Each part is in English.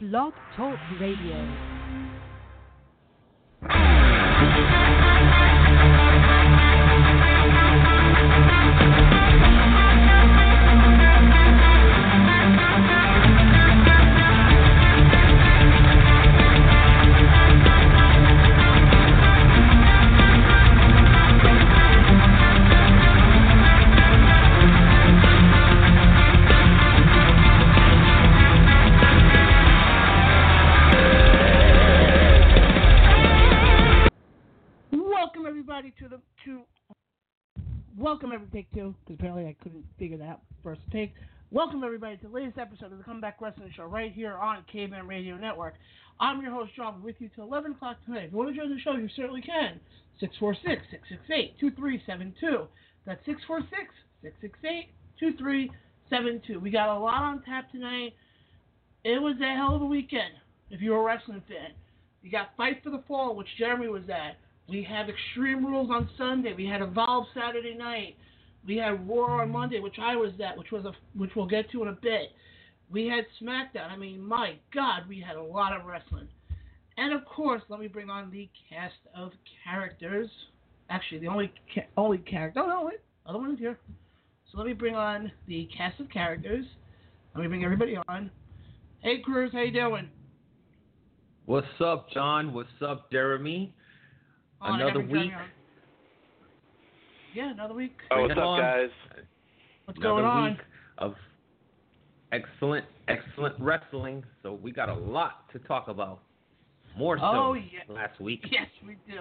Blog Talk Radio. Apparently I couldn't figure that out first take. Welcome everybody to the latest episode of the Comeback Wrestling Show right here on Caveman Radio Network. I'm your host John with you till 11 o'clock tonight. If you want to join the show, you certainly can. 646-668-2372. That's 646-668-2372. We got a lot on tap tonight. It was a hell of a weekend if you're a wrestling fan. You got Fight for the Fall, which Jeremy was at. We have Extreme Rules on Sunday. We had Evolve Saturday night. We had Raw on Monday, which I was at, which was a which we'll get to in a bit. We had SmackDown. I mean, my God, we had a lot of wrestling. And of course, let me bring on the cast of characters. Actually, the only ca- only character. Oh no, wait, other one is here. So let me bring on the cast of characters. Let me bring everybody on. Hey, Cruz, how you doing? What's up, John? What's up, Jeremy? Oh, Another week. You on. Yeah, another week. Oh, what's it up, on. guys? What's Another going on? week of excellent, excellent wrestling. So we got a lot to talk about. More so Oh, yeah. last week. Yes, we do.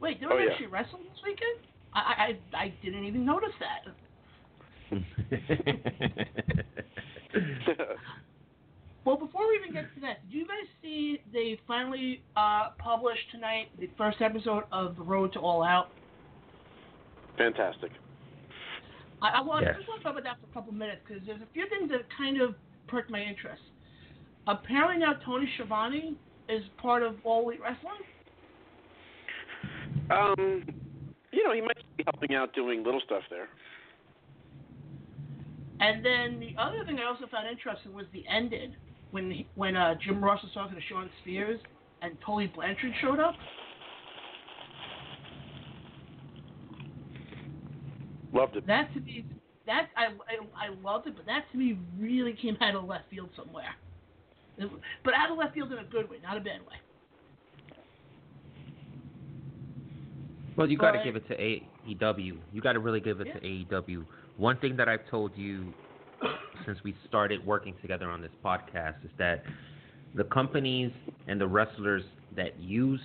Wait, did Oh, we yeah. actually wrestle this weekend? I, I I I didn't even notice that. Well, before we even get to that, did you guys see they finally uh, published tonight the first episode of The Road to All Out? Fantastic. I, I, want, Yes. I just want to talk about that for a couple minutes because there's a few things that kind of perked my interest. Apparently now Tony Schiavone is part of All Elite Wrestling. Um, you know, he might be helping out doing little stuff there. And then the other thing I also found interesting was the ending when he, when uh, Jim Ross was talking to Shawn Spears and Tully Blanchard showed up. Loved it. That to me, that I, I I loved it, but that to me really came out of left field somewhere. It- But out of left field in a good way, not a bad way. well, you got to give it to AEW. You got to really give it to AEW. One thing that I've told you since we started working together on this podcast is that the companies and the wrestlers that use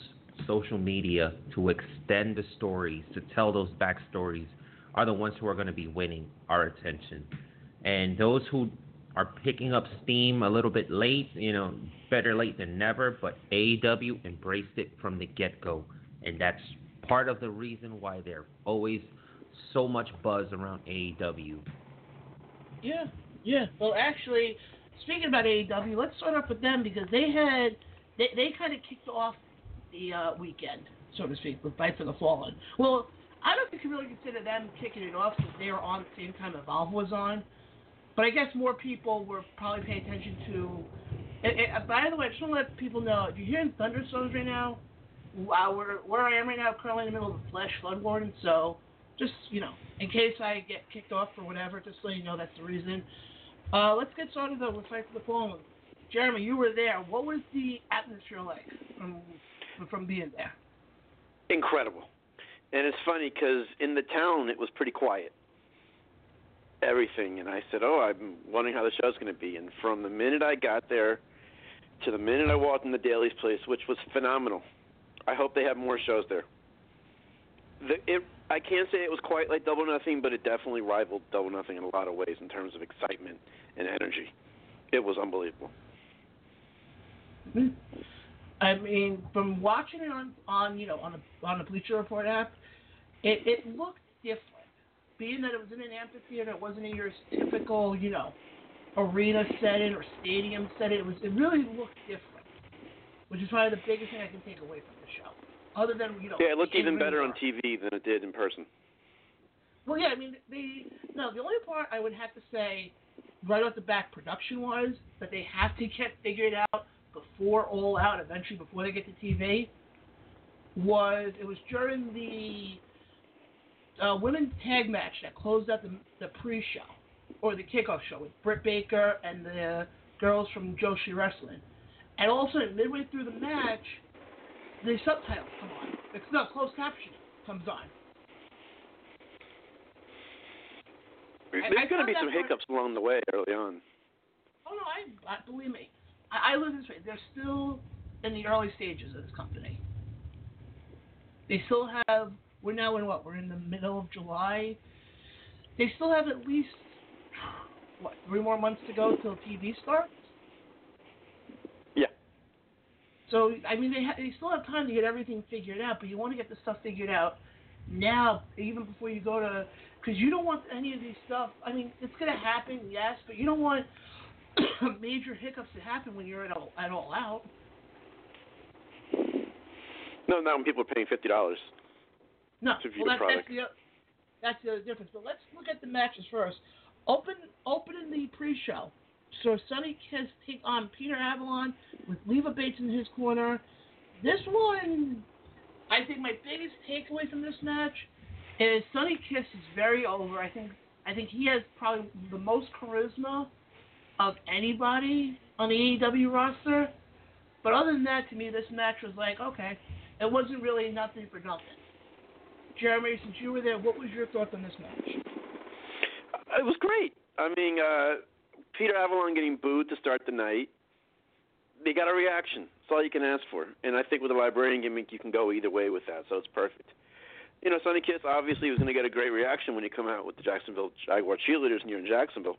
social media to extend the stories, to tell those backstories, are the ones who are going to be winning our attention. And those who are picking up steam a little bit late, you know, better late than never, but AEW embraced it from the get go. And that's part of the reason why there's always so much buzz around AEW. Yeah, yeah. Well, actually, speaking about AEW, let's start off with them because they had they they kind of kicked off the uh, weekend, so to speak, with Fight for the Fallen. Well, I don't think you really consider them kicking it off since they were on the same time Evolve was on. But I guess more people were probably paying attention to. It, it, by the way, I just want to let people know if you're hearing thunderstorms right now, wow, where, where I am right now, currently in the middle of a flash flood warning, so just you know, in case I get kicked off or whatever, just so you know that's the reason. Uh, let's get started though with Fight for the Fallen. Jeremy, you were there. What was the atmosphere like from from being there? Incredible. And it's funny because in the town it was pretty quiet. Everything. And I said, oh, I'm wondering how the show's going to be. And from the minute I got there to the minute I walked in the Daily's Place, which was phenomenal. I hope they have more shows there. The, it, I can't say it was quite like Double Nothing, but it definitely rivaled Double Nothing in a lot of ways in terms of excitement and energy. It was unbelievable. Hmm. I mean, from watching it on on you know on the on the Bleacher Report app, it it looked different. Being that it was in an amphitheater, it wasn't in your typical you know arena setting or stadium setting. It was it really looked different, which is probably the biggest thing I can take away from the show. Other than you know, Yeah, it looked even better on. TV than it did in person. Well, yeah, I mean, the no, the only part I would have to say, right off the bat, production wise, that they have to get figured out before All Out, eventually before they get to TV, was it was during the uh, women's tag match that closed out the, the pre-show or the kickoff show with Britt Baker and the girls from Joshi Wrestling. And all of a sudden, midway through the match, the subtitles come on. It's not closed captioning comes on. There's going to be some part- hiccups along the way early on. Oh no, I, I believe me. I, live in. They're still in the early stages of this company. They still have. We're now in what? We're in the middle of July. They still have at least what three more months to go till TV starts. Yeah. So I mean, they ha- they still have time to get everything figured out, but you want to get the stuff figured out now, even before you go to, because you don't want any of these stuff. I mean, it's gonna happen, yes, but you don't want major hiccups to happen when you're at all at all out. No, not when people are paying fifty dollars. No, To view well, the that, that's product. the that's the other difference. But let's look at the matches first. Open opening the pre-show. So Sonny Kiss take on Peter Avalon with Leva Bates in his corner. This one, I think my biggest takeaway from this match is Sonny Kiss is very over. I think I think he has probably the most charisma of anybody on the AEW roster. But other than that, to me, this match was like okay, it wasn't really nothing for nothing. Jeremy, since you were there, what was your thoughts on this match? It was great. I mean, uh, Peter Avalon getting booed to start the night. They got a reaction. That's all you can ask for. And I think with a librarian gimmick, you can go either way with that, so it's perfect. You know, Sonny Kiss obviously was going to get a great reaction when you come out with the Jacksonville Jaguar cheerleaders and you're in Jacksonville.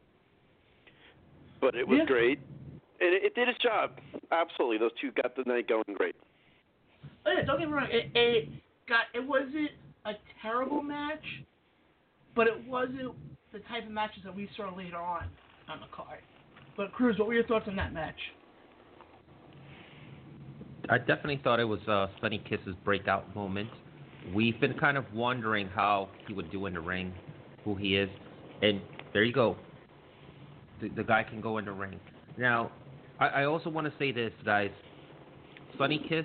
But it was Yeah. great. And it, it did its job. Absolutely. Those two got the night going great. Oh yeah, don't get me wrong. It, it got it wasn't a terrible match, but it wasn't the type of matches that we saw later on on the card. But Cruz, what were your thoughts on that match? I definitely thought it was uh, Sonny Kiss's breakout moment. We've been kind of wondering how he would do in the ring, who he is, and there you go. The, the guy can go in the ring. Now, I, I also want to say this, guys. Sonny Kiss,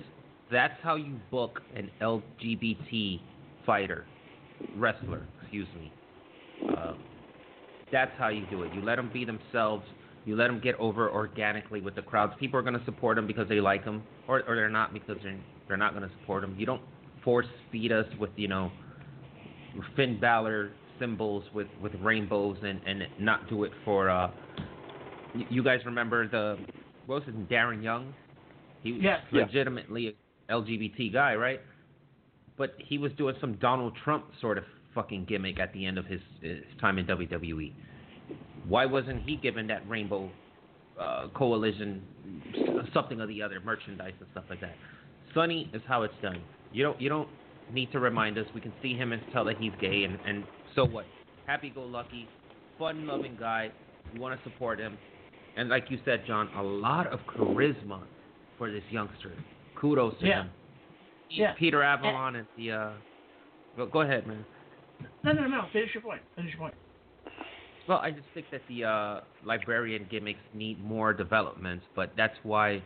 that's how you book an LGBT fighter, wrestler, excuse me. Um, that's how you do it. You let them be themselves. You let them get over organically with the crowds. People are going to support them because they like them, or, or they're not because they're, they're not going to support them. You don't force feed us with, you know, Finn Balor symbols with, with rainbows and, and not do it for. Uh, you guys remember the what was his name, Darren Young? He was Yeah. Yeah. legitimately a LGBT guy, right? But he was doing some Donald Trump sort of fucking gimmick at the end of his, his time in WWE. Why wasn't he given that rainbow uh, coalition, something or the other, merchandise and stuff like that? Sonny is how it's done. You don't you don't need to remind us. We can see him and tell that he's gay, and and so what? Happy-go-lucky, fun-loving guy. We want to support him, and like you said, John, a lot of charisma for this youngster. Kudos to Yeah. him. Yeah. Peter Avalon and the. Uh, go, go ahead, man. No, no, no. Finish your point. Finish your point. Well, I just think that the uh, librarian gimmicks need more development, but that's why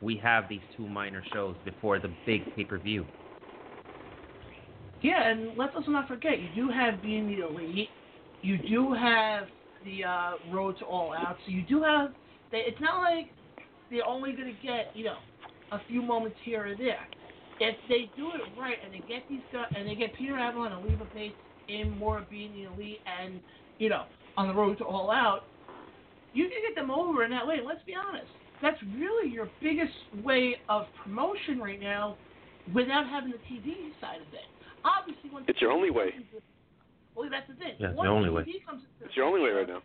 we have these two minor shows before the big pay per view. Yeah, and let's also not forget, you do have being the elite. You do have the uh, road to all out. So you do have. It's not like they're only going to get you know a few moments here or there. If they do it right and they get these guys and they get Peter Avalon and Leva Bates in more being the elite and you know on the road to all out, you can get them over in that way. Let's be honest. That's really your biggest way of promotion right now without having the TV side of it. Obviously, when It's your only way. into- Well, that's the thing. Yeah, it's the only TV way. Comes into It's your only way right now.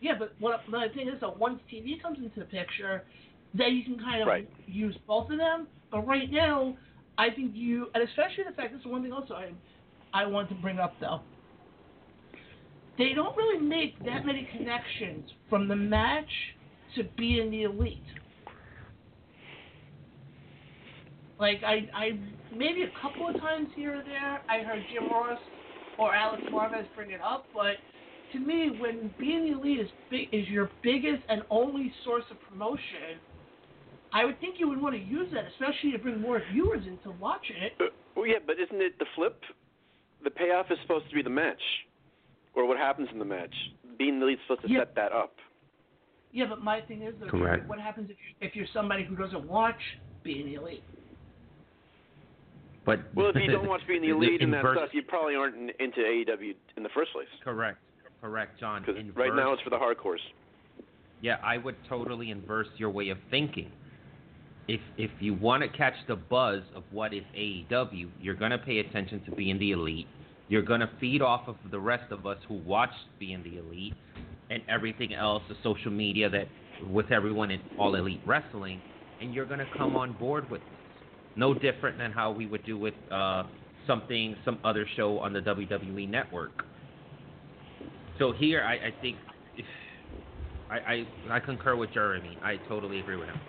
Yeah, but what the thing is, though, once TV comes into the picture, then you can kind of Right. use both of them. But right now, I think you, and especially the fact this is one thing also I, I want to bring up though. They don't really make that many connections from the match to being the elite. Like I, I maybe a couple of times here or there, I heard Jim Ross or Alex Marvez bring it up, but to me, when being the elite is big, is your biggest and only source of promotion, I would think you would want to use that, especially to bring more viewers into watching it. Uh, well, yeah, but isn't it the flip? The payoff is supposed to be the match, or what happens in the match. Being the lead is supposed to Yeah. set that up. Yeah, but my thing is, though, Correct. what happens if you're, if you're somebody who doesn't watch being the elite? But Well, if you don't watch Being the Elite and that stuff, you probably aren't in, into AEW in the first place. Correct, correct, John. Because right now it's for the hardcores. Yeah, I would totally inverse your way of thinking. If if you want to catch the buzz of what is AEW, you're gonna pay attention to being the elite. You're gonna feed off of the rest of us who watch being the elite and everything else, the social media that with everyone in all elite wrestling, and you're gonna come on board with this. No different than how we would do with uh, something, some other show on the WWE network. So here, I, I think. If, I, I I concur with Jeremy. I totally agree with him.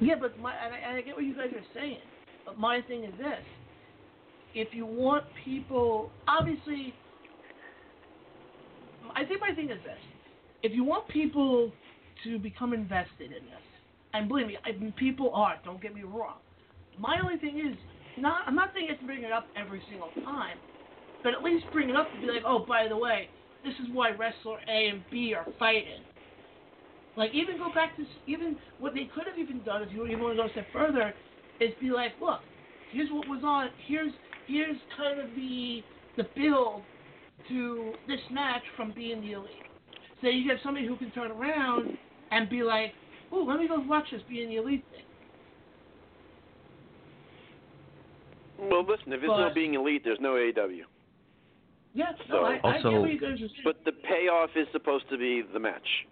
Yeah, but my and I, I get what you guys are saying, but my thing is this: if you want people, obviously, I think my thing is this: if you want people to become invested in this, and believe me, I mean, people are. Don't get me wrong. My only thing is, not I'm not saying you have to bring it up every single time, but at least bring it up to be like, oh, by the way, this is why wrestler A and B are fighting. Like even go back to even what they could have even done if you even want to go a step further, is be like, look, here's what was on. Here's here's kind of the the build to this match from being the elite. So you have somebody who can turn around and be like, oh, let me go watch this being the elite thing. Well, listen, if it's no But- being elite, there's no AEW. Yeah, So- no, I, I Also- get what you guys are. But the payoff is supposed to be the match.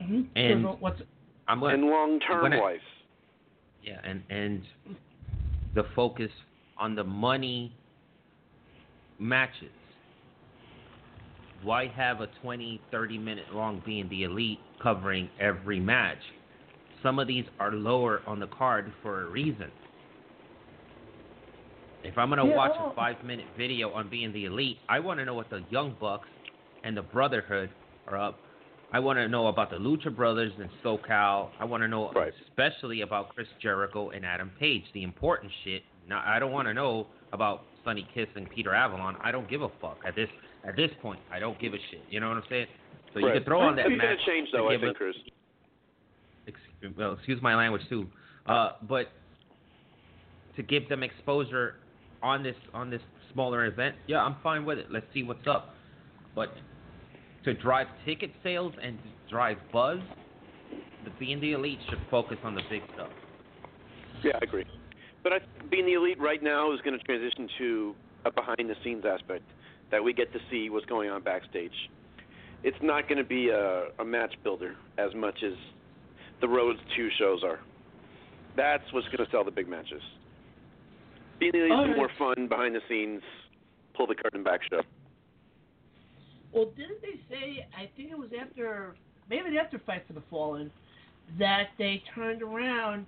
Mhm. And- So what's I'm gonna, and long term when I- wise. yeah, and and the focus on the money matches. Why have a 20, 30 minute long being the elite covering every match? Some of these are lower on the card for a reason. If I'm gonna Yeah, watch a five minute video on being the elite, I want to know what the Young Bucks and the Brotherhood are up. I want to know about the Lucha Brothers and SoCal. I want to know Right. especially about Chris Jericho and Adam Page, the important shit. Now, I don't want to know about Sonny Kiss and Peter Avalon. I don't give a fuck at this at this point. I don't give a shit. You know what I'm saying? So you right. can throw on that It's match. change to though, I give think, Chris. ex- well, excuse my language too, uh, but to give them exposure on this on this smaller event, yeah, I'm fine with it. Let's see what's up. But to drive ticket sales and to drive buzz, the being the elite should focus on the big stuff. Yeah, I agree. But I, being the elite right now is going to transition to a behind the scenes aspect that we get to see what's going on backstage. It's not going to be a, a match builder as much as the Roads 2 shows are. That's what's going to sell the big matches. Being elite is more fun, behind the scenes, pull the curtain back show. Well, didn't they say? I think it was after, maybe after Fight for the Fallen, that they turned around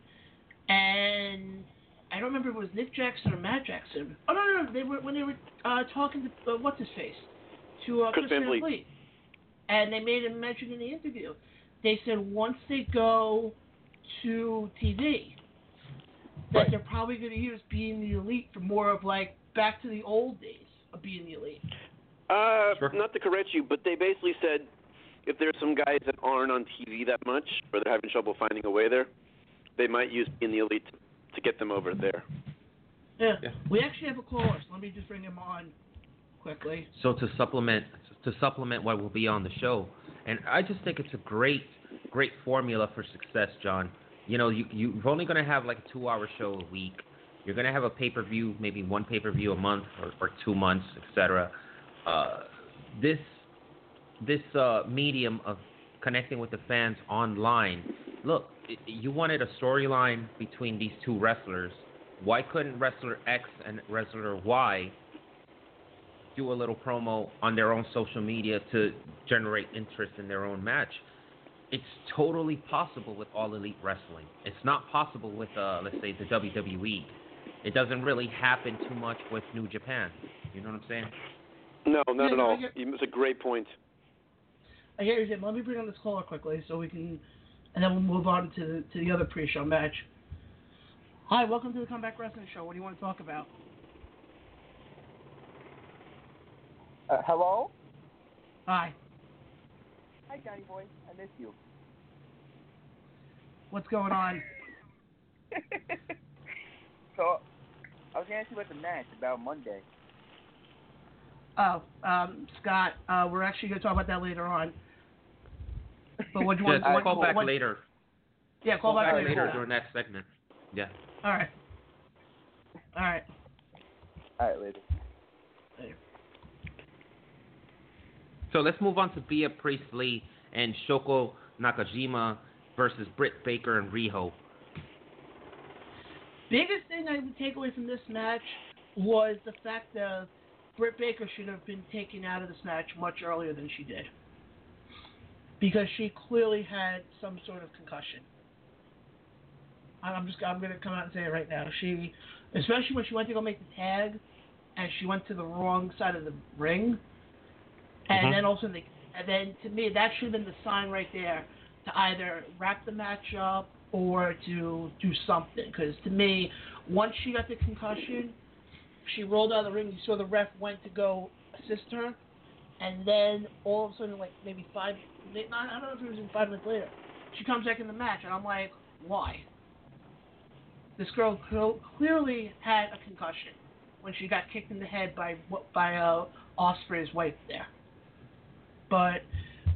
and I don't remember if it was Nick Jackson or Matt Jackson. Oh no, no, no they were when they were uh, talking to uh, what's his face to uh, Chris Van Van Vliet. Vliet, and they made a mention in the interview. They said once they go to TV, that Right. they're probably going to use being the elite for more of like back to the old days of being the elite. Uh, Sure. not to correct you, but they basically said if there's some guys that aren't on TV that much, or they're having trouble finding a way there, they might use being the elite to, to get them over there. Yeah. Yeah. We actually have a caller, so let me just bring him on quickly. So to supplement to supplement what will be on the show, and I just think it's a great great formula for success, John. You know, you you're only going to have like a two hour show a week. You're going to have a pay per view, maybe one pay per view a month or, or two months, etc. Uh, this this uh, medium of connecting with the fans online. Look, i you wanted a storyline between these two wrestlers. Why couldn't wrestler X and wrestler Y do a little promo on their own social media to generate interest in their own match. It's totally possible with all elite wrestling. It's not possible with, uh, let's say, the WWE. It doesn't really happen too much with New Japan. You know what I'm saying? No, not Yeah, at all. get- It's a great point. I hear you. Let me bring on this caller quickly so we can and then we'll move on to the, to the other pre-show match. Hi, welcome to the Comeback Wrestling Show. What do you want to talk about? Uh, hello? Hi, Hi, Johnny boy. I miss you. what's going on? so, I was going to ask you about the match about Monday. Oh, um, Scott, uh, we're actually going to talk about that later on. But what do you want? Just what, call back what- later. Yeah, call, back, later. later during that segment. Yeah. All right. All right. All right, later. So let's move on to Bea Priestley and Shoko Nakajima versus Britt Baker and Riho. Biggest thing I would take away from this match was the fact that Britt Baker should have been taken out of this match much earlier than she did. Because she clearly had some sort of concussion. I'm just I'm gonna come out and say it right now. She especially when she went to go make the tag and she went to the wrong side of the ring. And Mhm. then also the and then to me that should have been the sign right there to either wrap the match up or to do something. Because to me, once she got the concussion, she rolled out of the ring. You saw the ref went to go assist her, and then all of a sudden, like maybe five, I don't know if it was five minutes later, she comes back in the match, and I'm like, why? This girl clearly had a concussion when she got kicked in the head by by uh, Osprey's wife there. But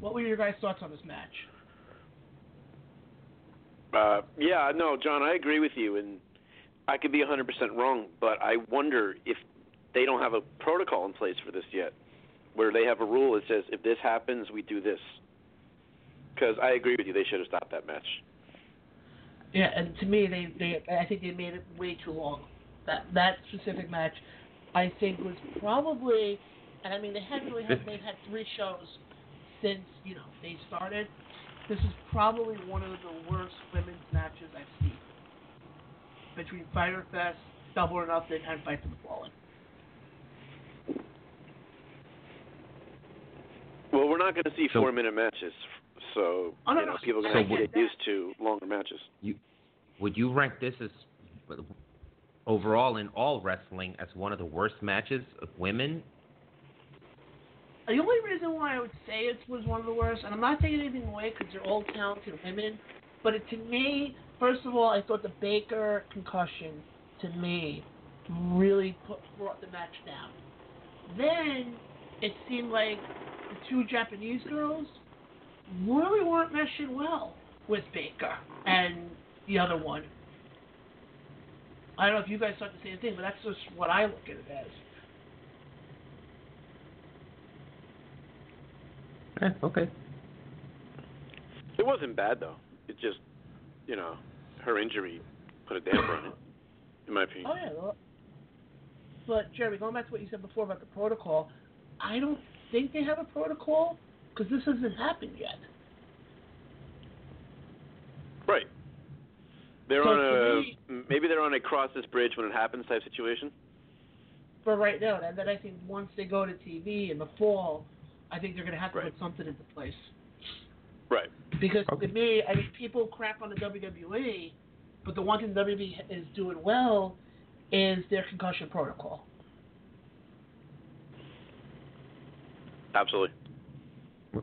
what were your guys' thoughts on this match? Uh, yeah, no, John, I agree with you, and I could be 100% wrong, but I wonder if they don't have a protocol in place for this yet, where they have a rule that says if this happens, we do this. Because I agree with you, they should have stopped that match. Yeah, and to me, they, they I think they made it way too long. That that specific match, I think was probably, and I mean they haven't really had they've had three shows since you know they started. This is probably one of the worst women's matches I've seen between Fyter Fest, Double or Nothing, and Fight for the Fallen. Well, we're not going to see So- four-minute matches, so Oh, no, you know no, people are I going to get get that. used to longer matches. Would you rank this as overall in all wrestling as one of the worst matches of women? The only reason why I would say it was one of the worst, and I'm not taking anything away because they're all talented women, but it, to me, first of all, I thought the Baker concussion, to me, really put, brought the match down. Then it seemed like the two Japanese girls really weren't meshing well with Baker and the other one. I don't know if you guys thought the same thing, but that's just what I look at it as. Eh, okay. It wasn't bad though. It just, you know, her injury put a damper on it, in my opinion. Oh yeah. Well, but Jeremy, going back to what you said before about the protocol, I don't think they have a protocol because this hasn't happened yet. Right. They're So on a me- maybe they're on a cross this bridge when it happens type situation. For right now, and then I think once they go to TV in the fall, I think they're going to have to Right. put something into place. Right. Because Okay. to me, I mean, people crap on the WWE, but the one thing WWE is doing well is their concussion protocol. Absolutely.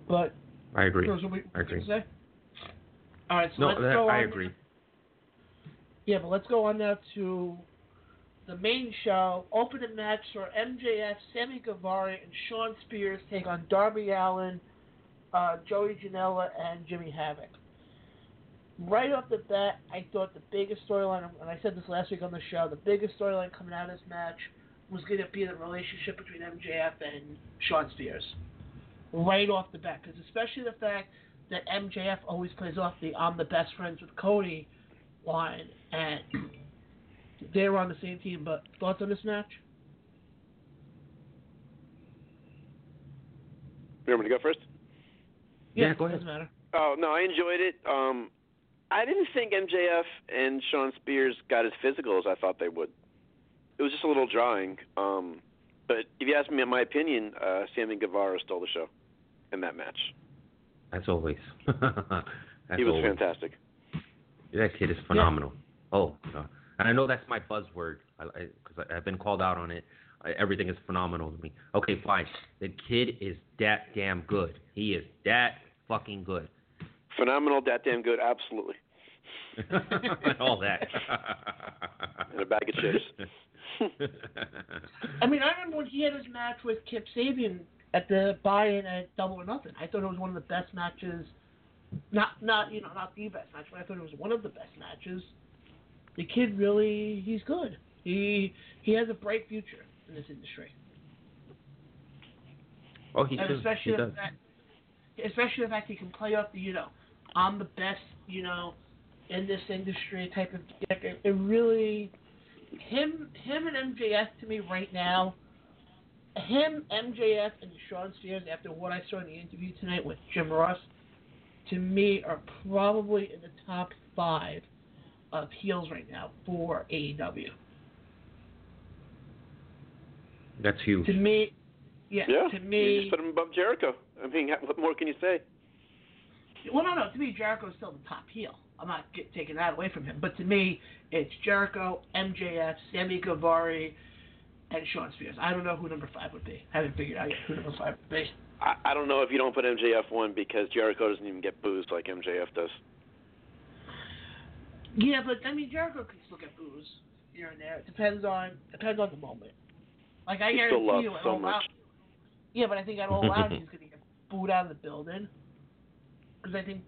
But I agree. Rose, what were you I agree. say? All right, so No, let's that, go I on- agree. Yeah, but let's go on now to the main show. Opening match for MJF, Sammy Guevara, and Shawn Spears take on Darby Allin, uh, Joey Janela, and Jimmy Havoc. Right off the bat, I thought the biggest storyline, and I said this last week on the show, the biggest storyline coming out of this match was going to be the relationship between MJF and Shawn Spears. Right off the bat, because especially the fact that MJF always plays off the "I'm the best friends with Cody" line, and they were on the same team. But thoughts on this match? You want me to go first? Yeah, go ahead. Doesn't matter. Oh no, I enjoyed it. Um, I didn't think MJF and Shawn Spears got as physical as I thought they would. It was just a little drawing. Um, but if you ask me in my opinion, uh, Sammy Guevara stole the show in that match. As always. As he was always. fantastic. That kid is phenomenal. Oh, God. and I know that's my buzzword because I've been called out on it. I, everything is phenomenal to me. Okay, fine. The kid is that damn good. He is that fucking good. Phenomenal, that damn good, absolutely. and all that. And a bag of chips. I mean, I remember when he had his match with Kip Sabian at the buy-in at Double or Nothing. I thought it was one of the best matches. Not, not you know, not the best match, but I thought it was one of the best matches. The kid really, he's good. He he has a bright future in this industry, oh, he and does. especially He the does. fact, especially the fact he can play up the you know, I'm the best you know, in this industry type of. It, it really, him him and MJF to me right now him, MJF, and Shawn Spears, after what I saw in the interview tonight with Jim Ross, to me are probably in the top five of heels right now for AEW. That's huge. To me, yeah, Yeah, to you me, just put him above Jericho. I mean, what more can you say? well, no, no, to me, Jericho is still the top heel. I'm not get, taking that away from him, but to me, it's Jericho, MJF, Sammy Guevara, and Shawn Spears. I don't know who number five would be. I haven't figured out yet who number five would be. I, I don't know if you don't put MJF one because Jericho doesn't even get boozed like MJF does. Yeah, but I mean Jericho can still get booze here and there. It depends on depends on the moment. Like I He guarantee still loves you, at so All much. Out- yeah, but I think at All Out he's gonna get booed out of the building because I think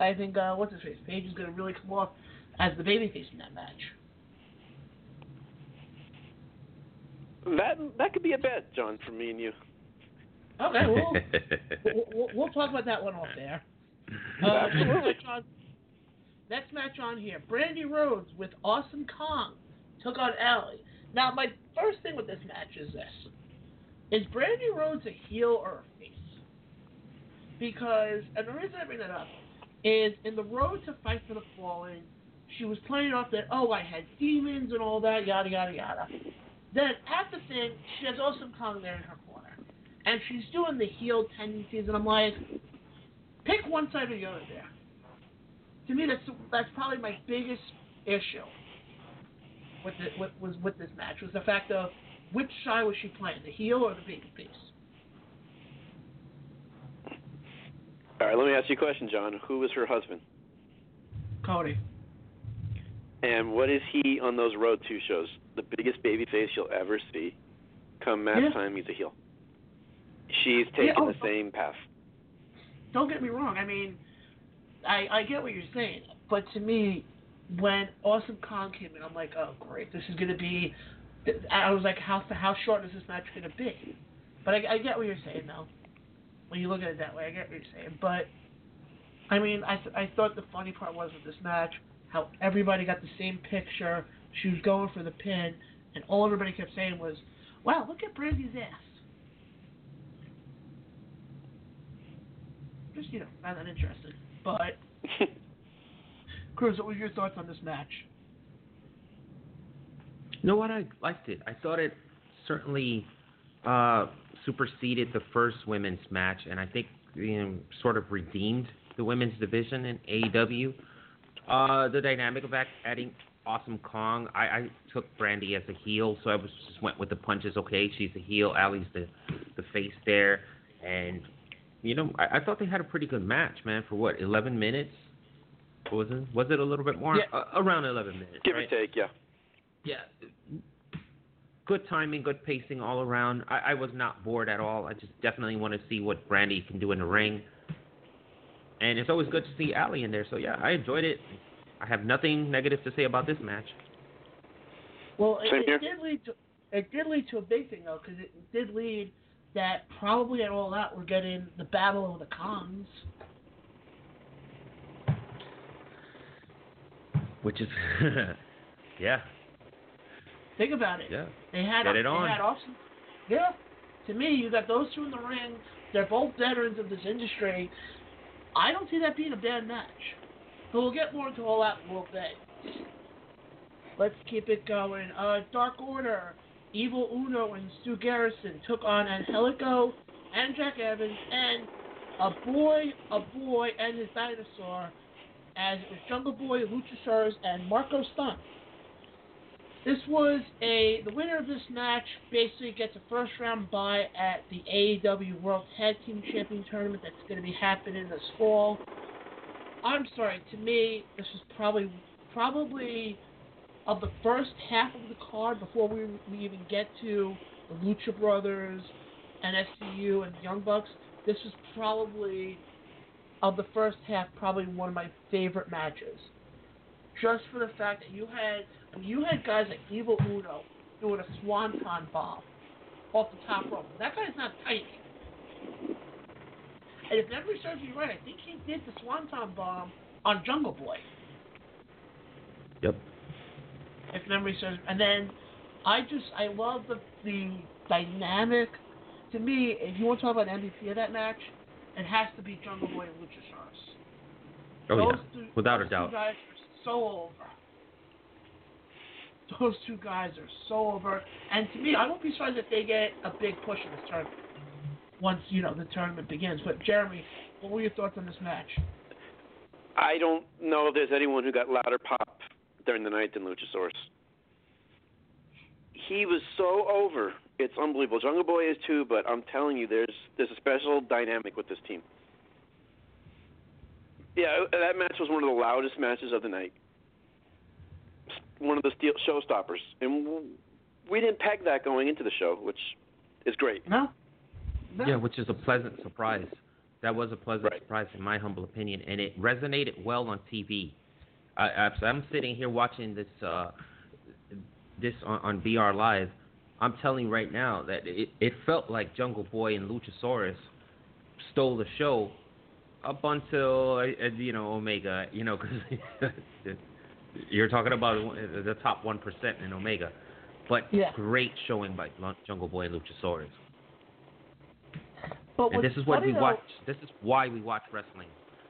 I think uh, what's his face Page is gonna really come off as the babyface in that match. That that could be a bet, John, for me and you. Okay, well, we'll, we'll, we'll talk about that one off there. Uh, Next match, on, next match on here, Brandi Rhodes with Awesome Kong took on Allie. Now, my first thing with this match is this: Is Brandi Rhodes a heel or a face? Because, and the reason I bring that up is in the Road to Fight for the Fallen, she was playing off that oh I had demons and all that yada yada yada. Then at the thing, she has Awesome Kong there in her corner, and she's doing the heel tendencies, and I'm like, pick one side or the other there. To me, that's that's probably my biggest issue with the, with was with this match was the fact of which side was she playing, the heel or the baby face. All right, let me ask you a question, John. Who was her husband? Cody. And what is he on those Road 2 shows? The biggest baby face you'll ever see. Come match Yeah. time, he's a heel. She's taking oh, the same path. Don't get me wrong. I mean, I I get what you're saying, but to me, when Awesome Kong came in, I'm like, oh great, this is gonna be. I was like, how how short is this match gonna be? But I, I get what you're saying though. When you look at it that way, I get what you're saying. But I mean, I th- I thought the funny part was with this match how everybody got the same picture. She was going for the pin, and all everybody kept saying was, "Wow, look at Brandi's ass." Just you know, not that interesting. But Cruz, what were your thoughts on this match? You know what? I liked it. I thought it certainly uh, superseded the first women's match, and I think you know, sort of redeemed the women's division in AEW. Uh, the dynamic of adding Awesome Kong, I, I took Brandi as a heel, so I was just went with the punches. Okay, she's a heel. Allie's the the face there, and you know I, I thought they had a pretty good match, man. For what, 11 minutes? Was it? Was it a little bit more? Yeah. Uh, around 11 minutes. Give right? or take, yeah. yeah, good timing, good pacing all around. I, I was not bored at all. I just definitely want to see what Brandi can do in the ring. And it's always good to see Allie in there. So yeah, I enjoyed it. I have nothing negative to say about this match. Well, it, it did lead to it did lead to a big thing though, because it did lead that probably at all out we're getting the battle of the cons. Which is, yeah, Think about it. yeah. They had Get it they on. had awesome. Yeah. To me, you got those two in the ring. They're both veterans of this industry. I don't see that being a bad match. But we'll get more into all that in a little bit. Let's keep it going. Uh, Dark Order, Evil Uno, and Stu Grayson took on Angelico and Jack Evans and a boy, a boy, and his dinosaur, as Jungle Boy, Luchasaurus, and Marco Stunt. This was a the winner of this match basically gets a first round bye at the AEW World Tag Team Champion Tournament that's going to be happening this fall. I'm sorry, to me this was probably probably of the first half of the card before we, we even get to the Lucha Brothers and SCU and Young Bucks. This was probably of the first half probably one of my favorite matches. Just for the fact that you had you had guys like Evil Uno doing a swanton bomb off the top rope. That guy's not tiny. And if memory serves me right, I think he did the swanton bomb on Jungle Boy. Yep. If memory serves, and then I just I love the the dynamic. To me, if you want to talk about MVP of that match, it has to be Jungle Boy and Luchasaurus. Oh those yeah, two, without a doubt. Two guys are so over. Those two guys are so over, and to me, I won't be surprised if they get a big push in this tournament once you know the tournament begins. But Jeremy, what were your thoughts on this match? I don't know if there's anyone who got louder pop during the night than Luchasaurus. He was so over. It's unbelievable. Jungle Boy is too, but I'm telling you, there's there's a special dynamic with this team. Yeah, that match was one of the loudest matches of the night. One of the steel showstoppers, and we didn't peg that going into the show, which is great. No. no. Yeah, which is a pleasant surprise. That was a pleasant Right. surprise, in my humble opinion, and it resonated well on TV. I, I, I'm sitting here watching this uh, this on, on BR Live. I'm telling you right now that it, it felt like Jungle Boy and Luchasaurus stole the show up until uh, you know Omega. You know, because you're talking about the top one percent in Omega. But Yeah. great showing by Jungle Boy and Luchasaurus. But And this is what we though- watch. This is why we watch wrestling.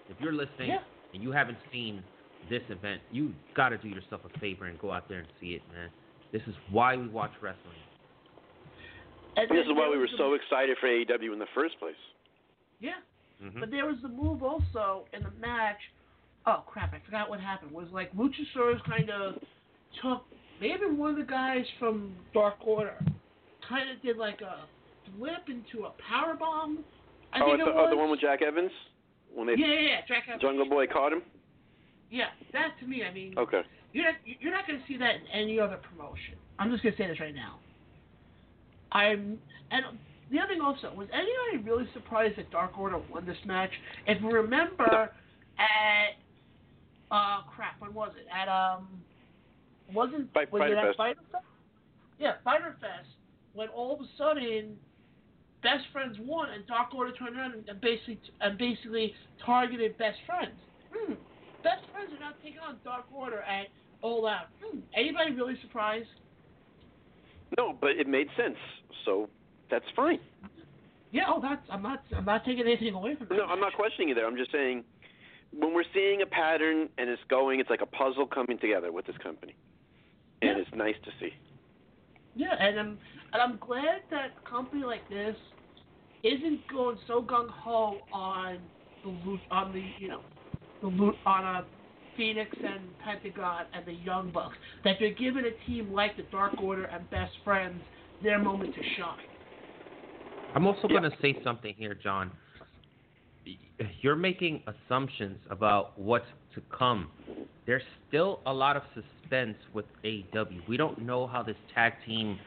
If you're listening Yeah. and you haven't seen this event, you got to do yourself a favor and go out there and see it, man. This is why we watch wrestling. And This is why we were so excited for AEW in the first place. Yeah. hmm But there was the move also in the match. Oh crap! I forgot what happened. Was like Luchasaurus kind of took maybe one of the guys from Dark Order, kind of did like a flip into a power bomb. I oh, think it the, oh, the one with Jack Evans when they yeah, yeah, yeah. Jack Evans. Jungle Boy caught him. Yeah, that to me, I mean, Okay. you're not you're not going to see that in any other promotion. I'm just going to say this right now. I'm and the other thing also was anybody really surprised that Dark Order won this match? If you remember at uh crap, when was it? At um wasn't Fight- was Fighter it at Fest. Fyter Fest? Yeah, Fyter Fest. When all of a sudden Best Friends won and Dark Order turned around and, and basically and basically targeted Best Friends. Hmm. Best Friends are now taking on Dark Order at All Out. Hmm. Anybody really surprised? No, but it made sense, so that's fine. Yeah, oh, that's I'm not I'm not taking anything away from that. No, I'm not questioning you there. I'm just saying when we're seeing a pattern and it's going, it's like a puzzle coming together with this company, and Yeah. it's nice to see. Yeah, and I'm and I'm glad that a company like this isn't going so gung ho on the loot on the you know the loot on a Phoenix and Pentagon and the Young Bucks that they're giving a team like the Dark Order and Best Friends their moment to shine. I'm also Yeah. going to say something here, John. You're making assumptions about what's to come. There's still a lot of suspense with AEW. We don't know how this tag team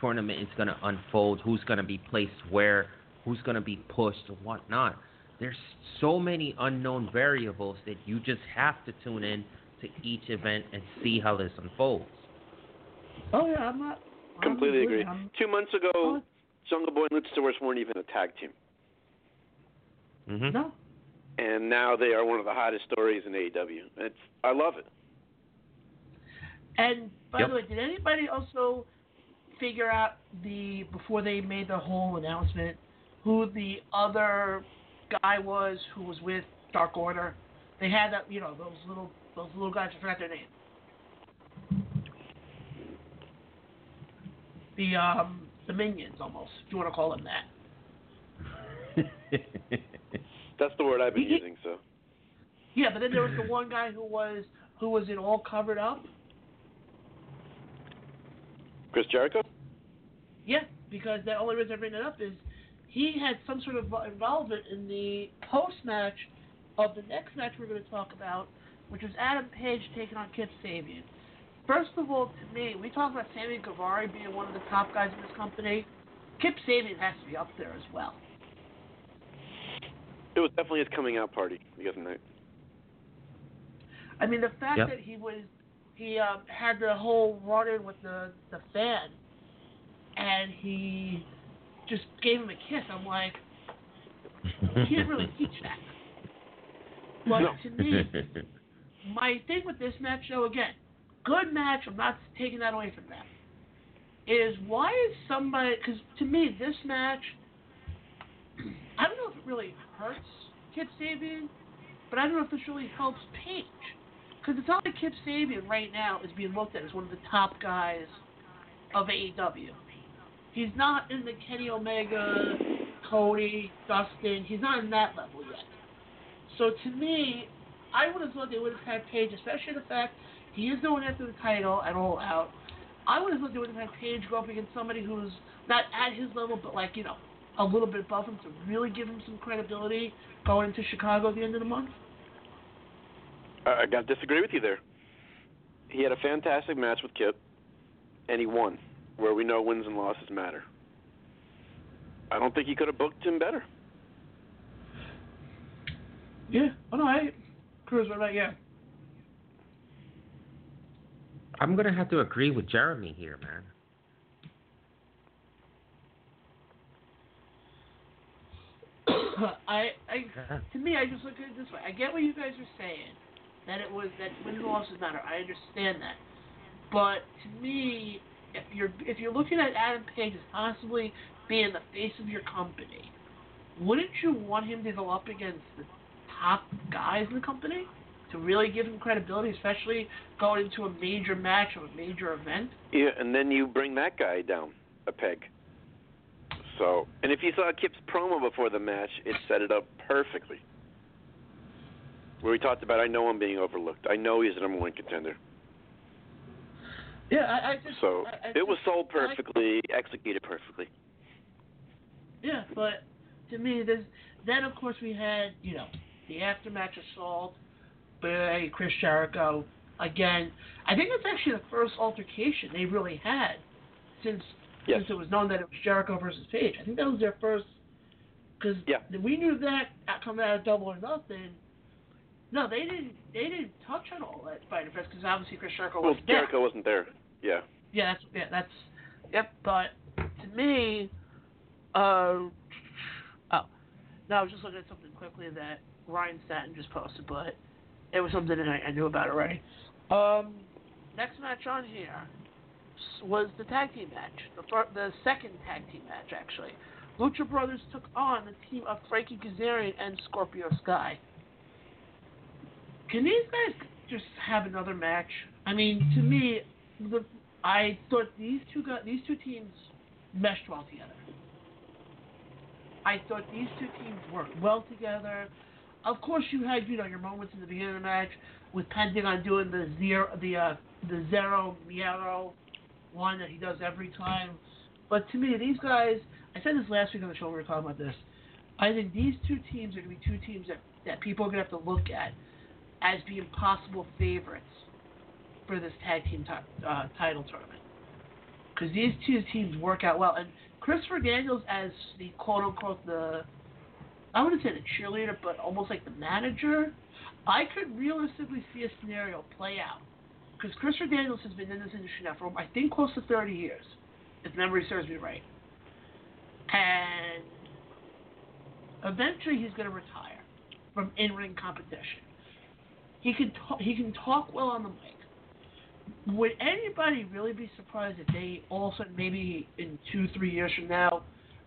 tournament is going to unfold, who's going to be placed where, who's going to be pushed, and whatnot. There's so many unknown variables that you just have to tune in to each event and see how this unfolds. Oh yeah, I'm not I'm Completely agree. agree. I'm- Two months ago, Oh. Jungle Boy and Luchasaurus weren't even a tag team, hmm no, and now they are one of the hottest stories in AEW. It's I love it. And by Yep. the way, did anybody also figure out the before they made the whole announcement who the other guy was who was with Dark Order? They had that, you know, those little those little guys. I forgot their name. The um the minions almost, if you want to call them that. That's the word I've been You- using. So Yeah, but then there was the one guy who was who was in all covered up. Chris Jericho. Yeah, because the only reason I bring that up is he had some sort of involvement in the post match of the next match we're going to talk about, which was Adam Page taking on Kip Sabian. First of all, to me, we talk about Sammy Guevara being one of the top guys in this company. Kip Sabian has to be up there as well. It was definitely his coming out party the other night. I mean, the fact Yep. that he was he um, had the whole run in with the the fan, and he just gave him a kiss. I'm like, he can't really teach that. But No. to me, my thing with this match, though, again, good match. I'm not taking that away from that. Is why is somebody? Because to me, this match, I don't know if it really hurts Kip Sabian, but I don't know if this really helps Page. Because it's not like Kip Sabian right now is being looked at as one of the top guys of AEW. He's not in the Kenny Omega, Cody, Dustin. He's not in that level yet. So to me, I would have thought they would have had Page, especially the fact he is going after the title at All Out. I would have thought they would have had Page go up against somebody who's not at his level, but like you know, a little bit above him to really give him some credibility going into Chicago at the end of the month. Uh, I, I got to disagree with you there. He had a fantastic match with Kip, and he won, where we know wins and losses matter. I don't think he could have booked him better. Yeah. Oh no, I Cruz, what about you? I'm gonna have to agree with Jeremy here, man. I, I, to me, I just look at it this way. I get what you guys are saying, that it was that wins and losses matter. I understand that, but to me, if you're if you're looking at Adam Page as possibly being the face of your company, wouldn't you want him to go up against the top guys in the company to really give him credibility, especially going into a major match or a major event? Yeah, and then you bring that guy down a peg. So, and if you saw Kip's promo before the match, it set it up perfectly. Where he talked about, I know I'm being overlooked. I know he's the number one contender. Yeah, I, I just So I, I it was just- sold I- perfectly, executed perfectly. Yeah, but to me, there's then of course we had you know the aftermatch assault by Chris Jericho. Again, I think that's actually the first altercation they really had since Yes. since it was known that it was Jericho versus Page. I think that was their first because Yeah. we knew that at- coming out of Double or Nothing. No, they didn't. They didn't touch on all that Fyter Fest because obviously Chris Jericho Well, was there. Well, Jericho wasn't there. Yeah. Yeah, that's yeah, that's yep. But to me, uh, oh, no, I was just looking at something quickly that Ryan Satin just posted, but it was something that I, I knew about already. Um, next match on here was the tag team match, the fir- the second tag team match actually. Lucha Brothers took on the team of Frankie Kazarian and Scorpio Sky. Can these guys just have another match? I mean, to me, the I thought these two got these two teams meshed well together. I thought these two teams worked well together. Of course, you had you know your moments in the beginning of the match with Pentagon doing the zero the uh, the Cero Miedo one that he does every time. But to me, these guys, I said this last week on the show. We were talking about this. I think these two teams are going to be two teams that, that people are going to have to look at as being possible favorites for this tag team ti- uh, title tournament. Because these two teams work out well. And Christopher Daniels as the quote unquote the I wouldn't say the cheerleader, but almost like the manager. I could realistically see a scenario play out. Because Christopher Daniels has been in this industry now for I think close to 30 years, if memory serves me right. And eventually he's going to retire from in-ring competition. He can talk, he can talk well on the mic. Would anybody really be surprised if they all of a sudden, maybe in two, three years from now,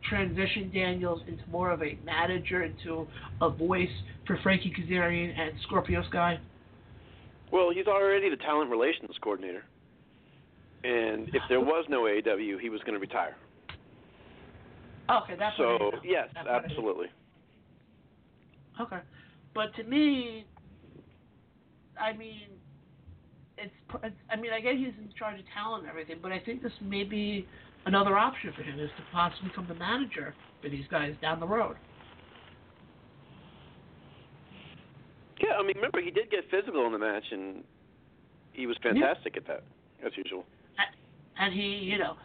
transition Daniels into more of a manager, into a voice for Frankie Kazarian and Scorpio Sky? Well, he's already the talent relations coordinator. And if there was no AEW, he was going to retire. Okay, that's so, yes, That's absolutely. Okay, but to me, I mean, it's, it's. I mean, I get he's in charge of talent and everything, but I think this may be another option for him is to possibly become the manager for these guys down the road. Yeah, I mean, remember he did get physical in the match, and he was fantastic at that, as usual. And he, you know,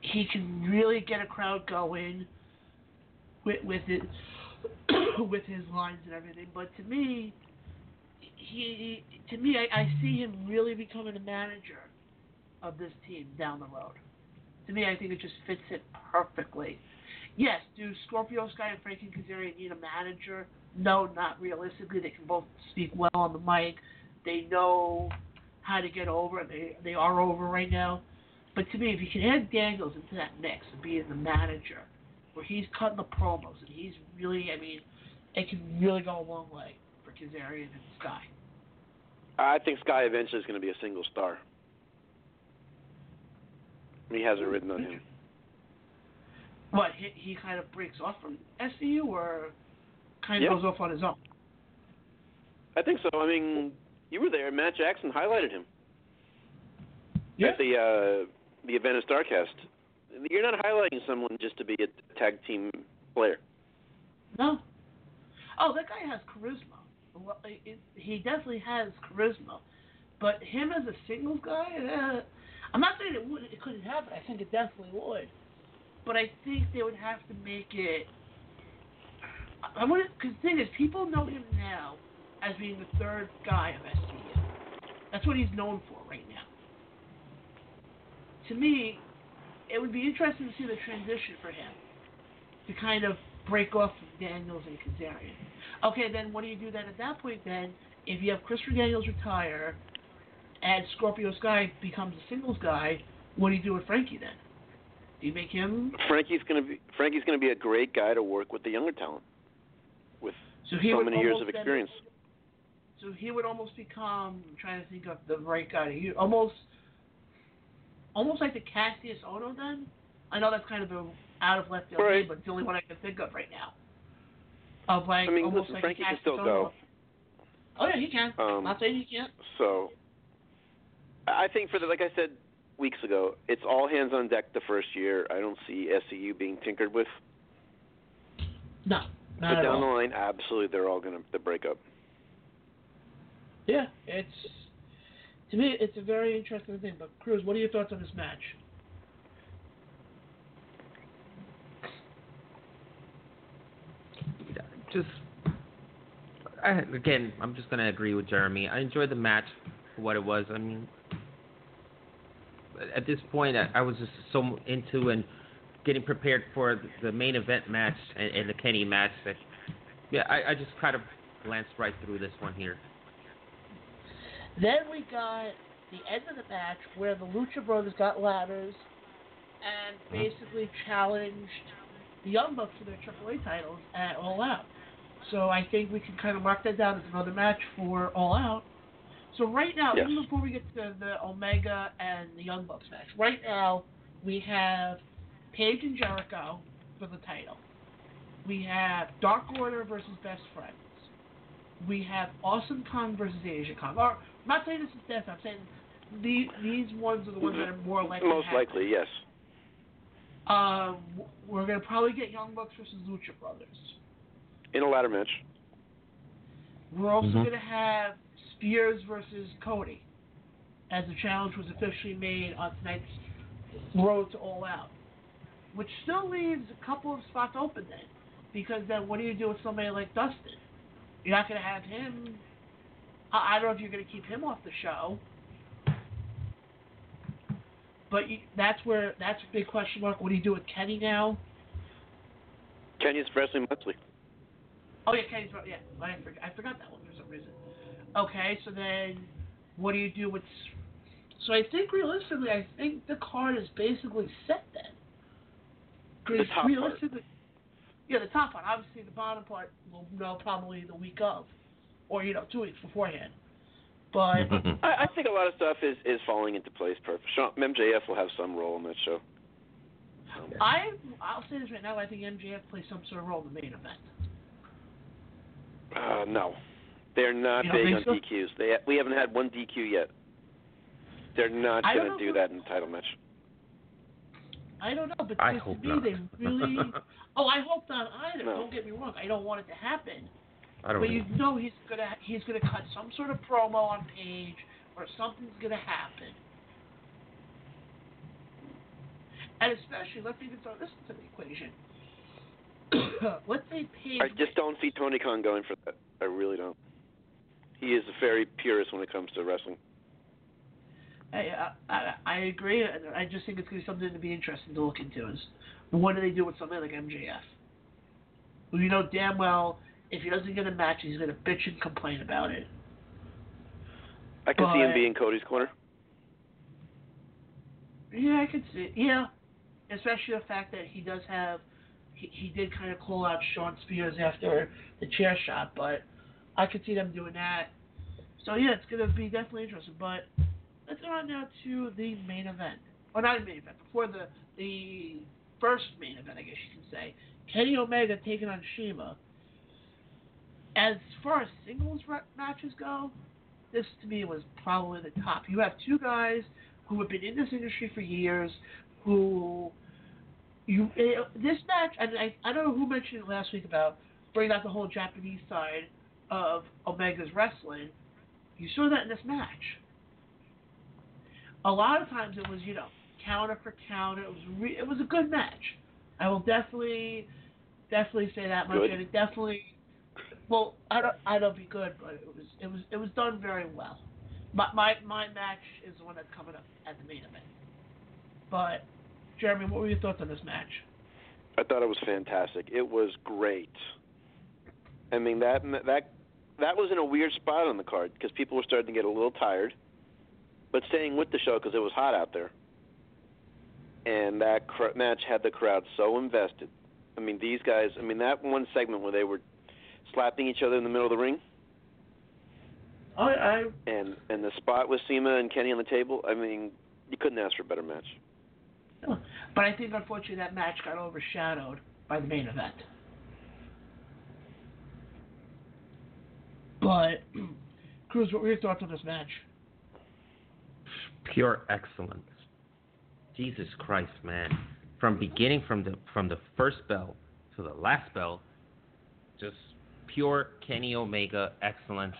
he can really get a crowd going with with it with his lines and everything. But to me, he to me, I, I see him really becoming a manager of this team down the road. To me, I think it just fits it perfectly. Yes, do Scorpio Sky and Frankie Kazarian need a manager? No, not realistically. They can both speak well on the mic. They know how to get over. They they are over right now. But to me, if you can add Daniels into that mix and be the manager, where he's cutting the promos and he's really, I mean, it can really go a long way for Kazarian and Sky. I think Sky eventually is going to be a single star. He has it written on him. What he, he kind of breaks off from SCU or kind of Yeah. goes off on his own? I think so. I mean, you were there. Matt Jackson highlighted him Yeah. at the uh, the event of Starcast. You're not highlighting someone just to be a tag team player. No. Oh, that guy has charisma. Well, it, it, he definitely has charisma. But him as a singles guy, uh, I'm not saying it would, it couldn't happen. I think it definitely would. But I think they would have to make it. I- want because the thing is, people know him now as being the third guy of SCU. That's what he's known for right now. To me, it would be interesting to see the transition for him to kind of break off from Daniels and Kazarian. Okay, then what do you do then at that point then? If you have Christopher Daniels retire and Scorpio Sky becomes a singles guy, what do you do with Frankie then? Do you make him Frankie's to be Frankie's to be a great guy to work with the younger talent with so he so many years of experience. so he would almost become I'm trying to think of the right guy use almost almost like the Cassius Ohno then? I know that's kind of a out of left field Right. name, but it's the only one I can think of right now. Of like I mean, almost listen, like Frankie can still Ohno. go. Oh yeah, he can. Um, Not saying he can't. So I think for the like I said weeks ago, it's all hands on deck the first year. I don't see SCU being tinkered with. No, not at down all. the line, absolutely, they're all going to break up. Yeah, it's to me it's a very interesting thing. But Cruz, what are your thoughts on this match? just I, again, I'm just gonna agree with Jeremy. I enjoyed the match for what it was. I mean, at this point, I, I was just so into and getting prepared for the main event match and, and the Kenny match that, yeah, I, I just kind of glanced right through this one here. Then we got the end of the match where the Lucha Brothers got ladders and uh-huh. basically challenged the Young Bucks for their AAA titles at All Out. So I think we can kind of mark that down as another match for All Out. So right now, Yes. even before we get to the Omega and the Young Bucks match, right now we have Page and Jericho for the title. We have Dark Order versus Best Friends. We have Awesome Kong versus Aja Kong. Or, I'm not saying this is death. I'm saying the, these ones are the ones that are more likely. Most happen. likely, yes. Um, w- we're gonna probably get Young Bucks versus Lucha Brothers. In a ladder match. We're also Mhm. gonna have Spears versus Cody, as the challenge was officially made on tonight's Road to All Out, which still leaves a couple of spots open then, because then what do you do with somebody like Dustin? You're not gonna have him. I, I don't know if you're gonna keep him off the show. But you, that's where that's a big question mark. What do you do with Kenny now? Kenny's wrestling monthly. Oh yeah, Kenny's right. Yeah, I forgot, I forgot that one for some reason. Okay, so then what do you do with? So I think realistically, I think the card is basically set then. The 'Cause top part. realistically, yeah, the top part. Obviously, the bottom part we'll know probably the week of, or you know, two weeks beforehand. But I, I think a lot of stuff is, is falling into place perfect. Sean, MJF will have some role in that show. I, I'll say this right now. I think MJF plays some sort of role in the main event. Uh, no. They're not You big on think so? DQs. They we haven't had one DQ yet. They're not going to do that in the title match. I don't know, but I because hope to me not. they really. oh, I hope not either. No. Don't get me wrong. I don't want it to happen. I don't But you know. know he's gonna he's gonna cut some sort of promo on Page or something's gonna happen. And especially let's even throw this into the equation. let's say Page I just don't see Tony Khan going for that. I really don't. He is a very purist when it comes to wrestling. I, I I agree. I just think it's gonna be something to be interesting to look into. Is what do they do with something like MJF? Well, you know damn well if he doesn't get a match, he's gonna bitch and complain about it. I can see him being Cody's corner. Yeah, I could see. Yeah, especially the fact that he does have, he, he did kind of call out Shawn Spears after the chair shot, but I could see them doing that. So yeah, it's gonna be definitely interesting. But let's go on now to the main event, or not the main event, before the the first main event, I guess you can say. Kenny Omega taking on CIMA. As far as singles matches go, this to me was probably the top. You have two guys who have been in this industry for years, who you eh, this match, and I I don't know who mentioned it last week about bringing out the whole Japanese side of Omega's wrestling. You saw that in this match. A lot of times it was you know counter for counter. It was re- it was a good match. I will definitely definitely say that much, Good. and it definitely. Well, I don't I don't be good, but it was it was it was done very well. My my my match is the one that's coming up at the main event. But Jeremy, what were your thoughts on this match? I thought it was fantastic. It was great. I mean that that that was in a weird spot on the card because people were starting to get a little tired, but staying with the show because it was hot out there. And that cr- match had the crowd so invested. I mean, these guys. I mean, that one segment where they were slapping each other in the middle of the ring, I I and and the spot with CIMA and Kenny on the table. I mean, you couldn't ask for a better match. but I think unfortunately that match got overshadowed by the main event. But Cruz, what were your thoughts on this match? Pure excellence. Jesus Christ, man. From beginning from the from the first bell to the last bell, just pure Kenny Omega excellence.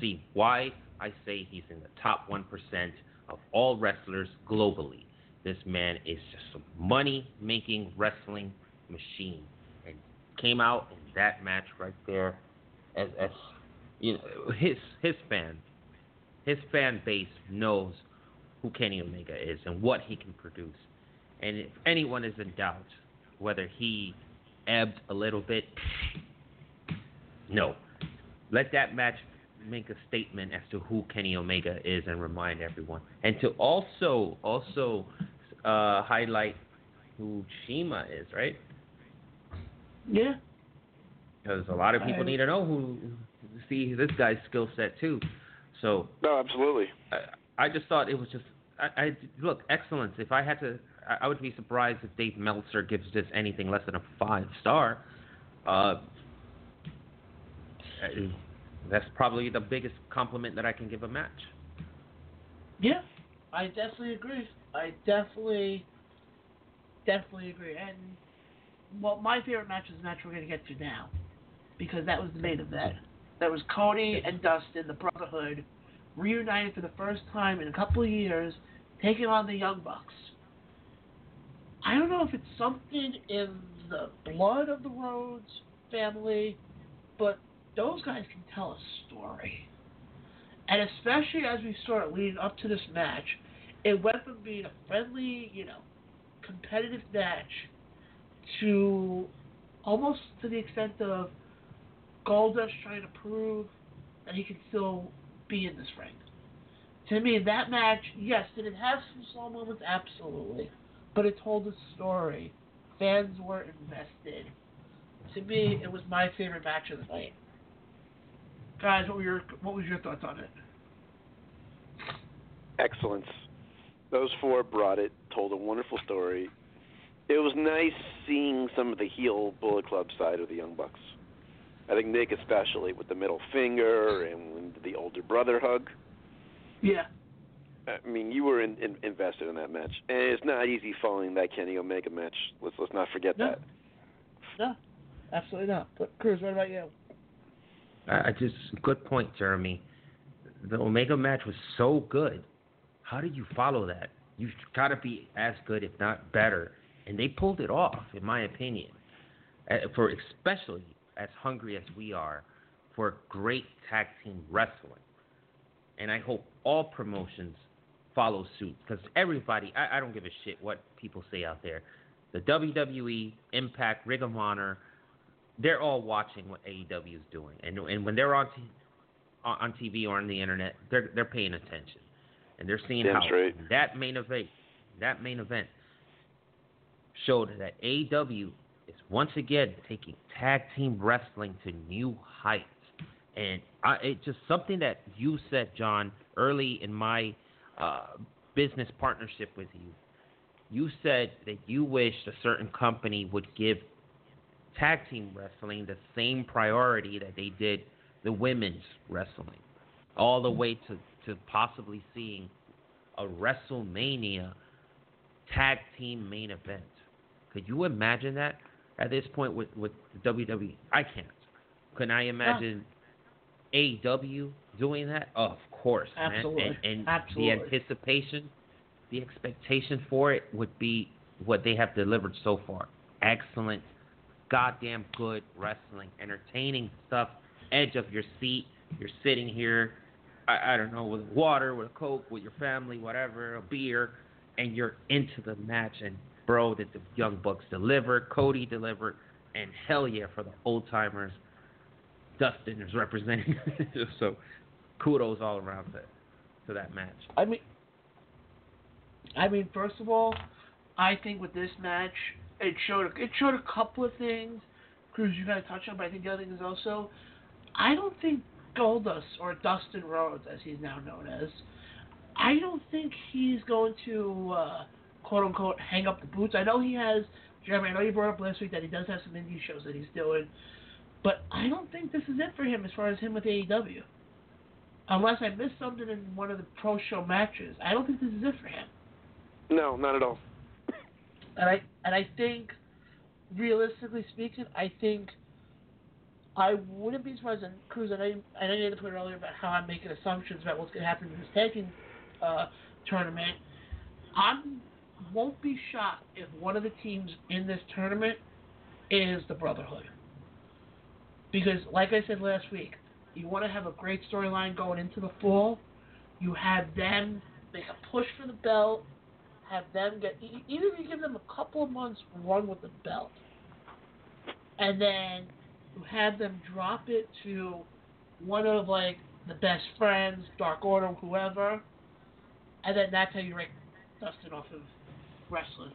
See why I say he's in the top one percent of all wrestlers globally. This man is just a money making wrestling machine. And came out in that match right there as as you know his his fan his fan base knows who Kenny Omega is and what he can produce. And if anyone is in doubt whether he ebbed a little bit, no. Let that match make a statement as to who Kenny Omega is and remind everyone. And to also also uh, highlight who CIMA is, right? Yeah. Because a lot of people I- need to know who see this guy's skill set too. So No, absolutely. I, I just thought it was just I, I look excellence. If I had to, I, I would be surprised if Dave Meltzer gives this anything less than a five star. Uh, that's probably the biggest compliment that I can give a match. Yeah, I definitely agree. I definitely, definitely agree. And well, my favorite match is the match we're gonna get to now, because that was the main event. That was Cody and Dustin, the Brotherhood, reunited for the first time in a couple of years, taking on the Young Bucks. I don't know if it's something in the blood of the Rhodes family, but those guys can tell a story. And especially as we start leading up to this match, it went from being a friendly, you know, competitive match to almost to the extent of Goldust trying to prove that he can still be in this ring. To me, that match, yes, did it have some slow moments? Absolutely. But it told a story. Fans were invested. To me, it was my favorite match of the night. Guys, what were your what was your thoughts on it? excellence. Those four brought it, told a wonderful story. It was nice seeing some of the heel Bullet Club side of the Young Bucks. I think Nick especially with the middle finger and the older brother hug. Yeah. I mean, you were in, in, invested in that match, and it's not easy following that Kenny Omega match. Let's let's not forget No. that. No, absolutely not. But Cruz, what about you? I I just good point, Jeremy. The Omega match was so good. How did you follow that? You've got to be as good, if not better, and they pulled it off, in my opinion. Uh, For especially as hungry as we are for great tag team wrestling, and I hope all promotions follow suit because everybody, I, I don't give a shit what people say out there. The WWE, Impact, Ring of Honor, they're all watching what AEW is doing, and and when they're on t- on TV or on the internet, they're they're paying attention, and they're seeing how that main event, that main event, showed that AEW is once again taking tag team wrestling to new heights, and I, it just something that you said, John, early in my uh, business partnership with you. You said that you wished a certain company would give tag team wrestling the same priority that they did the women's wrestling, all the way to, to possibly seeing a WrestleMania tag team main event. Could you imagine that at this point with, with the WWE? I can't. Can I imagine AW doing that? Oh, of course, man. Absolutely. And, and Absolutely. the anticipation, the expectation for it would be what they have delivered so far. Excellent, goddamn good wrestling, entertaining stuff, edge of your seat. You're sitting here, I, I don't know, with water, with a Coke, with your family, whatever, a beer, and you're into the match. And, bro, did the Young Bucks deliver? Cody delivered. And hell yeah, for the old timers, Dustin is representing. so kudos all around to, to that match. I mean, I mean, first of all, I think with this match, it showed it showed a couple of things. Cruz, you got to touch on, but I think the other thing is also, I don't think Goldust or Dustin Rhodes, as he's now known as, I don't think he's going to uh, quote unquote hang up the boots. I know he has. Jeremy, I know you brought up last week that he does have some indie shows that he's doing, but I don't think this is it for him as far as him with AEW. Unless I missed something in one of the pro show matches, I don't think this is it for him. No, not at all. And I and I think, realistically speaking, I think I wouldn't be surprised. And Cruz, I know you, I know you made the point earlier about how I'm making assumptions about what's going to happen in this tagging uh, tournament. I won't be shocked if one of the teams in this tournament is the Brotherhood. Because, like I said last week, you want to have a great storyline going into the fall. You have them make a push for the belt have them get even if you give them a couple of months run with the belt, and then you have them drop it to one of like the best friends, Dark Order, whoever, and then that's how you rank Dustin off of wrestling.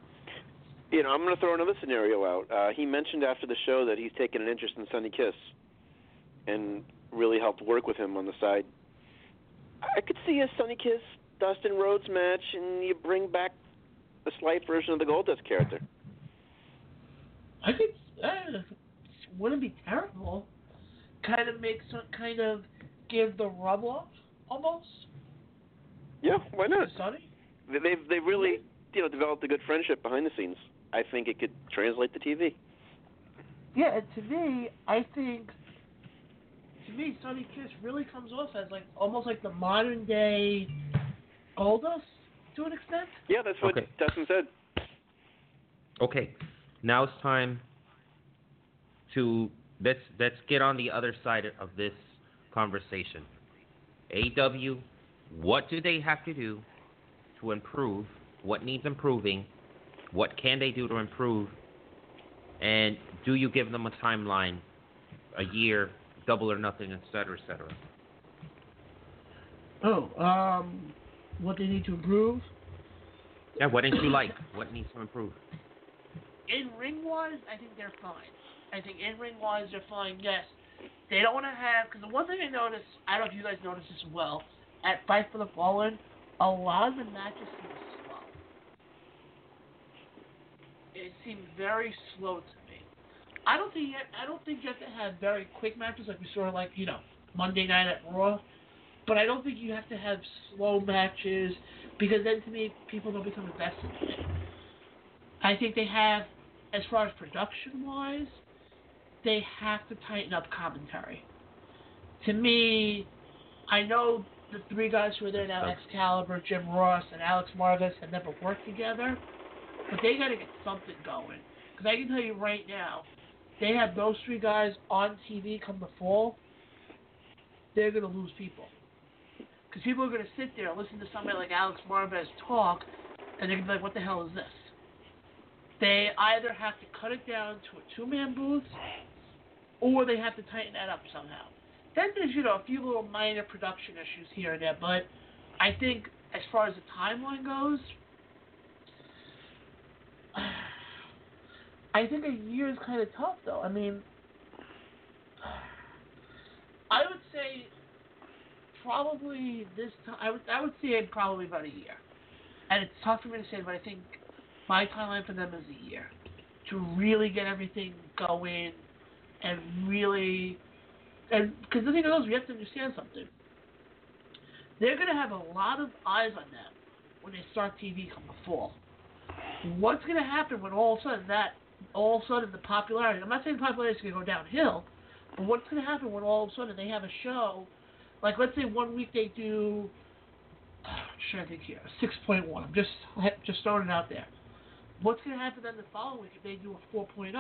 You know, I'm going to throw another scenario out. Uh, he mentioned after the show that he's taken an interest in Sonny Kiss, and really helped work with him on the side. I could see a Sonny Kiss Dustin Rhodes match, and you bring back a slight version of the Goldust character. I think uh, wouldn't be terrible. Kind of make some kind of give the rub off almost Yeah, why not? Sonny. They- They've they've really you know developed a good friendship behind the scenes. I think it could translate to TV. Yeah, and to me, I think to me, Sonny Kiss really comes off as like almost like the modern day Goldust to an extent. Yeah, that's what Okay. Dustin said. Okay, now it's time to let's let's get on the other side of this conversation. AW, what do they have to do to improve? What needs improving? What can they do to improve? And do you give them a timeline, a year, double or nothing, et cetera, et cetera? Oh, um, what they need to improve Yeah, what didn't you like? What needs to improve? in ring wise, I think they're fine. I think in ring wise, they're fine. Yes, they don't want to have because the one thing I noticed, I don't know if you guys noticed as well, at Fight for the Fallen, a lot of the matches seem slow. It seemed very slow to me. I don't think you have, I don't think you have to have very quick matches like we saw like you know Monday night at Raw, but I don't think you have to have slow matches because then to me people don't become invested in it. I think they have, as far as production wise, they have to tighten up commentary. To me, I know the three guys who are there now, Excalibur, Jim Ross, and Alex Marvez, have never worked together, but they got to get something going. Because I can tell you right now, they have those three guys on TV come the fall, they're going to lose people. Because people are going to sit there and listen to somebody like Alex Marvez talk, and they're going to be like, what the hell is this? They either have to cut it down to a two man booth, or they have to tighten that up somehow. Then there's, you know, a few little minor production issues here and there, but I think as far as the timeline goes, I think a year is kind of tough, though. I mean, I would say probably this time. I would I would say probably about a year, and it's tough for me to say, but I think my timeline for them is a year to really get everything going and really and because the thing is, we have to understand something. They're going to have a lot of eyes on them when they start TV come the fall. What's going to happen when all of a sudden that, all of a sudden the popularity, I'm not saying popularity is going to go downhill, but what's going to happen when all of a sudden they have a show, like let's say one week they do, to think here, 6.1. I'm just, just throwing it out there. What's going to happen then the following week if they do a 4.0?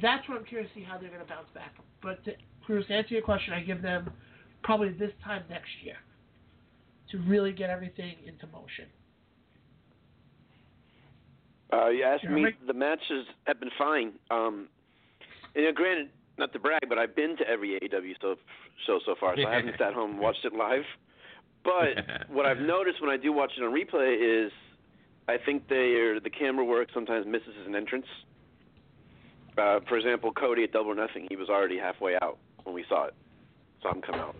That's what I'm curious to see how they're going to bounce back. But to, Cruz, to answer your question, I give them probably this time next year to really get everything into motion. Uh, you asked me. The matches have been fine. Um, and, you know, granted, not to brag, but I've been to every AEW so, show so far, so I haven't sat home and watched it live. But what I've noticed when I do watch it on replay is, I think they are, the camera work sometimes misses an entrance. Uh, for example, Cody at Double or Nothing, he was already halfway out when we saw it. Saw him come out.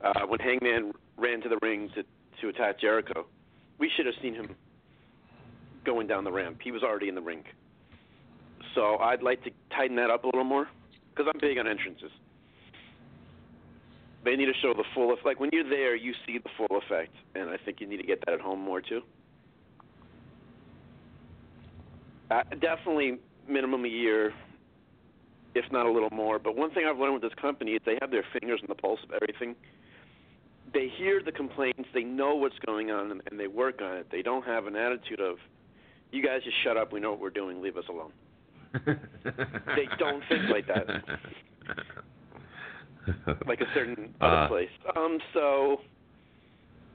Uh, when Hangman ran to the ring to to attack Jericho, we should have seen him going down the ramp. He was already in the rink. So I'd like to tighten that up a little more because I'm big on entrances. They need to show the full effect. Like when you're there, you see the full effect, and I think you need to get that at home more too. Uh, definitely minimum a year, if not a little more. But one thing I've learned with this company is they have their fingers on the pulse of everything. They hear the complaints, they know what's going on, and, and they work on it. They don't have an attitude of, "You guys just shut up. We know what we're doing. Leave us alone." They don't think like that. like a certain other Uh, place. Um, so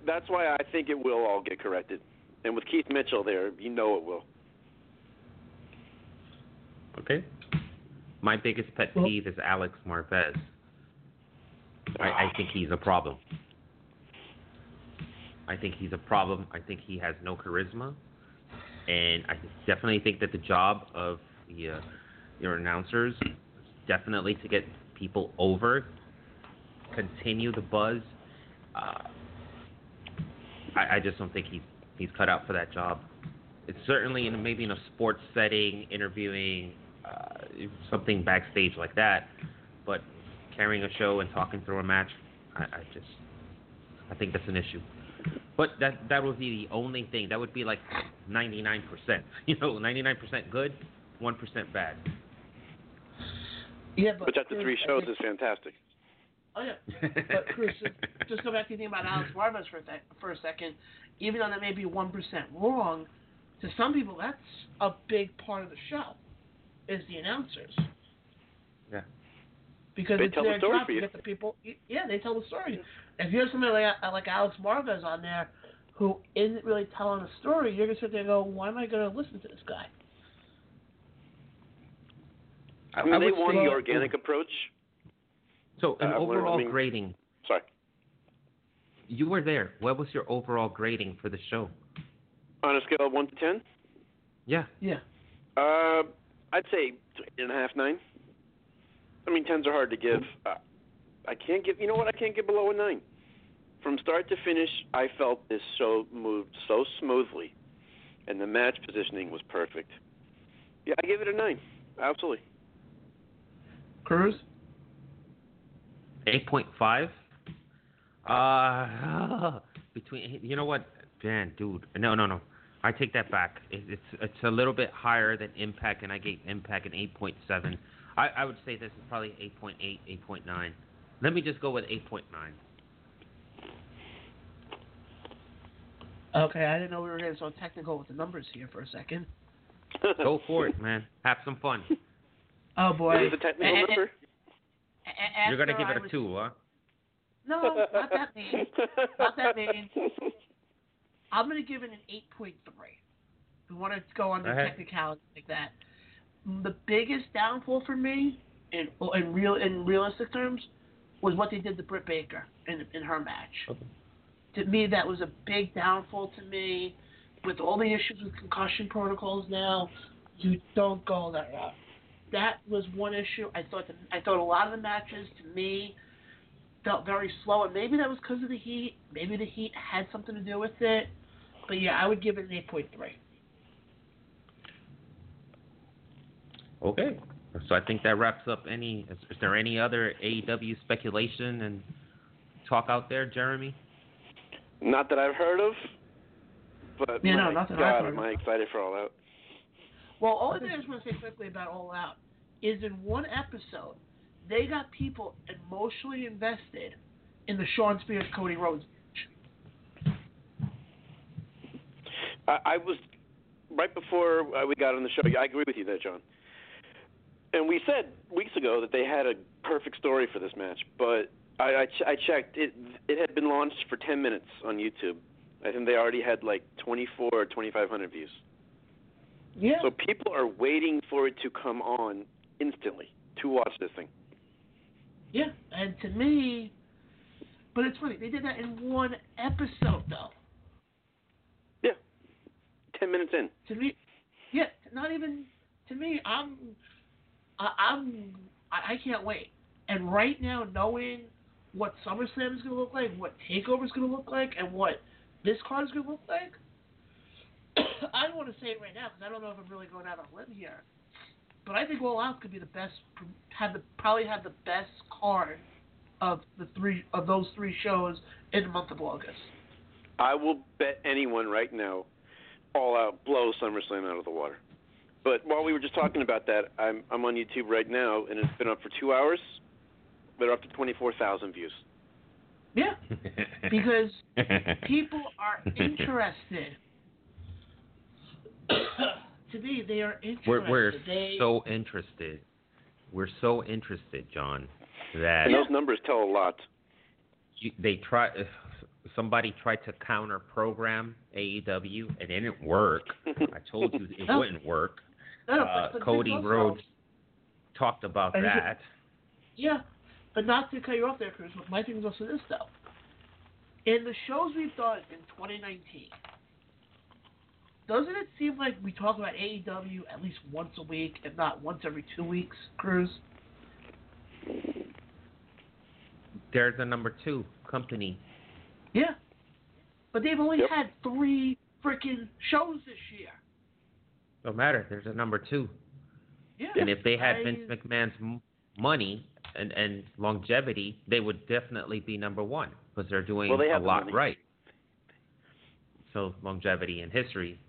that's why I think it will all get corrected. And with Keith Mitchell there, you know it will. Okay. My biggest pet Well- peeve is Alex Marvez. I, I think he's a problem. I think he's a problem. I think he has no charisma, and I definitely think that the job of the uh, your announcers definitely to get people over, continue the buzz. Uh, I, I just don't think he's he's cut out for that job. It's certainly in maybe in a sports setting, interviewing, uh, something backstage like that, but carrying a show and talking through a match, I, I just I think that's an issue. But that that would be the only thing. That would be like 99%. You know, 99% good, 1% bad. Yeah, but Which after Cruz, three shows is fantastic. Oh yeah, but Chris, just go back to the thing about Alex Marvez for a, sec- for a second. Even though that may be one percent wrong, to some people that's a big part of the show, is the announcers. Yeah. Because They it's tell the story job for to you. get the people. Yeah, they tell the story. If you have somebody like like Alex Marvez on there, who isn't really telling a story, you're gonna sit there and go, "Why am I gonna listen to this guy?" I mean, they would want say- the organic approach. So, an Uh, what- I overall mean- grading. Sorry. You were there. What was your overall grading for the show? On a scale of 1 to 10, Yeah. Yeah. uh, I'd say eight and a half, nine. I mean, tens are hard to give. Uh, I can't give. You know what? I can't give below a nine. From start to finish, I felt this show moved so smoothly, and the match positioning was perfect. Yeah, I give it a nine. absolutely. Cruz. Eight point five. Uh, between you know what, man, dude. No, no, no. I take that back. It's it's a little bit higher than Impact, and I gave Impact an eight point seven. I, I would say this is probably 8.8, 8.9. Let me just go with 8.9. Okay, I didn't know we were getting so technical with the numbers here for a second. Go for it, man. Have some fun. Oh boy. Is it a technical And- and- number? a- You're gonna give it I a was- two, huh? No, not that mean. Not that mean. I'm gonna give it an eight point three. We want to go on the Okay. technicality like that. The biggest downfall for me, in in real in realistic terms, was what they did to Britt Baker in in her match. Okay. To me, that was a big downfall to me. With all the issues with concussion protocols now, you don't go that route. That was one issue. I thought the, I thought a lot of the matches to me felt very slow, and maybe that was because of the heat. Maybe the heat had something to do with it. But yeah, I would give it an eight point three. Okay. So I think that wraps up any. Is, is there any other AEW speculation and talk out there, Jeremy? Not that I've heard of, but Yeah, no, my nothing I've God, heard am I excited for all that. Well, all thing I just want to say quickly about All Out is in one episode, they got people emotionally invested in the Shawn Spears Cody Rhodes. I, I was right before uh, we got on the show. I agree with you there, John. And we said weeks ago that they had a perfect story for this match, but I, I, ch- I checked. It it had been launched for 10 minutes on YouTube. I think they already had like 24 or 2,500 views. Yeah. So people are waiting for it to come on instantly to watch this thing. Yeah, and to me, but it's funny they did that in one episode though. Yeah, 10 minutes in. To me, yeah, not even to me. I'm, I, I'm, I, I can't wait. And right now, knowing what SummerSlam is going to look like, what Takeover is going to look like, and what this card is going to look like, I don't want to say it right now because I don't know if I'm really going out on a limb here. But I think All Out could be the best, have the probably have the best card of the three of those three shows in the month of August. I will bet anyone right now, all out blow SummerSlam out of the water. But while we were just talking about that, I'm I'm on YouTube right now, and it's been up for two hours. They're up to twenty four thousand views. Yeah, because people are interested. to me, they are interested. We're we're they, so interested. We're so interested, John, that And those numbers tell a lot. you, they try. Somebody tried to counter program AEW. And it didn't work. I told you it No. wouldn't work. No, no, Uh, but- but Cody think also- Rhodes talked about I think it- that. Yeah, but not to cut you off there, Chris. But my thing is also this though. In the shows we've done in 2019, doesn't it seem like we talk about AEW at least once a week, if not once every two weeks, Cruz? They're the number two company. Yeah. But they've only Yep. had three freaking shows this year. No matter. There's a number two. Yeah. And if they had I- Vince McMahon's m- money and, and longevity, they would definitely be number one because they're doing Well, they a have the lot money. right. So longevity and history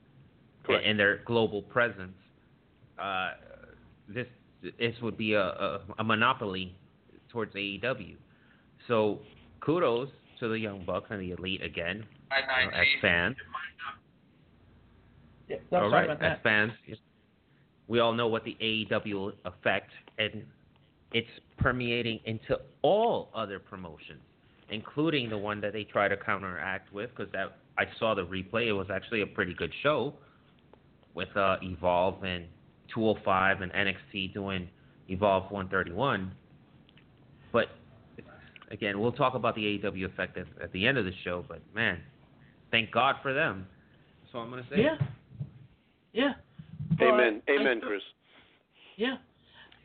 Correct. and their global presence, uh, this this would be a, a, a monopoly towards AEW. So kudos to the Young Bucks and the Elite again you know, as fans. Yeah, All right, as fans, we all know what the AEW effect, and it's permeating into all other promotions, including the one that they try to counteract with. Because that I saw the replay; it was actually a pretty good show with uh, Evolve and 205 and NXT doing Evolve 131. But again, we'll talk about the AEW effect at, at the end of the show. But man, thank God for them. That's all I'm gonna say. Yeah. Yeah. But Amen. Amen, still- Chris. Yeah.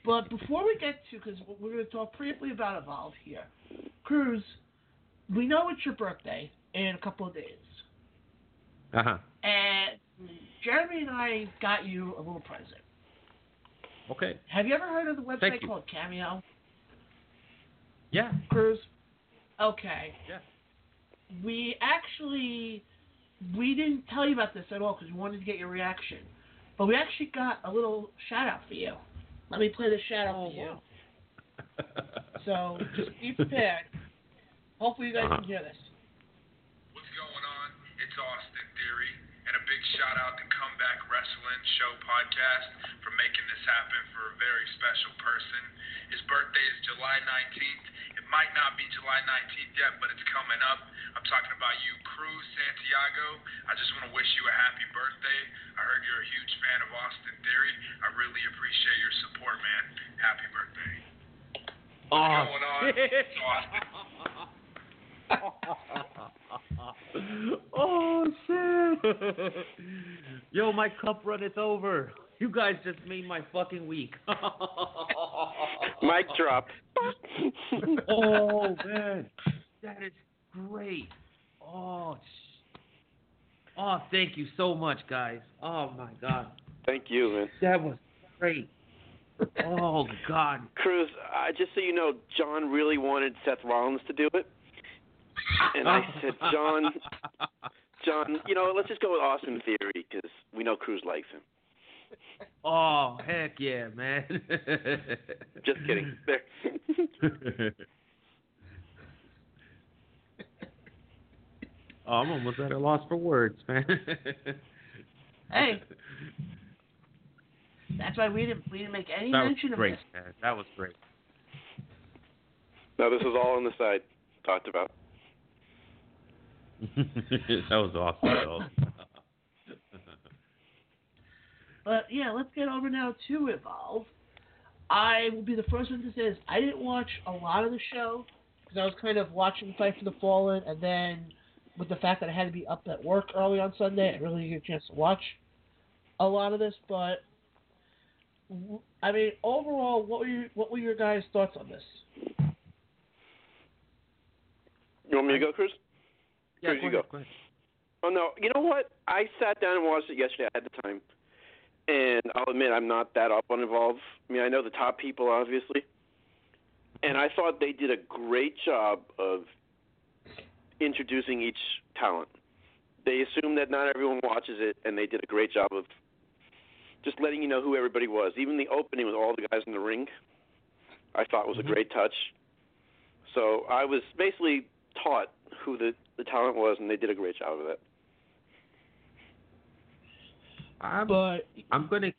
But before we get to, because we're going to talk briefly about Evolve here. Cruz, we know it's your birthday in a couple of days. Uh huh. And Jeremy and I got you a little present. Okay. Have you ever heard of the website Thank you. called Cameo? Yeah. Cruz? Okay. Yeah. We actually we didn't tell you about this at all because we wanted to get your reaction, but we actually got a little shout out for you. Let me play the shout out Oh, for you. So just be prepared. Hopefully you guys Uh-huh. can hear this. What's going on? It's Austin Theory, and a big shout out to Comeback Wrestling Show Podcast for making this happen for a very special person. His birthday is July 19th. It might not be July 19th yet, but it's coming up. I'm talking about you, Cruz Santiago. I just want to wish you a happy birthday. I heard you're a huge fan of Austin Theory. I really appreciate your support, man. Happy birthday. What's Oh, going on? It's Austin. oh shit! Yo, my cup runneth over. You guys just made my fucking week. Mic drop. oh man, that is great. Oh, sh- oh, thank you so much, guys. Oh my god, Thank you, man. that was great. Oh god. Cruz, uh, just so you know, John really wanted Seth Rollins to do it. And I said, John, John, you know, let's just go with Austin Theory because we know Cruz likes him. Oh heck yeah, man. Just kidding. There. oh, Oh, I'm almost at a loss for words, man. Hey, that's why we didn't we didn't make any that was mention great, of this. man. That was great. No, this is all on the side talked about. that was awesome, though. But yeah, let's get over now to Evolve. I will be the first one to say this. I didn't watch a lot of the show because I was kind of watching Fight for the Fallen, and then with the fact that I had to be up at work early on Sunday, I really didn't get a chance to watch a lot of this. But I mean, overall, what were your, what were your guys' thoughts on this? You want me to go, Chris? yeah, Cruz, go you ahead, go. go ahead. Oh no, you know what? I sat down and watched it yesterday. I had the time, and I'll admit I'm not that up on Evolve. I mean, I know the top people, obviously, and I thought they did a great job of introducing each talent. They assume that not everyone watches it, and they did a great job of just letting you know who everybody was. Even the opening with all the guys in the ring, I thought was Mhm. a great touch. So I was basically taught who the the talent was, and they did a great job of it. I'm, But I'm gonna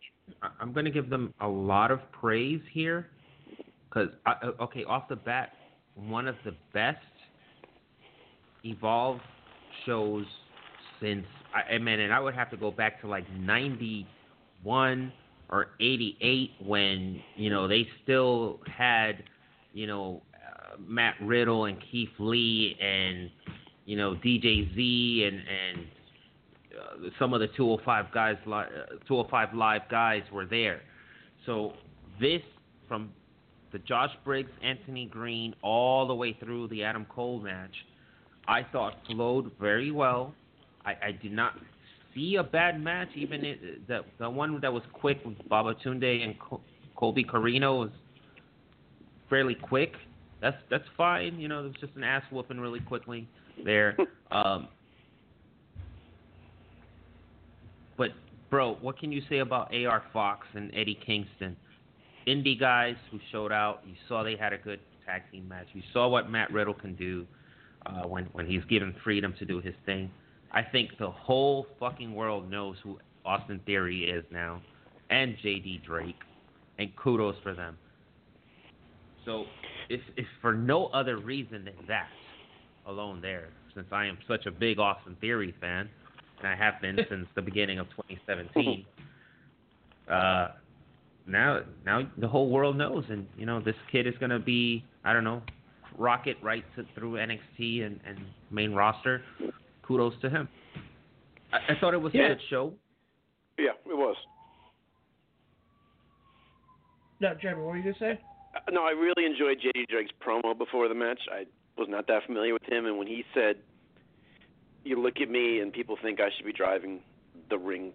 I'm gonna give them a lot of praise here, because okay, off the bat, one of the best Evolve shows since I, I mean, and I would have to go back to like '91 or '88 when you know they still had you know uh, Matt Riddle and Keith Lee and you know DJ Z and and uh, some of the 205 guys, uh, 205 live guys were there. So this from the Josh Briggs, Anthony Green, all the way through the Adam Cole match, I thought flowed very well. I, I did not see a bad match. Even it, the the one that was quick with Babatunde and Col- Colby Corino was fairly quick. That's that's fine. You know, it was just an ass whooping really quickly there. Um, but bro, what can you say about AR Fox and Eddie Kingston? Indie guys who showed out. You saw they had a good tag team match. You saw what Matt Riddle can do uh, when when he's given freedom to do his thing. I think the whole fucking world knows who Austin Theory is now, and JD Drake, and kudos for them. So, if if for no other reason than that alone, there, since I am such a big Austin Theory fan, and I have been since the beginning of 2017. Uh, now, now the whole world knows, and you know this kid is gonna be, I don't know, rocket right to, through NXT and, and main roster. Kudos to him. I, I thought it was Yeah. a good show. Yeah, it was. no, Jeremy, what were you gonna say? Uh, No, I really enjoyed JD Drake's promo before the match. I was not that familiar with him, and when he said, "You look at me, and people think I should be driving the ring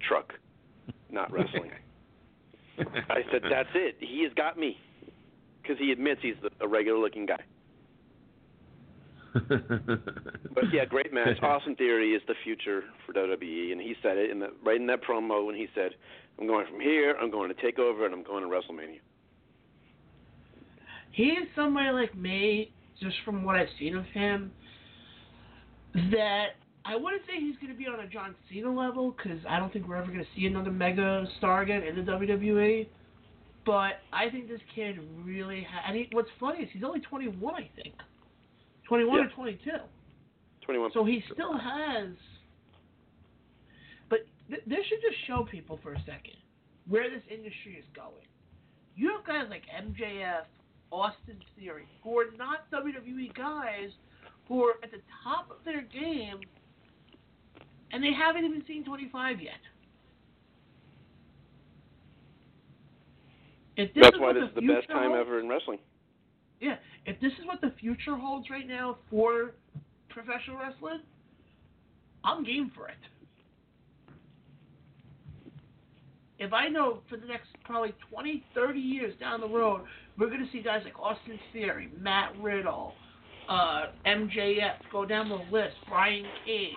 truck, not wrestling," I said, "That's it. He has got me," because he admits he's a regular-looking guy. But yeah, great match. Austin Theory is the future for WWE, and he said it in the right in that promo when he said, "I'm going from here. I'm going to take over, and I'm going to WrestleMania." He is somebody like me, just from what I've seen of him, that I wouldn't say he's going to be on a John Cena level because I don't think we're ever going to see another mega star again in the WWE. But I think this kid really ha- and he, what's funny is he's only 21, I think. 21 Yeah. or 22. Twenty-one. So he still has. But th- this should just show people for a second where this industry is going. You have guys like MJF, Austin Theory, who are not WWE guys, who are at the top of their game, and they haven't even seen 25 yet. If this That's is why this the is the best time holds- ever in wrestling. yeah, if this is what the future holds right now for professional wrestling, I'm game for it. If I know for the next probably 20, 30 years down the road, we're going to see guys like Austin Theory, Matt Riddle, uh, MJF, go down the list, Brian Cage.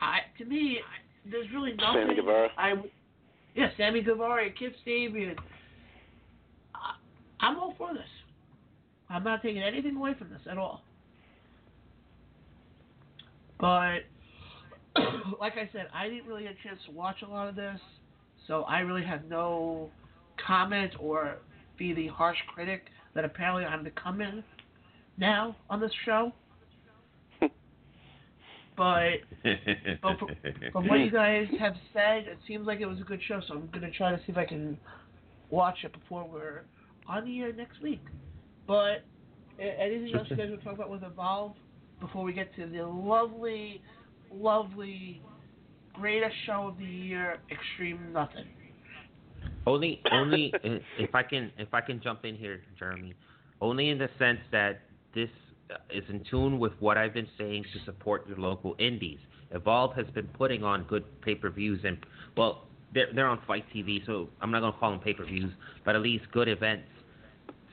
I, to me, there's really nothing. Sammy Guevara. I, yeah, Sammy Guevara, Kip Sabian. I'm all for this. I'm not taking anything away from this at all. But like I said, I didn't really get a chance to watch a lot of this, so I really have no comment or be the harsh critic that apparently I'm becoming now on this show. But Oh, from what you guys have said, it seems like it was a good show, so I'm gonna try to see if I can watch it before we're on the air next week. But anything else you guys want to talk about with Evolve before we get to the lovely, lovely, greatest show of the year, Extreme Nothing? Only, only if I can, if I can jump in here, Jeremy. Only in the sense that this uh, is in tune with what I've been saying to support your local indies. Evolve has been putting on good pay-per-views, and well, they're they're on FITE TV, so I'm not gonna call them pay-per-views, but at least good events.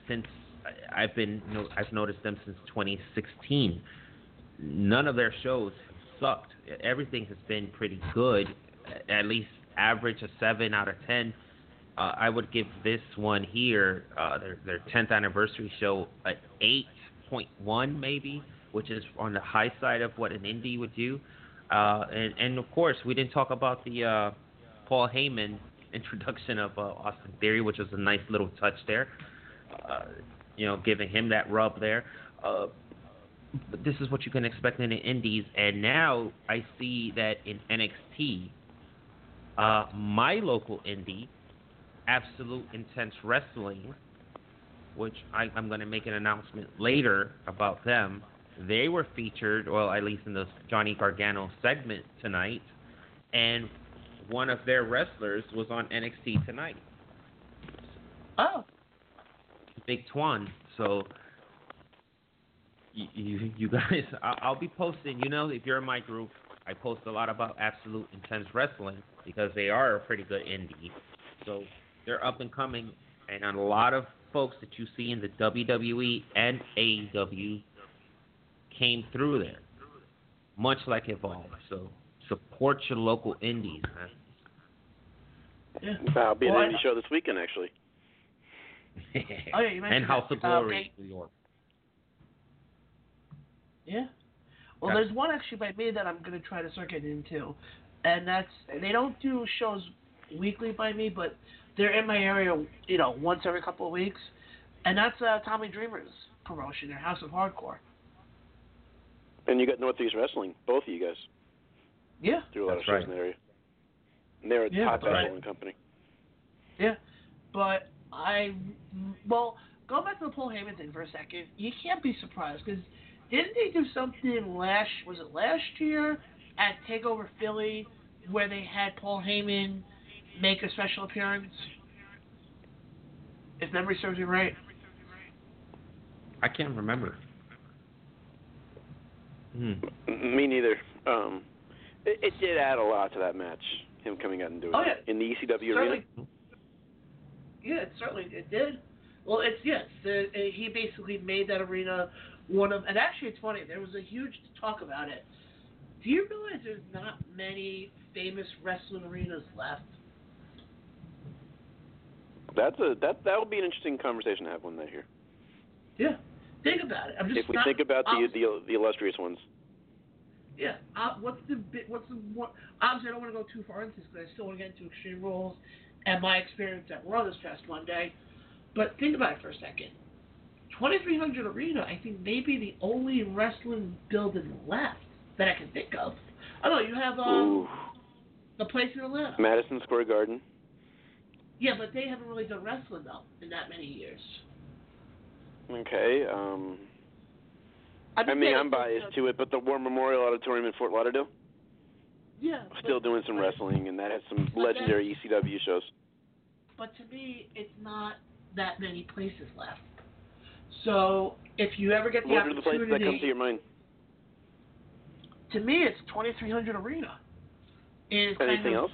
Since I've been, I've noticed them since 2016. None of their shows have sucked. Everything has been pretty good, at least average a seven out of ten uh, I would give this one here, uh, their their 10th anniversary show, an 8.1 maybe, which is on the high side of what an indie would do. Uh, and and of course, we didn't talk about the uh, Paul Heyman introduction of uh, Austin Theory, which was a nice little touch there. Uh, you know, giving him that rub there. Uh, but this is what you can expect in the indies, and now I see that in NXT, uh, my local indie Absolute Intense Wrestling, which I, I'm going to make an announcement later about them. They were featured, well, at least in the Johnny Gargano segment tonight, and one of their wrestlers was on NXT tonight, Oh, Big Twan. So you, you, you guys, I- I'll be posting. You know, if you're in my group, I post a lot about Absolute Intense Wrestling because they are a pretty good indie. So they're up and coming, and a lot of folks that you see in the WWE and AEW came through there, much like Evolve. So support your local indies, man. Yeah. I'll be at Well, an I- indie show this weekend, actually. Oh, yeah, you and House of Glory, Uh. New York. Yeah. Well, Okay. there's one actually by me that I'm gonna try to start getting into, and that's they don't do shows weekly by me, but they're in my area, you know, once every couple of weeks, and that's uh, Tommy Dreamer's promotion, their House of Hardcore. And you got Northeast Wrestling, both of you guys Yeah. do a lot That's of shows right. in the area. And they're a Yeah, top that's right. wrestling company. Yeah, but I, well, go back to the Paul Heyman thing for a second. You can't be surprised because didn't they do something last? Was it last year at Takeover Philly where they had Paul Heyman make a special appearance? If memory serves me right. I can't remember. Hmm. Me neither. Um, it, it did add a lot to that match. Him coming out and doing Oh, it in the ECW Certainly. arena. Yeah, it certainly it did. Well, it's yes. The, uh, he basically made that arena one of, and actually, it's funny. There was a huge talk about it. Do you realize there's not many famous wrestling arenas left? That's a that that would be an interesting conversation to have one day here. Yeah. Think about it. I'm just If we not, think about the the the illustrious ones. Yeah. Uh, what's the bit? What's the what? Obviously, I don't want to go too far into this because I still want to get into Extreme Rules and my experience at Raw this past Monday. But think about it for a second. 2300 Arena, I think, may be the only wrestling building left that I can think of. I don't know. You have um, the place in Atlanta. Madison Square Garden. Yeah, but they haven't really done wrestling though in that many years. Okay. Um, I'm I mean, I'm biased to it, but the War Memorial Auditorium in Fort Lauderdale Yeah. still but- doing some wrestling, and that has some legendary ECW shows. but to me, it's not that many places left. So if you ever get the What are the places that come to your mind? to me, it's 2300 Arena. Is kind Anything of, else?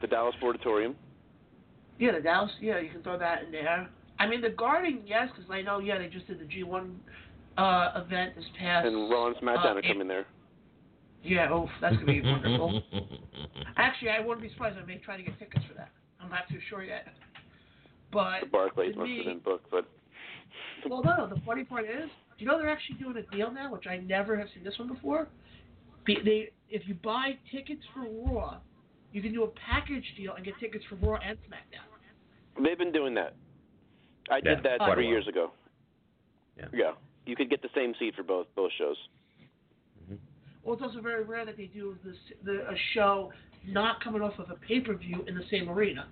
The Dallas Auditorium. Yeah, the Dallas. Yeah, you can throw that in there. I mean, the Garden, yes, because I know. Yeah, they just did the G1 uh, event this past. And Raw and SmackDown uh, are coming there. Yeah, oh, that's gonna be wonderful. Actually, I wouldn't be surprised. I may try to get tickets for that. I'm not too sure yet. But The Barclays to must me, have been booked, but Well, no, the funny part is, do you know they're actually doing a deal now, which I never have seen this one before. They, if you buy tickets for Raw, you can do a package deal and get tickets for Raw and SmackDown. they've been doing that. I Yeah, did that quite three years ago. Yeah. Yeah. You could get the same seat for both both shows. Well, it's also very rare that they do this, the, a show not coming off of a pay per view in the same arena.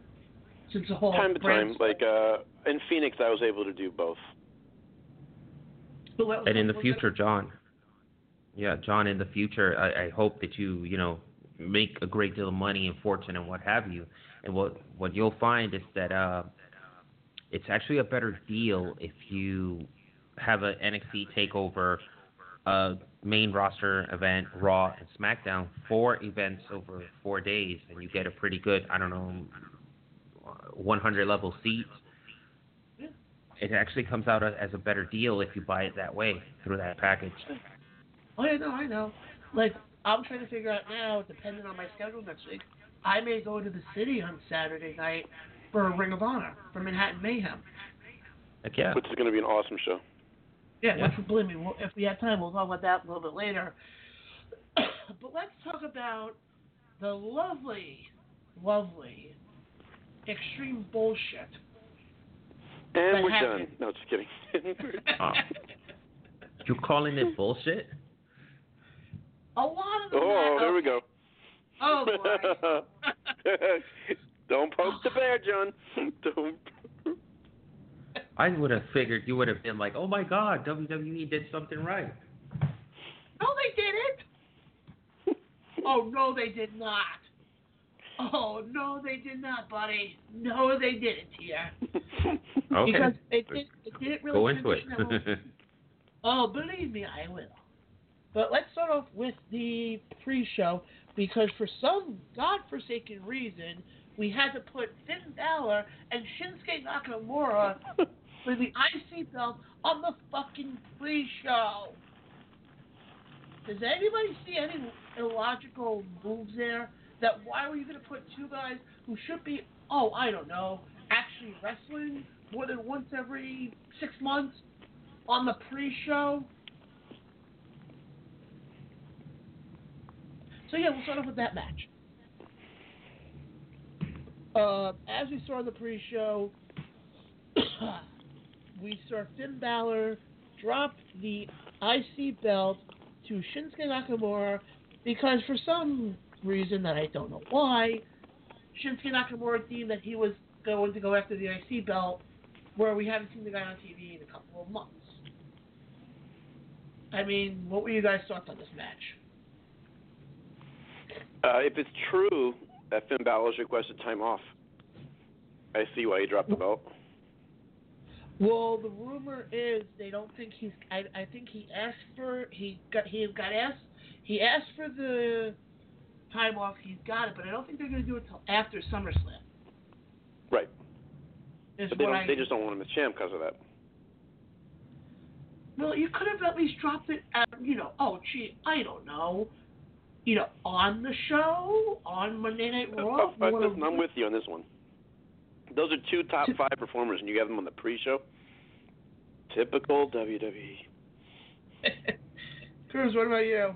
Since the whole time to brand time, like uh in Phoenix, I was able to do both. But what- and in the what- future, John. Yeah, John. In the future, I, I hope that you, you know, make a great deal of money and fortune and what have you. And what what you'll find is that uh, it's actually a better deal if you have a NXT takeover, uh, main roster event, Raw and SmackDown, four events over four days, and you get a pretty good, I don't know, 100 level seats. Yeah. It actually comes out as a better deal if you buy it that way through that package. Oh, yeah, no, I know. Like, I'm trying to figure out now, depending on my schedule next week, I may go to the city on Saturday night for a Ring of Honor for Manhattan Mayhem. Heck yeah. Which is going to be an awesome show. Yeah, Yeah. which, believe me, if we have time, we'll talk about that a little bit later. but let's talk about the lovely, lovely, extreme bullshit. And we're happened. done. No, just kidding. Oh. You calling it bullshit? a lot of them. oh, have- there we go. Oh boy. Don't poke the bear, John. Don't. I would have figured you would have been like, "Oh my God, WWE did something right." No, they didn't. Oh no, they did not. Oh no, they did not, buddy. No, they didn't here. Okay. Because it, did, it didn't really Go into it. transition that well. Oh, believe me, I will. But let's start off with the pre-show because for some godforsaken reason, we had to put Finn Balor and Shinsuke Nakamura the IC belt on the fucking pre-show. Does anybody see any illogical moves there? That why were you going to put two guys who should be, oh, I don't know, actually wrestling more than once every six months on the pre-show? So yeah, we'll start off with that match. Uh, as we saw in the pre-show, we saw Finn Balor drop the IC belt to Shinsuke Nakamura because for some reason that I don't know why, Shinsuke Nakamura deemed that he was going to go after the IC belt where we haven't seen the guy on TV in a couple of months. I mean, what were you guys' thoughts on this match? Uh, if it's true that Finn Balor's requested time off, I see why he dropped the belt. Well, the rumor is they don't think he's. I, I think he asked for he got he got asked he asked for the time off. He's got it, but I don't think they're going to do it until after SummerSlam. Right. Is But they don't. I, They just don't want him as champ because of that. Well, you could have at least dropped it at, you know, oh, gee, I don't know, you know, on the show, on Monday Night Raw. Uh, uh, you listen, I'm with you on this one. Those are two top five performers, and you have them on the pre-show. Typical. WWE. Cruz, what about you?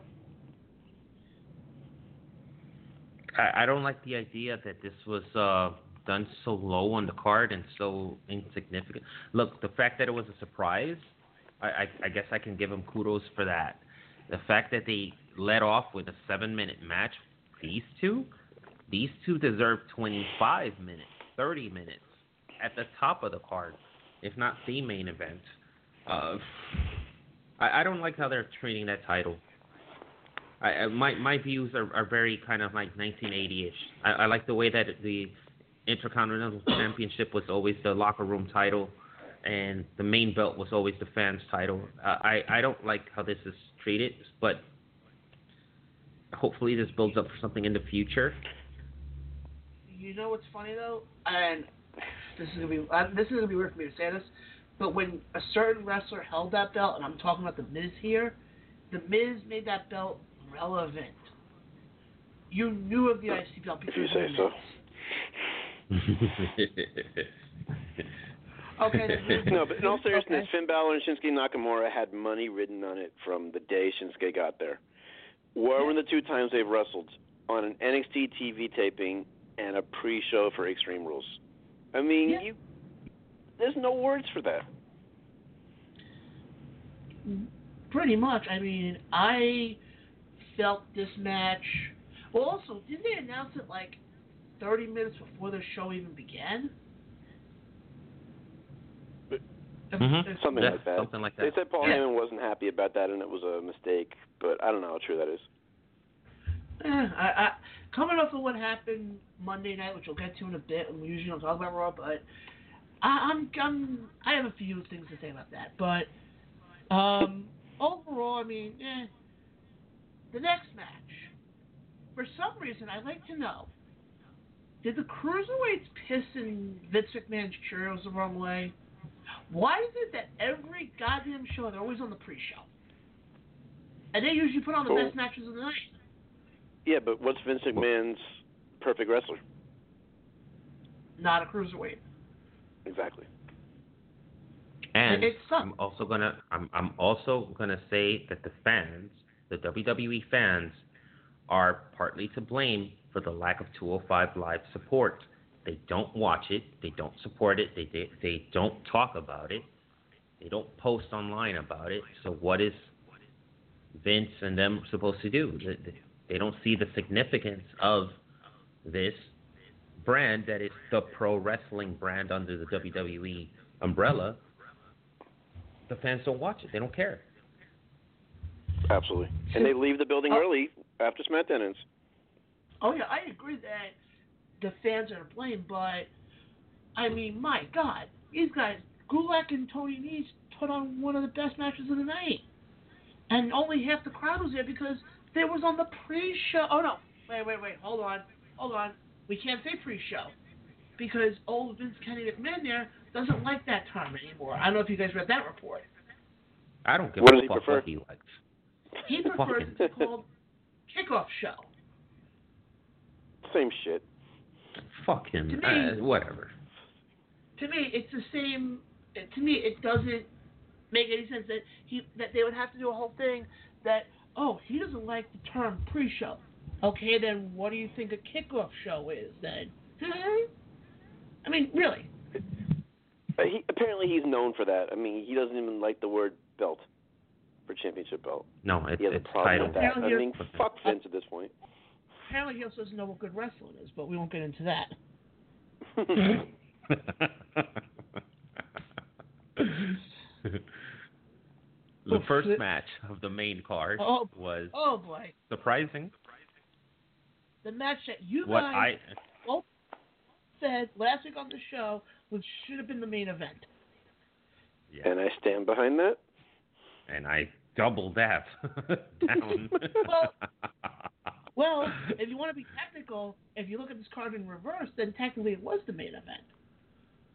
I, I don't like the idea that this was uh, done so low on the card and so insignificant. Look, the fact that it was a surprise, I, I, I guess I can give them kudos for that. The fact that they led off with a seven-minute match, these two, these two deserve 25 minutes, 30 minutes at the top of the card, if not the main event. Uh, I, I don't like how they're treating that title. I, I my my views are, are very kind of like 1980ish. I, I like the way that the Intercontinental Championship was always the locker room title, and the main belt was always the fans title. Uh, I I don't like how this is treated, but hopefully this builds up for something in the future. You know what's funny though, and this is gonna be uh, this is gonna be weird for me to say this, but when a certain wrestler held that belt, and I'm talking about the Miz here, the Miz made that belt relevant. You knew of the IC belt because If you say so. Okay. No, but in all seriousness, okay. Finn Balor and Shinsuke Nakamura had money written on it from the day Shinsuke got there. Where were the two times they've wrestled? On an NXT TV taping and a pre-show for Extreme Rules. I mean, Yeah. you. There's no words for that. Pretty much. I mean, I felt this match. Well, also, didn't they announce it like 30 minutes before the show even began? But- If- Mhm. Something Yeah, like that. something like that. They said Paul Yeah. Heyman wasn't happy about that and it was a mistake, but I don't know how true that is. Eh, I, I, coming off of what happened Monday night, which we'll get to in a bit, and we usually don't talk about Raw, but I, I'm, I'm, I have a few things to say about that. But um, overall, I mean, eh, the next match. For some reason, I'd like to know: Did the cruiserweights piss in Vince McMahon's Cheerios the wrong way? Why is it that every goddamn show they're always on the pre-show, and they usually put on the Cool. best matches of the night? Yeah, but what's Vince McMahon's perfect wrestler? Not a cruiserweight. Exactly. And It sucks. I'm also gonna I'm I'm also gonna say that the fans, the WWE fans, are partly to blame for the lack of 205 live support. They don't watch it, they don't support it, they they, they don't talk about it, they don't post online about it. So what is Vince and them supposed to do? They, they- they don't see the significance of this brand that is the pro wrestling brand under the WWE umbrella the fans don't watch it. They don't care. Absolutely. And they leave the building Oh. early after SmackDown ends. Oh yeah, I agree that the fans are to blame, but I mean, my God, these guys, Gulak and Tony Nese, put on one of the best matches of the night, and only half the crowd was there because they was on the pre-show. Oh no, wait, wait, wait, hold on, hold on. We can't say pre-show because old Vince Kenny McMahon there doesn't like that term anymore. I don't know if you guys read that report. I don't give What a he fuck prefer? what he likes. He prefers it to be called kickoff show. Same shit. Fuck him. To me- Uh, whatever. to me, it's the same. To me, it doesn't make any sense that he that they would have to do a whole thing that oh he doesn't like the term pre-show. Okay, then what do you think a kickoff show is then? I mean, really? Uh, he, apparently, he's known for that. I mean, he doesn't even like the word belt for championship belt. No, it's He has a problem title. with that. I Apparently mean, fuck Vince at this point. Apparently, he also doesn't know what good wrestling is, but we won't get into that. the Oh, first shit. match of the main card Oh. was Oh boy, surprising. the match that you What guys I said last week on the show, which should have been the main event. yeah, and I stand behind that. and I double that down. Well- Well, if you want to be technical, if you look at this card in reverse, then technically it was the main event.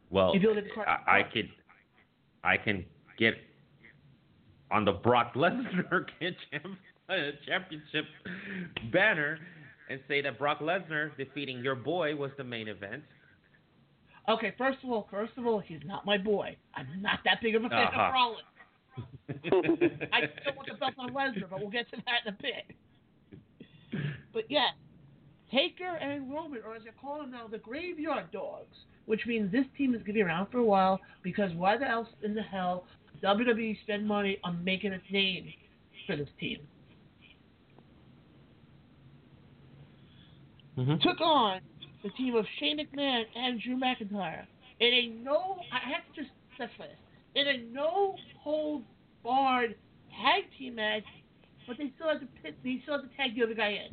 Well, You feel the cor- I, I could, I can get on the Brock Lesnar uh, championship banner and say that Brock Lesnar defeating your boy was the main event. Okay, first of all, first of all, he's not my boy. I'm not that big of a fan Uh-huh. of Rollins. I still want the belt on Lesnar, but we'll get to that in a bit. But yeah, Taker and Roman, or as they call them now, the Graveyard Dogs, which means this team is going to be around for a while because why the else in the hell WWE spend money on making a name for this team? Mhm. Took on the team of Shane McMahon and Drew McIntyre in a no, I have to just specify this, in a no hold barred tag team match, but they still had to pit, they still had to tag the other guy in.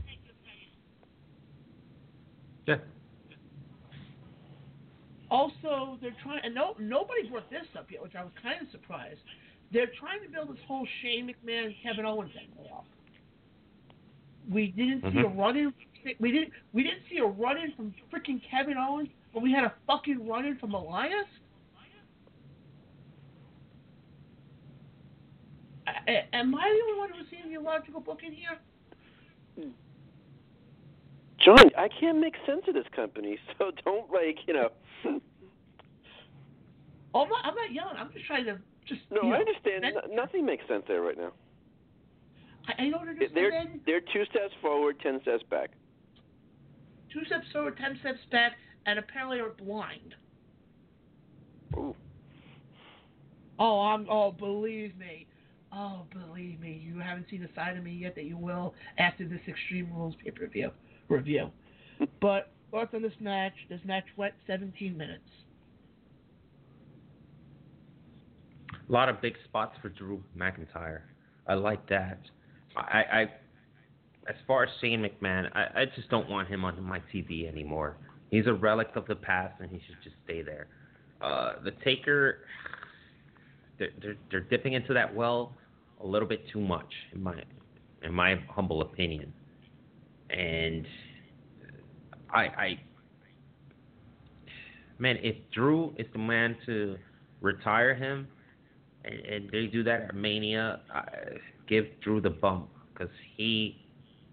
Yeah. Also, they're trying, and no, nobody brought this up yet, which I was kind of surprised. They're trying to build this whole Shane McMahon Kevin Owens angle up. We didn't see a Mhm. run in. We didn't. We didn't see a run in from freaking Kevin Owens, but we had a fucking run in from Elias. I, I- am I the only one who's seeing the illogical booking here? John, I can't make sense of this company, so don't like you know. Oh, I'm not. I'm not yelling. I'm just trying to just. No, you know, I understand. No, nothing makes sense there right now. I, I don't understand. They're they're two steps forward, ten steps back. two steps forward, ten steps back, and apparently are blind. Ooh. Oh, I'm. Oh, believe me. Oh, believe me. You haven't seen a side of me yet that you will after this Extreme Rules pay per view review. but thoughts on this match? This match went 17 minutes. A lot of big spots for Drew McIntyre. I like that. I, I as far as Shane McMahon, I, I just don't want him on my TV anymore. He's a relic of the past, and he should just stay there. Uh, the Taker, they're, they're they're dipping into that well a little bit too much, in my in my humble opinion. And I, I man, if Drew is the man to retire him, and, and they do that at Mania, I, give Drew the bump because he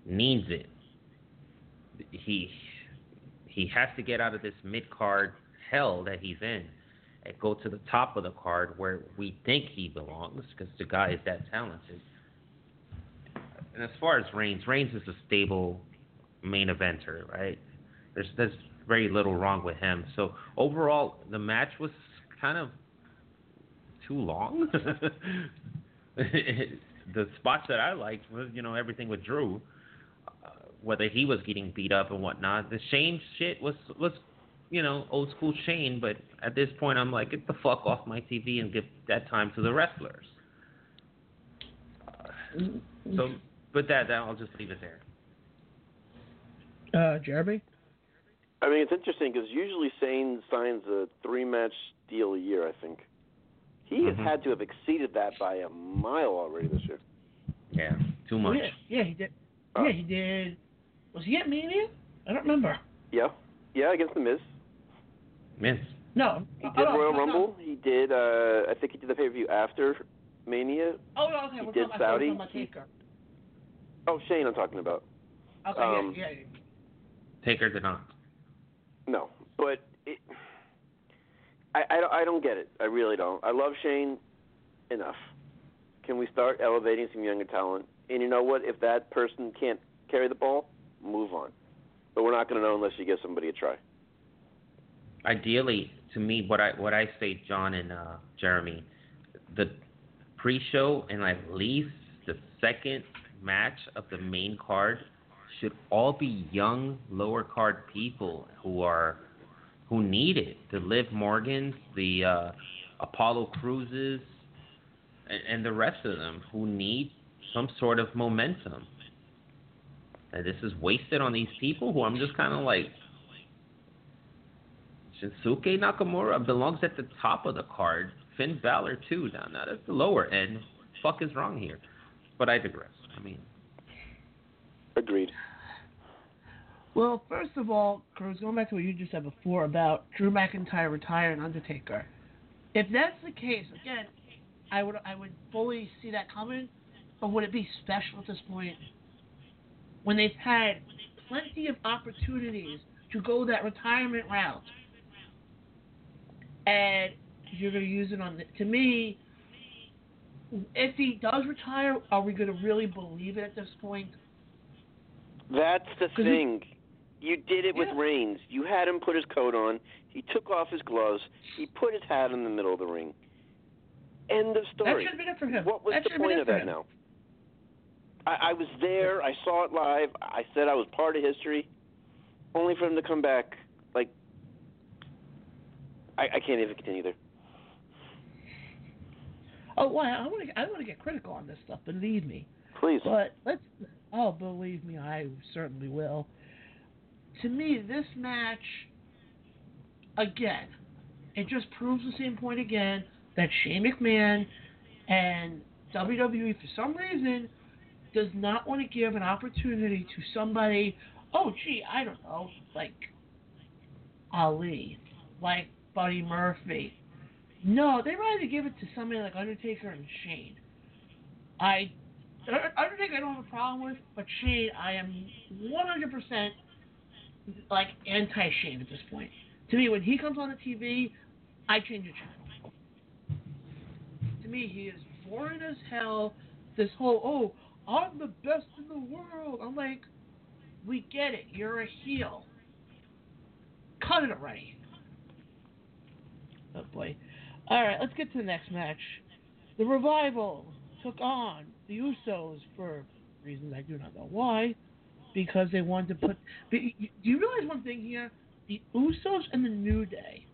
needs it. He he has to get out of this mid card hell that he's in and go to the top of the card where we think he belongs because the guy is that talented. And as far as Reigns, Reigns is a stable main eventer, right? There's there's very little wrong with him. So overall, the match was kind of too long. the spots that I liked was, you know, everything with Drew, uh, whether he was getting beat up and whatnot. The Shane shit was was, you know, old school Shane. But at this point, I'm like, get the fuck off my TV and give that time to the wrestlers. So, with that, that I'll just leave it there. Uh, Jeremy. I mean, it's interesting because usually Shane signs a three-match deal a year. I think he has Mhm. had to have exceeded that by a mile already this year. Yeah, too much. Yeah, yeah, he did. Oh. Yeah, he did. Was he at Mania? I don't remember. Yeah, yeah, against the Miz. Miss. No. He oh, did no, Royal no, no. Rumble. He did. uh I think he did the pay-per-view after Mania. Oh, no, okay. He we're did talking, I thought we were Saudi. talking He- Taker. Oh, Shane, I'm talking about. Okay, um, yeah, yeah. Taker did not. No, but it, I, I don't- I don't get it. I really don't. I love Shane enough. Can we start elevating some younger talent? And you know what? If that person can't carry the ball, move on. But we're not going to know unless you give somebody a try. ideally, to me, what I what I say, John and uh, Jeremy, the pre-show and at least the second match of the main card should all be young lower card people who are who need it. The Liv Morgans, the uh, Apollo Crewses, and, and the rest of them who need some sort of momentum. And this is wasted on these people who I'm just kind of like, Shinsuke Nakamura belongs at the top of the card. Finn Balor too, down that at the lower end. Fuck is wrong here? But I digress. I mean, Agreed. Well, first of all, Cruz, going back to what you just said before about Drew McIntyre retiring Undertaker. If that's the case, again, I would I would fully see that coming. But would it be special at this point when they've had plenty of opportunities to go that retirement route, and you're going to use it on the, to me? If he does retire, are we going to really believe it at this point? That's the thing. You did it with Yeah. Reigns. You had him put his coat on. He took off his gloves. He put his hat in the middle of the ring. End of story. That should have been it for him. What was that the should have been point of that him. now? I, I was there. I saw it live. I said I was part of history. Only for him to come back. Like, I, I can't even continue there. Oh, well, I want to I want to get critical on this stuff. Believe me. Please. But let's. Oh, believe me, I certainly will. To me, this match, again, it just proves the same point again that Shane McMahon and WWE, for some reason, does not want to give an opportunity to somebody. Oh, gee, I don't know, like Ali, like Buddy Murphy. No, they'd rather give it to somebody like Undertaker and Shane. I Undertaker I don't have a problem with, but Shane I am 100% like anti Shane at this point. To me, when he comes on the TV, I change the channel. To me, he is boring as hell. This whole oh, I'm the best in the world. I'm like, we get it. You're a heel. Cut it already. Oh boy. All right, let's get to the next match. The Revival took on the Usos for reasons I do not know why, because they wanted to put. Do you realize one thing here? The Usos and the New Day.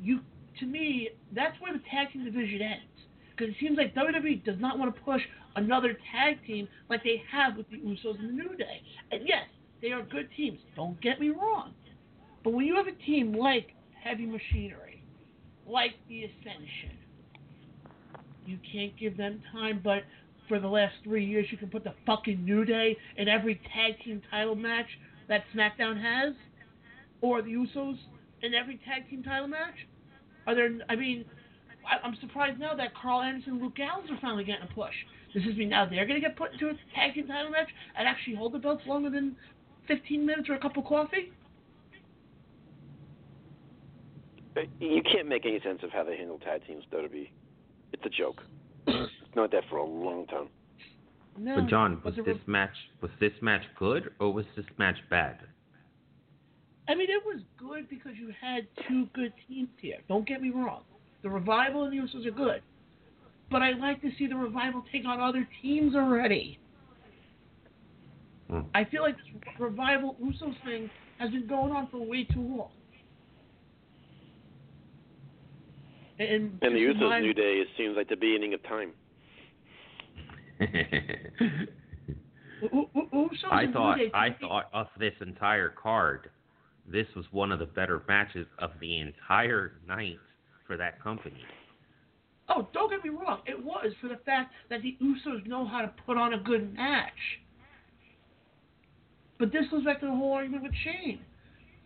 You, to me, that's where the tag team division ends. Because it seems like WWE does not want to push another tag team like they have with the Usos and the New Day. And yes, they are good teams. Don't get me wrong. But when you have a team like Heavy Machinery, like the Ascension, you can't give them time. But for the last three years, you can put the fucking New Day in every tag team title match that SmackDown has, or the Usos in every tag team title match. Are there? I mean, I, I'm surprised now that Karl Anderson and Luke Gallows are finally getting a push. This is me now they're going to get put into a tag team title match and actually hold the belts longer than 15 minutes or a cup of coffee? You can't make any sense of how they handle tag teams, WWE. It's a joke. it's not that for a long time. No. But John, was the this match was this match good or was this match bad? I mean, it was good because you had two good teams here. Don't get me wrong. The Revival and the Usos are good. But I'd like to see the Revival take on other teams already. Hmm. I feel like this Revival Usos thing has been going on for way too long. And, And the just Usos' remind- New Day it seems like the beginning of time. U- U- Usos I and New thought Day- I thought of this entire card, this was one of the better matches of the entire night for that company. Oh, don't get me wrong. It was for the fact that the Usos know how to put on a good match. But this goes back to the whole argument with Shane.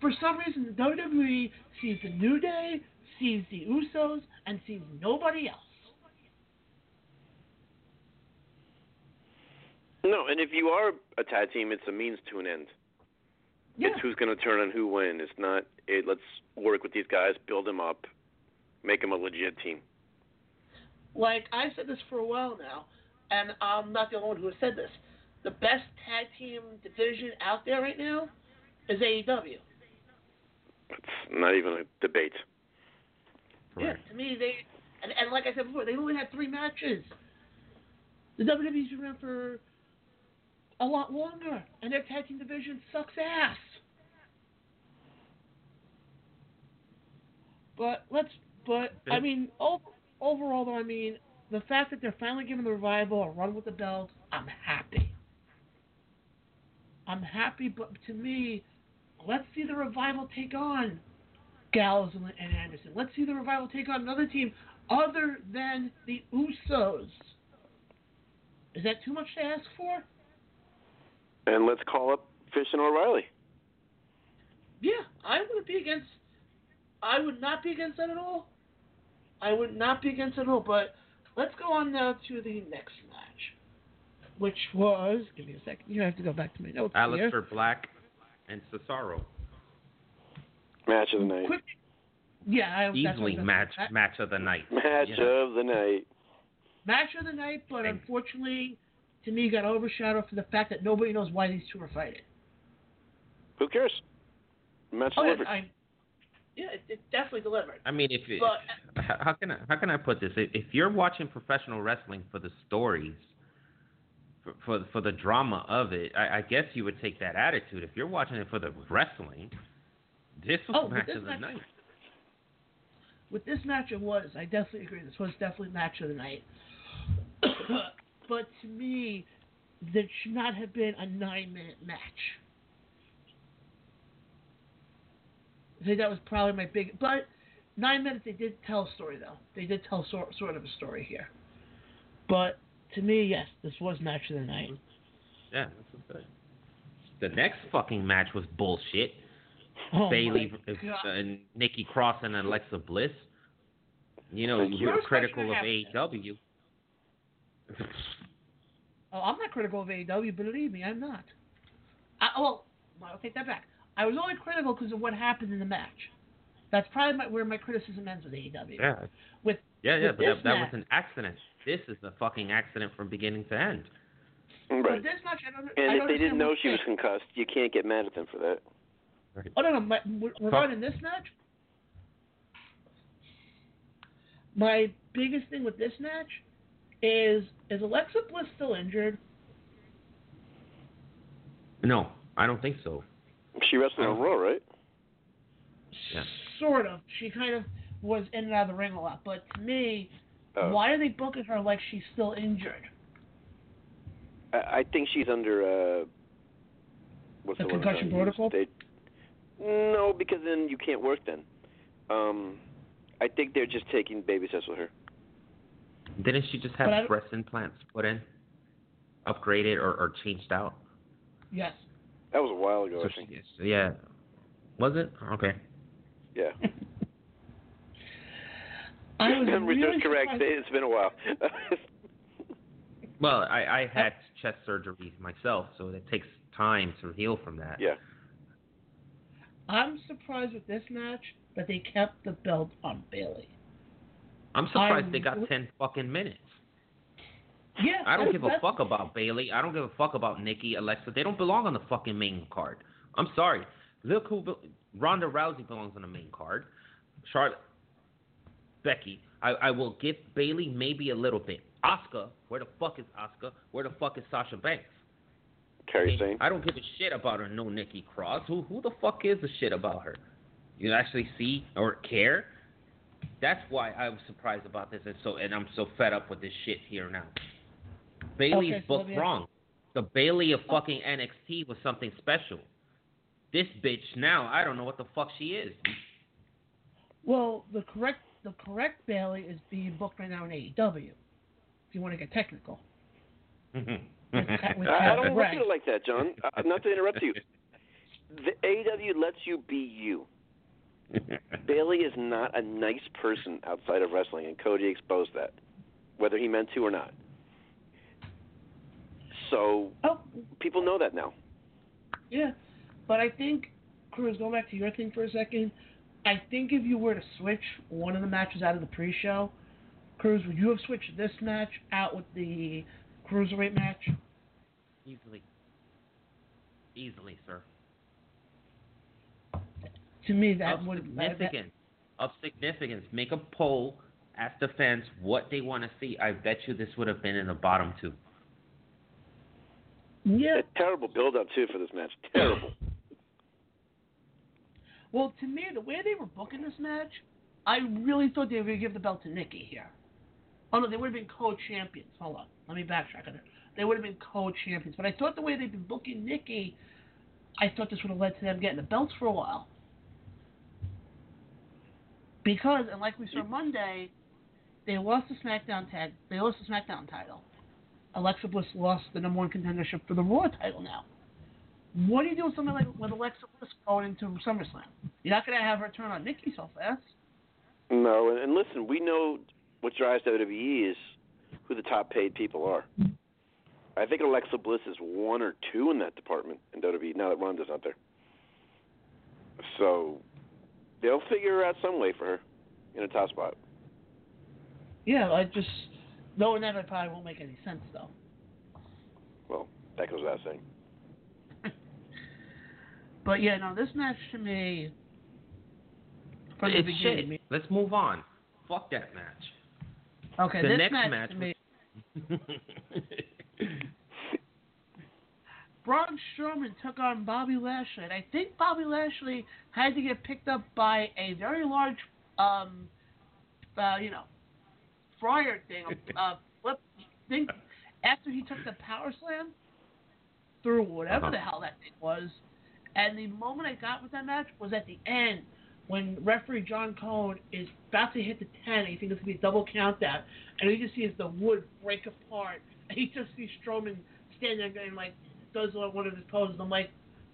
For some reason, the WWE sees the New Day, sees the Usos, and sees nobody else. No, and if you are a tag team, it's a means to an end. Yeah. It's who's going to turn on who when. It's not. It, let's work with these guys, build them up, make them a legit team. Like, I've said this for a while now, and I'm not the only one who has said this. The best tag team division out there right now is AEW. It's not even a debate. Yeah, to me, they and, and like I said before, they only had three matches. The WWE's been around for a lot longer, and their tag team division sucks ass. But let's, but I mean, ov- overall, though, I mean, the fact that they're finally giving the revival a run with the belt, I'm happy. I'm happy, but to me, let's see the revival take on Gallows and, and Anderson. Let's see the revival take on another team other than the Usos. Is that too much to ask for? And let's call up Fish and O'Reilly. Yeah, I wouldn't be against. I would not be against that at all. I would not be against it at all. But let's go on now to the next match, which was. Give me a second. You have to go back to my notes here. Aleister Black and Cesaro. Match of the night. Quick. Yeah, I, Easily match gonna match of the night. Match Yeah. of the night. match of the night, but And- unfortunately, to me, got overshadowed for the fact that nobody knows why these two are fighting. Who cares? Match Oh, yeah, delivered. I, yeah, it, it definitely delivered. I mean, if it, But- how can I how can I put this? If if you're watching professional wrestling for the stories, for for, for the drama of it, I, I guess you would take that attitude. If you're watching it for the wrestling, this was Oh, match this of the match- night. With this match, it was. I definitely agree. This was definitely match of the night. but to me, there should not have been a nine-minute match. I think that was probably my big. But nine minutes, they did tell a story though. They did tell sort sort of a story here. But to me, yes, this was match of the night. Yeah, was good. The next fucking match was bullshit. Oh Bayley my uh, and Nikki Cross and Alexa Bliss. You know, Thank you. you were critical of question I have- AEW. Oh, I'm not critical of AEW, believe me, I'm not. I, well, I'll take that back. I was only critical because of what happened in the match. That's probably my, where my criticism ends with AEW. Yeah. With Yeah, yeah, with but this that, that was an accident. This is a fucking accident from beginning to end. But Right. this match, I don't. I And don't if they didn't know she was concussed, you can't get mad at them for that. Oh no, no. My, regarding this match, my biggest thing with this match is is Alexa Bliss still injured? No, I don't think so. She wrestled on Raw, right? Yeah. Sort of. She kind of was in and out of the ring a lot, but to me, Oh. why are they booking her like she's still injured? I, I think she's under uh, what's The the, word concussion trying protocol? They, no, because then you can't work then. Um, I think they're just taking baby steps with her. Didn't she just have But I don't- breast implants put in, upgraded or, or changed out? Yes. That was a while ago, So I think. she, yeah. Was it? Okay. Yeah. I was Memory serves really correct. surprised- It's been a while. Well, I, I had chest surgery myself, so it takes time to heal from that. yeah. I'm surprised with this match that they kept the belt on Bayley. I'm surprised I'm they got ten fucking minutes. Yeah, I don't give a fuck about Bayley. I don't give a fuck about Nikki, Alexa. They don't belong on the fucking main card. I'm sorry. Look who be- Ronda Rousey belongs on the main card. Charlotte, Becky. I, I will give Bayley maybe a little bit. Asuka, where the fuck is Asuka? Where the fuck is Sasha Banks? Kairi Sane. I don't give a shit about her. No Nikki Cross. Who who the fuck gives a shit about her? You actually see or care? That's why I was surprised about this, and so and I'm so fed up with this shit here now. Bayley's Okay, booked wrong. The Bayley of oh. fucking NXT was something special. This bitch now, I don't know what the fuck she is. Well, the correct the correct Bailey is being booked right now in AEW. If you want to get technical. Mm-hmm. With I, I don't look Right. at it like that, John. Uh, not to interrupt you. The AEW lets you be you. Bayley is not a nice person outside of wrestling, and Cody exposed that, whether he meant to or not. So Oh, people know that now. yeah. But I think, Cruz, going back to your thing for a second, I think if you were to switch one of the matches out of the pre-show, Cruz, would you have switched this match out with the cruiserweight match? Easily. Easily, sir. To me, that of would that, significance. Of significance. Make a poll. Ask the fans what they want to see. I bet you this would have been in the bottom two. yeah. A terrible build up too for this match. Terrible. Well, to me, the way they were booking this match, I really thought they were going to give the belt to Nikki here. Oh, no, they would have been co-champions. Hold on. Let me backtrack on it. They would have been co-champions. But I thought the way they've been booking Nikki, I thought this would have led to them getting the belts for a while. Because, and like we saw Monday, they lost the SmackDown tag. They lost the SmackDown title. Alexa Bliss lost the number one contendership for the Raw title now. What do you do with something like with Alexa Bliss going into SummerSlam? You're not going to have her turn on Nikki so fast. No, and, and listen, we know what drives WWE is who the top paid people are. I think Alexa Bliss is one or two in that department in WWE now that Ronda's not there. So they'll figure out some way for her in a top spot. Yeah, I just knowing that it probably won't make any sense though. Well, that goes without saying. But yeah, no, this match to me from the it's beginning. shit. Let's move on. Fuck that match. Okay, The this next match, match me, Braun Strowman took on Bobby Lashley, and I think Bobby Lashley had to get picked up by a very large, um, uh, you know, fryer thing, uh, flip thing. After he took the power slam through whatever Uh-huh. the hell that thing was, and the moment I got with that match was at the end when referee John Cone is about to hit the ten, and you think it's gonna be a double countdown, and you just see as the wood break apart, and you just see Strowman standing there going like does one of his poses. I'm like,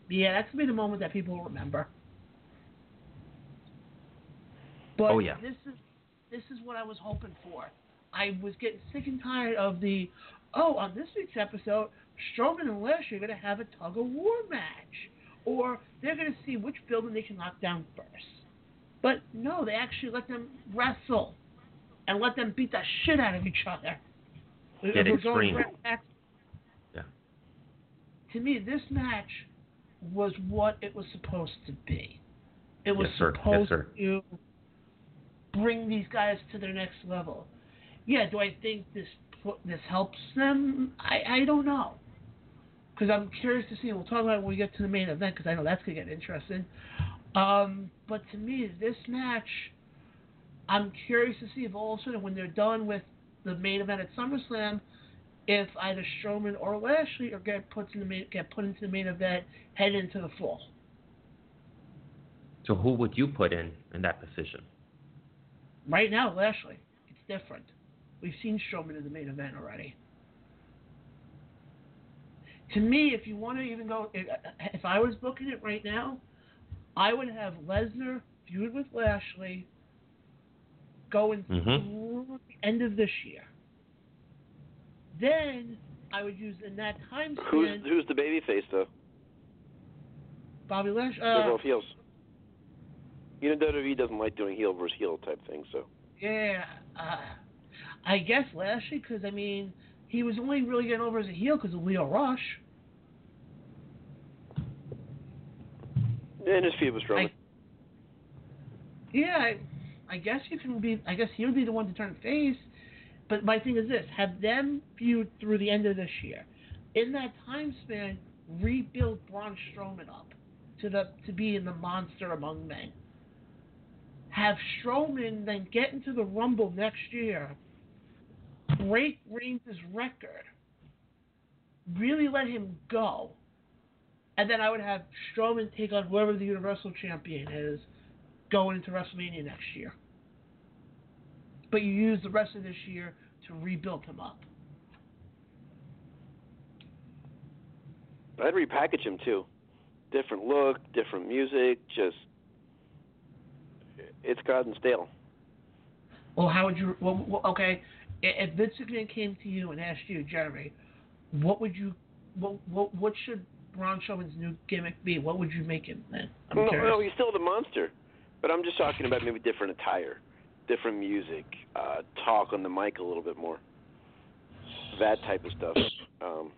yeah, that's gonna be the moment that people will remember. But Oh, yeah. this is this is what I was hoping for. I was getting sick and tired of the oh on this week's episode, Strowman and Lashley are gonna have a tug of war match, or they're gonna see which building they can knock down first. But no, they actually let them wrestle and let them beat the shit out of each other. Get back- Yeah. To me, this match was what it was supposed to be. It was Yes. Yes, supposed sir. to bring these guys to their next level. Yeah, do I think this this helps them? I I don't know. Because I'm curious to see. We'll talk about it when we get to the main event because I know that's gonna get interesting. Um, but to me, this match, I'm curious to see if all of a sudden when they're done with the main event at SummerSlam, if either Strowman or Lashley are get put in the main, get put into the main event head into the fall. So who would you put in in that position? Right now, Lashley, it's different. We've seen Strowman in the main event already. To me, if you want to even go, if, if I was booking it right now, I would have Lesnar feud with Lashley going Mhm. through the end of this year. Then I would use in that time Who's span who's the baby face though? Bobby Lashley. They're Uh, both heels. You know WWE doesn't like doing heel versus heel type things, so Yeah, uh, I guess Lashley, because I mean, he was only really getting over as a heel because of Lio Rush. And his feud was Strowman. I- Yeah, I, I guess you can be. I guess he would be the one to turn face. But my thing is this: have them feud through the end of this year. In that time span, rebuild Braun Strowman up to the to be in the monster among men. Have Strowman then get into the Rumble next year, break Reigns' record, really let him go, and then I would have Strowman take on whoever the Universal Champion is going into WrestleMania next year. But you use the rest of this year to rebuild him up. I'd repackage him too. Different look, different music, just it's gotten stale. Well, how would you? Well, well, okay, if Vince McMahon came to you and asked you, Jeremy, what would you? What what what should Braun Strowman's new gimmick be? What would you make him then? I'm No, curious. no, he's still the monster. But I'm just talking about maybe different attire, different music, uh, talk on the mic a little bit more. That type of stuff. Um,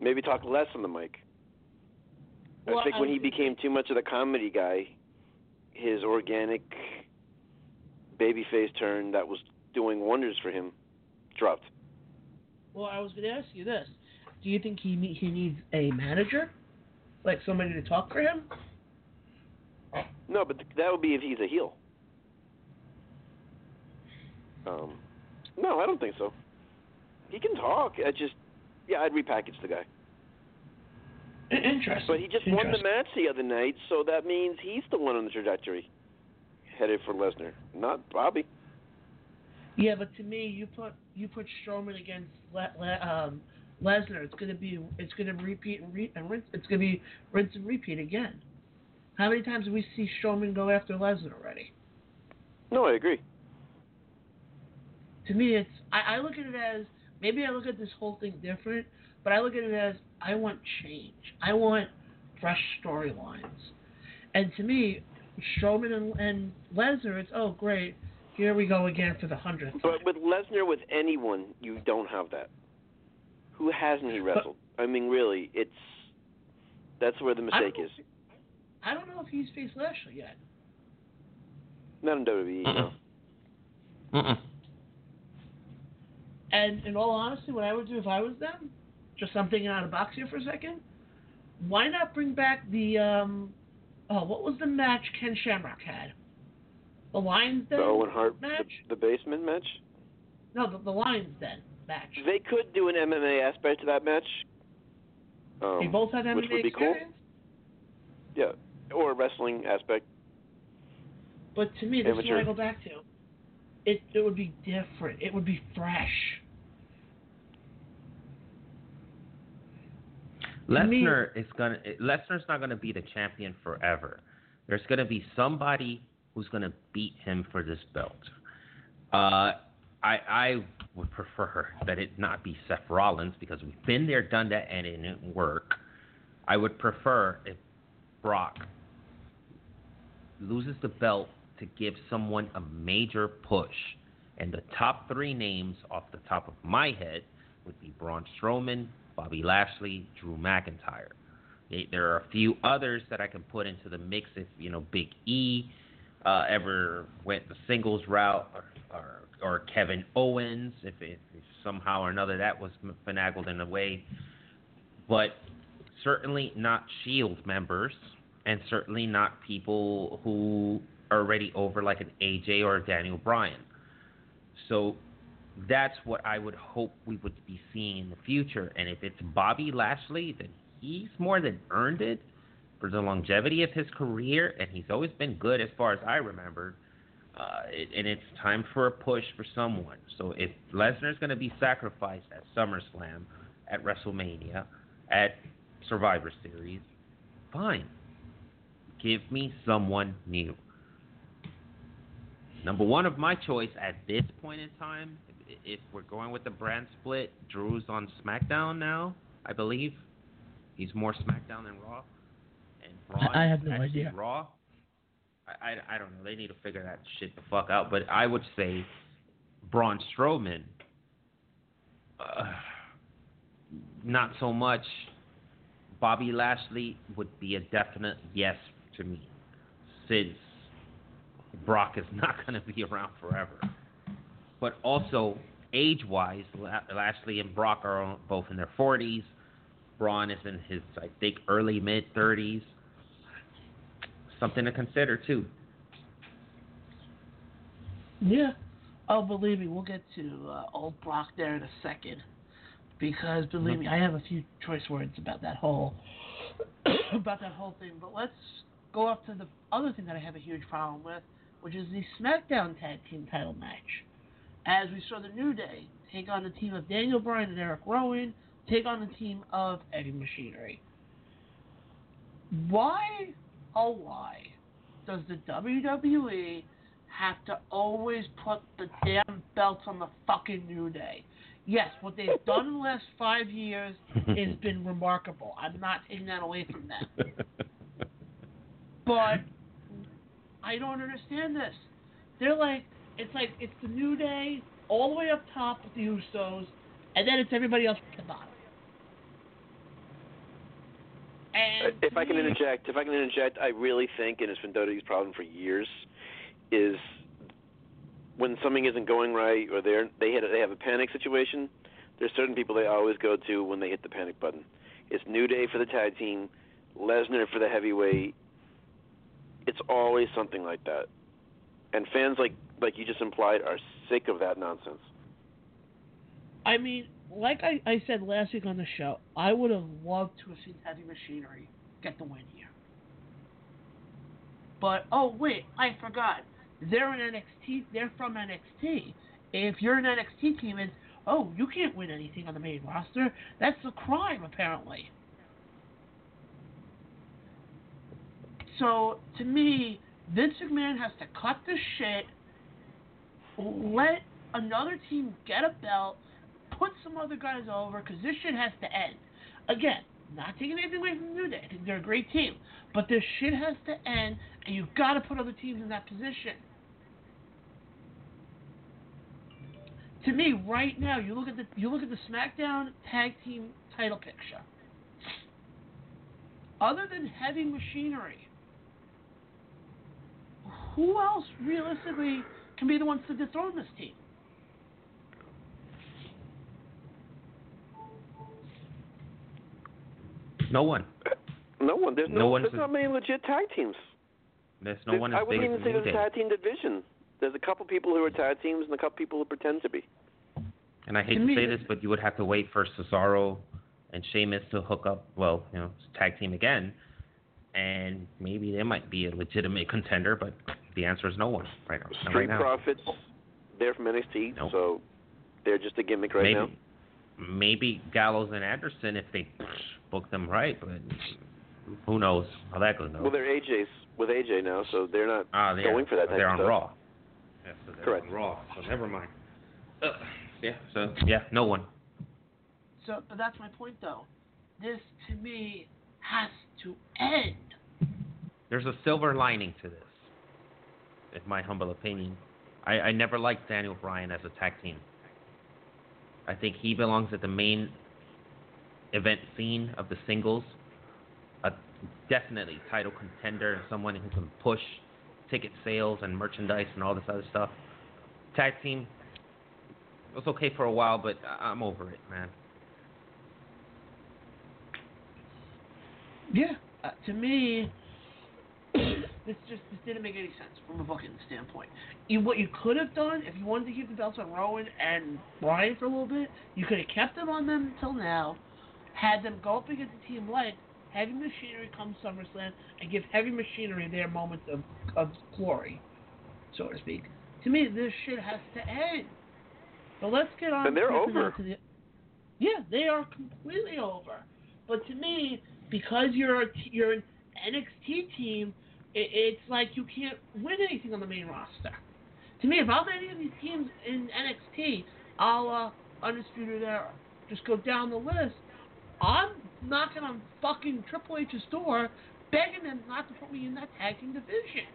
maybe talk less on the mic. Well, I think I when he became too much of the comedy guy, his organic babyface turn that was doing wonders for him dropped. Well, I was going to ask you this: Do you think he he needs a manager, like somebody to talk for him? No, but that would be if he's a heel. Um, no, I don't think so. He can talk. I just, yeah, I'd repackage the guy. Interesting. But he just won the match the other night, so that means he's the one on the trajectory, headed for Lesnar, not Bobby. Yeah, but to me, you put you put Strowman against Le- Le- um, Lesnar. It's gonna be it's gonna repeat and, re- and rinse. It's gonna be rinse and repeat again. How many times did we see Strowman go after Lesnar already? No, I agree. To me, it's I, I look at it as maybe I look at this whole thing different, but I look at it as I want change. I want fresh storylines. And to me, Strowman and, and Lesnar, it's oh great, here we go again for the hundredth. But with Lesnar, with anyone, you don't have that. Who hasn't he wrestled? I mean, really, it's that's where the mistake know is. if- I don't know if he's faced Lashley yet. Not in WWE. No. Mm-mm. And in all honesty, what I would do if I was them, just I'm thinking out of box here for a second. Why not bring back the um, oh, what was the match Ken Shamrock had? The Lions Den The Owen Hart, the, match? the basement match. No, the, the Lions Den match. They could do an MMA aspect to that match. Um, they both had MMA which would be cool. experience. Yeah, or a wrestling aspect. But to me, this is what I go back to. It it would be different. It would be fresh. Lesnar is gonna. Lesnar's not gonna be the champion forever. There's gonna be somebody who's gonna beat him for this belt. Uh, I I would prefer that it not be Seth Rollins because we've been there, done that, and it didn't work. I would prefer if Brock loses the belt to give someone a major push. And the top three names off the top of my head would be Braun Strowman, Bobby Lashley, Drew McIntyre. There are a few others that I can put into the mix if you know Big E uh, ever went the singles route, or, or or Kevin Owens if, if, if somehow or another that was finagled in a way. But certainly not Shield members, and certainly not people who are already over like an AJ or a Daniel Bryan. So that's what I would hope we would be seeing in the future. And if it's Bobby Lashley, then he's more than earned it for the longevity of his career, and he's always been good as far as I remember. Uh, it, and it's time for a push for someone. So if Lesnar's going to be sacrificed at SummerSlam, at WrestleMania, at Survivor Series, fine. Give me someone new. Number one of my choice at this point in time, if, we're going with the brand split, Drew's on SmackDown now, I believe. He's more SmackDown than Raw. And I- I have no idea. Raw. I, I, I don't know. They need to figure that shit the fuck out. But I would say Braun Strowman, uh, not so much. Bobby Lashley would be a definite yes to me, since Brock is not going to be around forever. But also, age-wise, Lashley and Brock are both in their 40s. Braun is in his, I think, early mid 30s. Something to consider too. Yeah. Oh, believe me, we'll get to uh, old Brock there in a second. Because believe me, I have a few choice words about that whole about that whole thing. But let's go up to the other thing that I have a huge problem with, which is the SmackDown Tag Team Title match. As we saw the New Day take on the team of Daniel Bryan and Eric Rowan, take on the team of Heavy Machinery. Why, why, does the WWE have to always put the damn belts on the fucking New Day. Yes, what they've done in the last five years has been remarkable. I'm not taking that away from them. But I don't understand this. They're like, it's like, it's the New Day all the way up top with the Usos, and then it's everybody else at the bottom. And uh, if I can interject, if I can interject, I really think, and it's been WWE's problem for years, is when something isn't going right or they're they hit a, they have a panic situation. There's certain people they always go to when they hit the panic button. It's New Day for the tag team, Lesnar for the heavyweight. It's always something like that, and fans like like you just implied are sick of that nonsense. I mean, like I, I said last week on the show, I would have loved to have seen Heavy Machinery get the win here. But oh wait, I forgot. They're in NXT. They're from NXT. If you're an NXT team, it's oh, you can't win anything on the main roster. That's a crime, apparently. So, to me, Vince McMahon has to cut the shit, let another team get a belt, put some other guys over, because this shit has to end. Again, not taking anything away from New Day. I think they're a great team. But this shit has to end, and you've got to put other teams in that position. To me, right now, you look at the you look at the SmackDown Tag Team Title picture. Other than Heavy Machinery, who else realistically can be the ones to dethrone this team? No one. No one. There's No no. one's there's a- not many legit tag teams. There's no There's- one I as big wouldn't as even say New there's a tag team division. There's a couple people who are tag teams and a couple people who pretend to be. And I hate To to, me, say this, but you would have to wait for Cesaro and Sheamus to hook up, well, you know, tag team again, and maybe they might be a legitimate contender. But the answer is no one right, now- not Street right now. Profits, they're from NXT, Nope. so they're just a gimmick right maybe, now. maybe Gallows and Anderson if they book them right, but who knows how that goes. Well, they're AJ's with AJ now, so they're not ah, they're, going for that type They're of on stuff. Raw. Yeah, so they're Correct. on Raw, so never mind. Uh, yeah, so yeah, no one. So, but that's my point, though. This, to me, has to end. There's a silver lining to this, in my humble opinion. I, I never liked Daniel Bryan as a tag team. I think he belongs at the main event scene of the singles. A definitely title contender, and someone who can push ticket sales and merchandise and all this other stuff. Tag team, it was okay for a while, but I'm over it, man. Yeah, uh, to me, this just this didn't make any sense from a booking standpoint. You, what you could have done if you wanted to keep the belts on Rowan and Bryan for a little bit, you could have kept them on them until now, had them go up against the team led, Heavy Machinery come SummerSlam, and give Heavy Machinery their moment of of glory, so to speak. To me, this shit has to end. But let's get on. And they're over. To the, yeah, they are completely over. But to me, because you're a you're an NXT team, it, it's like you can't win anything on the main roster. To me, if I'm any of these teams in NXT, a la Undisputed Era, just go down the list. I'm knocking on fucking Triple H's door, begging them not to put me in that tag team division.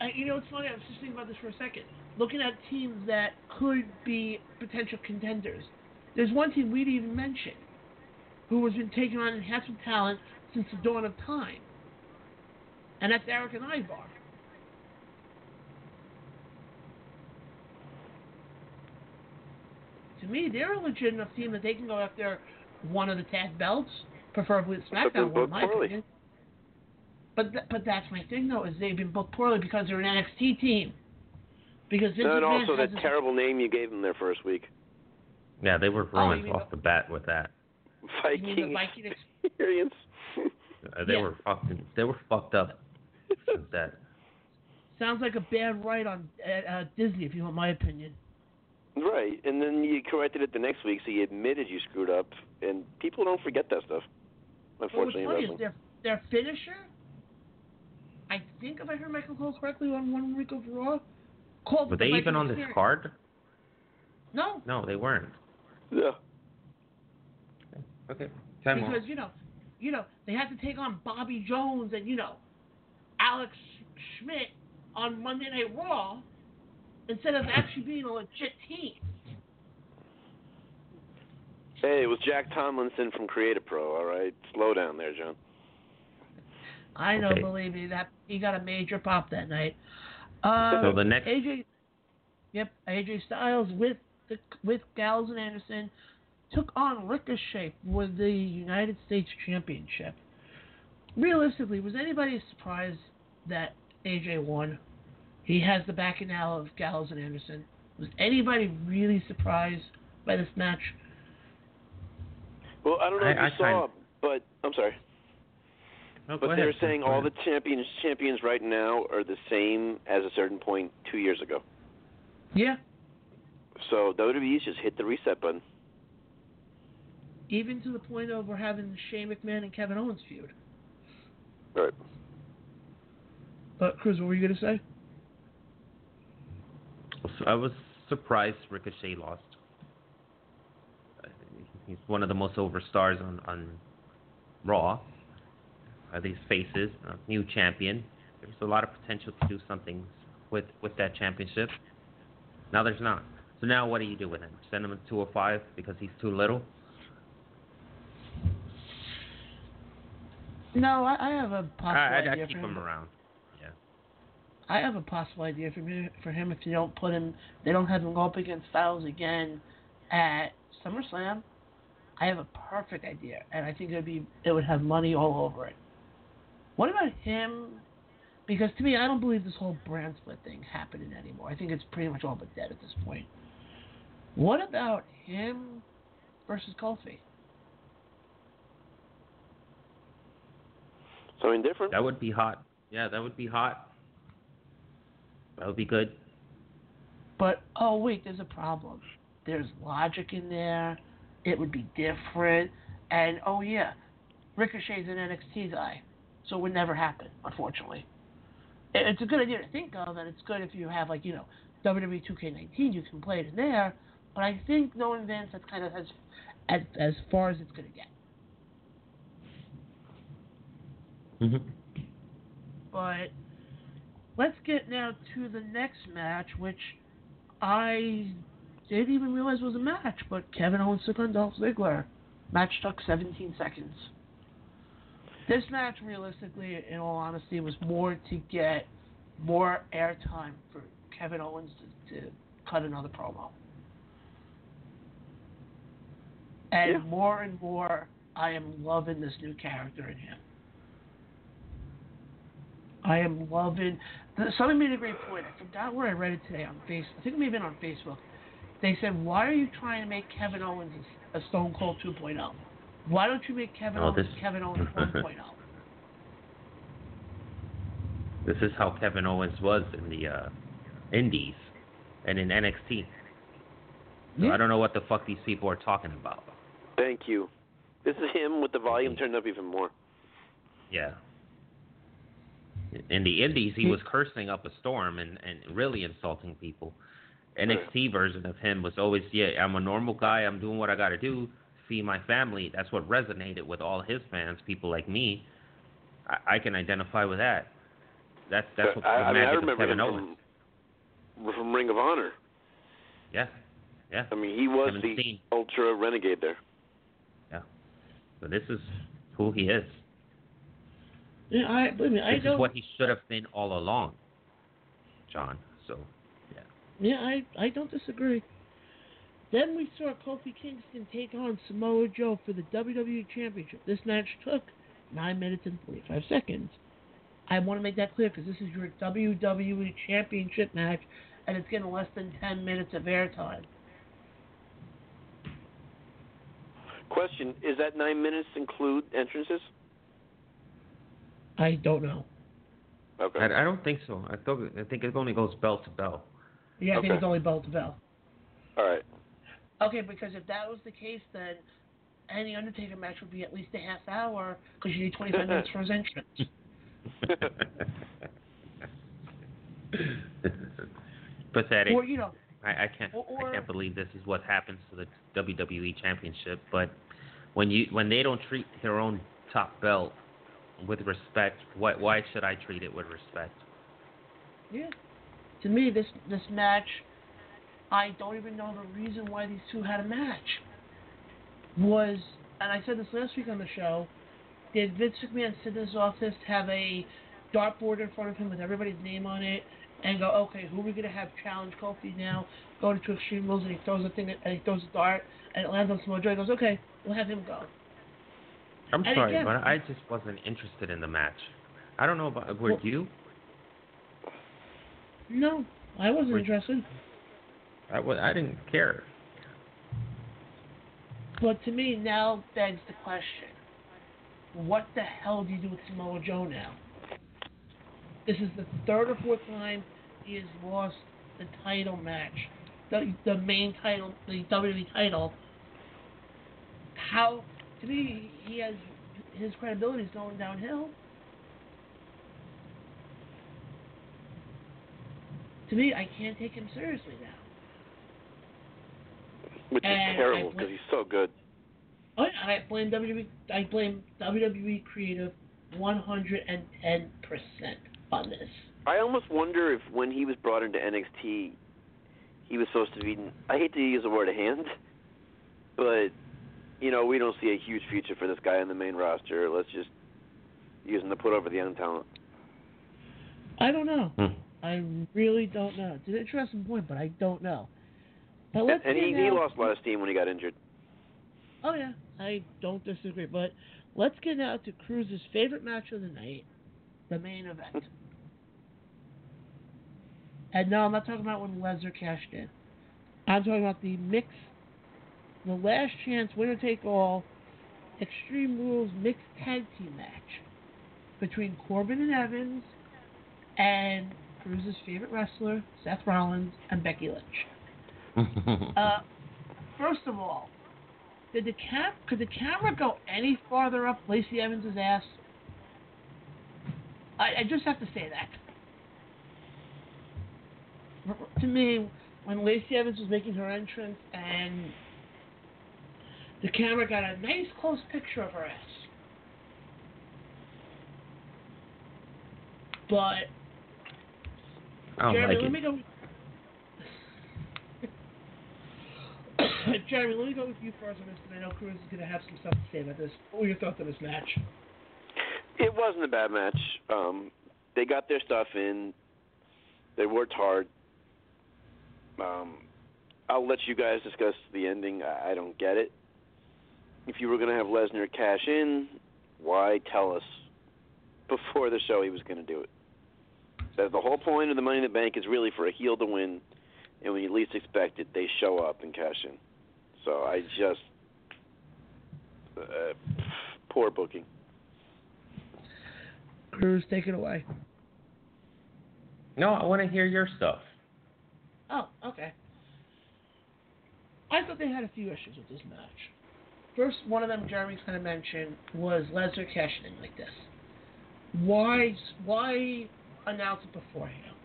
Uh, you know, it's funny. I was just thinking about this for a second. Looking at teams that could be potential contenders. There's one team we didn't even mention, who has been taking on enhancement talent since the dawn of time, and that's Erik and Ivar. Me, they're a legit enough team that they can go after one of the tag belts, preferably the Except they're SmackDown one, in booked my poorly. opinion. But th- but that's my thing though, is they've been booked poorly because they're an NXT team. Because Vince and also that this- terrible name you gave them their first week. Yeah, they were Oh, ruined mean off the bat with that. You mean the Viking Viking experience. Uh, they Yeah. were fucking. They were fucked up since that. sounds like a bad write on uh, uh, Disney, if you want my opinion. Right, and then you corrected it the next week, so you admitted you screwed up, and people don't forget that stuff. Well, what's Unfortunately, in funny is their their finisher. I think if I heard Michael Cole correctly on one week of Raw, called Were they Viking even on this card? No, No, they weren't. Yeah. Okay. Time off. because you know, you know they had to take on Bobby Jones and you know Alex Schmidt on Monday Night Raw instead of actually being a legit team. Hey, it was Jack Tomlinson from Creative Pro. All right, slow down there, John. I know, Okay. believe me, that he got a major pop that night. Uh, So the next- AJ, yep, AJ Styles with the with Gallows and Anderson took on Ricochet for the United States Championship. Realistically, was anybody surprised that AJ won? He has the backing now of Gallows and Anderson. Was anybody really surprised by this match? Well, I don't know I- if you I saw, kind- but I'm sorry. No, But they're ahead. saying Go all ahead. the champions champions right now are the same as a certain point two years ago. Yeah. So WWE's just hit the reset button. Even to the point of we're having the Shane McMahon and Kevin Owens feud. Right. But Cruz, what were you gonna say? So I was surprised Ricochet lost. He's one of the most over stars on on Raw. Are these faces? A new champion. There's a lot of potential to do something with with that championship. Now there's not. So now what do you do with him? Send him to 205 because he's too little? No, I, I have a possible I, I'd, idea I'd keep him. around. Yeah. I have a possible idea for him, for him if you don't put him, they don't have him go up against Styles again at SummerSlam. I have a perfect idea, and I think it'd be it would have money all over it. What about him? Because to me, I don't believe this whole brand split thing happening anymore. I think it's pretty much all but dead at this point. What about him versus Kofi? Something different. That would be hot. Yeah, that would be hot. That would be good. But oh wait, there's a problem. There's logic in there. It would be different. And oh yeah, Ricochet's an NXT guy, so it would never happen, unfortunately. It's a good idea to think of, and it's good if you have like you know WWE 2K19, you can play it in there. But I think knowing Vince, that's kind of as as as far as it's gonna get. Mm-hmm. But let's get now to the next match, which I didn't even realize was a match. But Kevin Owens took on Dolph Ziggler. Match took 17 seconds. This match, realistically, in all honesty, was more to get more airtime for Kevin Owens to, to cut another promo. And Yeah. more and more, I am loving this new character in him. I am loving. The, somebody made a great point. I forgot where I read it today on Facebook. I think it may have been on Facebook. They said, "Why are you trying to make Kevin Owens a, a Stone Cold 2.0? Why don't you make Kevin Oh, Owens this- Kevin Owens oh?" 1.0?" This is how Kevin Owens was in the uh, Indies and in NXT. So Yeah. I don't know what the fuck these people are talking about. Thank you. This is him with the volume turned up even more. Yeah. In the Indies, he was cursing up a storm and, and really insulting people. NXT version of him was always, yeah, I'm a normal guy. I'm doing what I got to do. See my family. That's what resonated with all his fans, people like me. I, I can identify with that. That's that's what I, the I mean, I magic of remember Kevin Owens. from, from Ring of Honor. Yeah, yeah. I mean, he was Kevin the Steen. ultra renegade there. Yeah. So this is who he is. Yeah, I believe me. I This is don't. what he should have been all along, John. So Yeah, I I don't disagree. Then we saw Kofi Kingston take on Samoa Joe for the WWE Championship. This match took nine minutes and forty-five seconds. I want to make that clear because this is your WWE Championship match, and it's getting less than ten minutes of airtime. Question: Is that nine minutes include entrances? I don't know. Okay. I, I don't think so. I thought I think it only goes bell to bell. Yeah, I think it's only bell to bell. All right. Okay, because if that was the case, then any Undertaker match would be at least a half hour because you need twenty-five minutes for his entrance. Pathetic. Or you know, I, I can't or- or- I can't believe this is what happens to the WWE Championship. But when you when they don't treat their own top belt with respect, why why should I treat it with respect? Yeah. To me, this this match, I don't even know the reason why these two had a match. Was and I said this last week on the show. Did Vince McMahon sit in his office, have a dartboard in front of him with everybody's name on it, and go, okay, who are we gonna have challenge Kofi now? Go to Extreme Rules and he throws a thing and he throws a dart and it lands on Samoa Joe. He goes, okay, we'll have him go. I'm And sorry, again- but I just wasn't interested in the match. I don't know about were Well- you? No, I wasn't Were- interested. I, wa- I didn't care. But to me, now begs the question: what the hell do you do with Samoa Joe now? This is the third or fourth time he has lost the title match, the the main title, the WWE title. How to me he has his credibility is going downhill. To me, I can't take him seriously now. Which is terrible because he's so good. Oh, I blame WWE. I blame WWE creative 110 percent on this. I almost wonder if when he was brought into NXT, he was supposed to be. I hate to use the word a hand, but you know we don't see a huge future for this guy on the main roster. Let's just use him to put over the young talent. I don't know. Hmm. I really don't know. It's an interesting point, but I don't know. But let's and he, he lost a lot of steam when he got injured. Oh yeah, I don't disagree. But let's get now to Cruz's favorite match of the night, the main event. and no, I'm not talking about when Lesnar cashed in. I'm talking about the mix, the last chance winner take all, Extreme Rules mixed tag team match between Corbin and Evans and Cruz's favorite wrestler, Seth Rollins, and Becky Lynch. Uh, first of all, did the cam could the camera go any farther up Lacey Evans' ass? I, I just have to say that. To me, when Lacey Evans was making her entrance and the camera got a nice close picture of her ass. But I don't Jeremy, like let it. me go. Jeremy, let me go with you first on this, and I know Cruz is going to have some stuff to say about this. What were your thoughts on this match? It wasn't a bad match. Um, they got their stuff in. They worked hard. Um, I'll let you guys discuss the ending. I, I don't get it. If you were going to have Lesnar cash in, why tell us before the show he was going to do it? That the whole point of the Money in the Bank is really for a heel to win, and when you least expect it, they show up and cash in. So I just uh, poor booking. Cruz, take it away. No, I want to hear your stuff. Oh, okay. I thought they had a few issues with this match. First, one of them Jeremy's kind of mentioned was Lesnar cashing in like this. Why? Why announce it beforehand?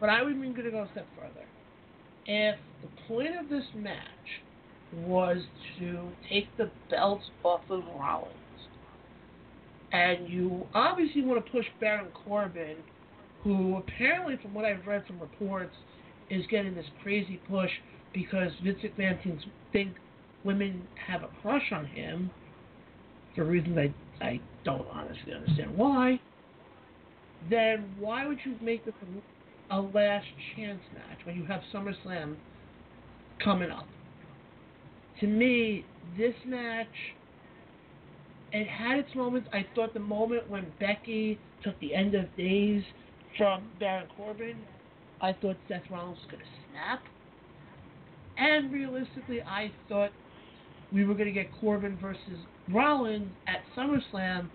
But I was even going to go a step further. If the point of this match was to take the belts off of Rollins, and you obviously want to push Baron Corbin, who apparently, from what I've read from reports, is getting this crazy push because Vince McMahon thinks think women have a crush on him for reasons I I don't honestly understand why. Then why would you make this a, last chance match when you have SummerSlam coming up? To me, this match it had its moments. I thought the moment when Becky took the end of days from Baron Corbin, I thought Seth Rollins was going to snap. And realistically, I thought we were going to get Corbin versus Rollins at SummerSlam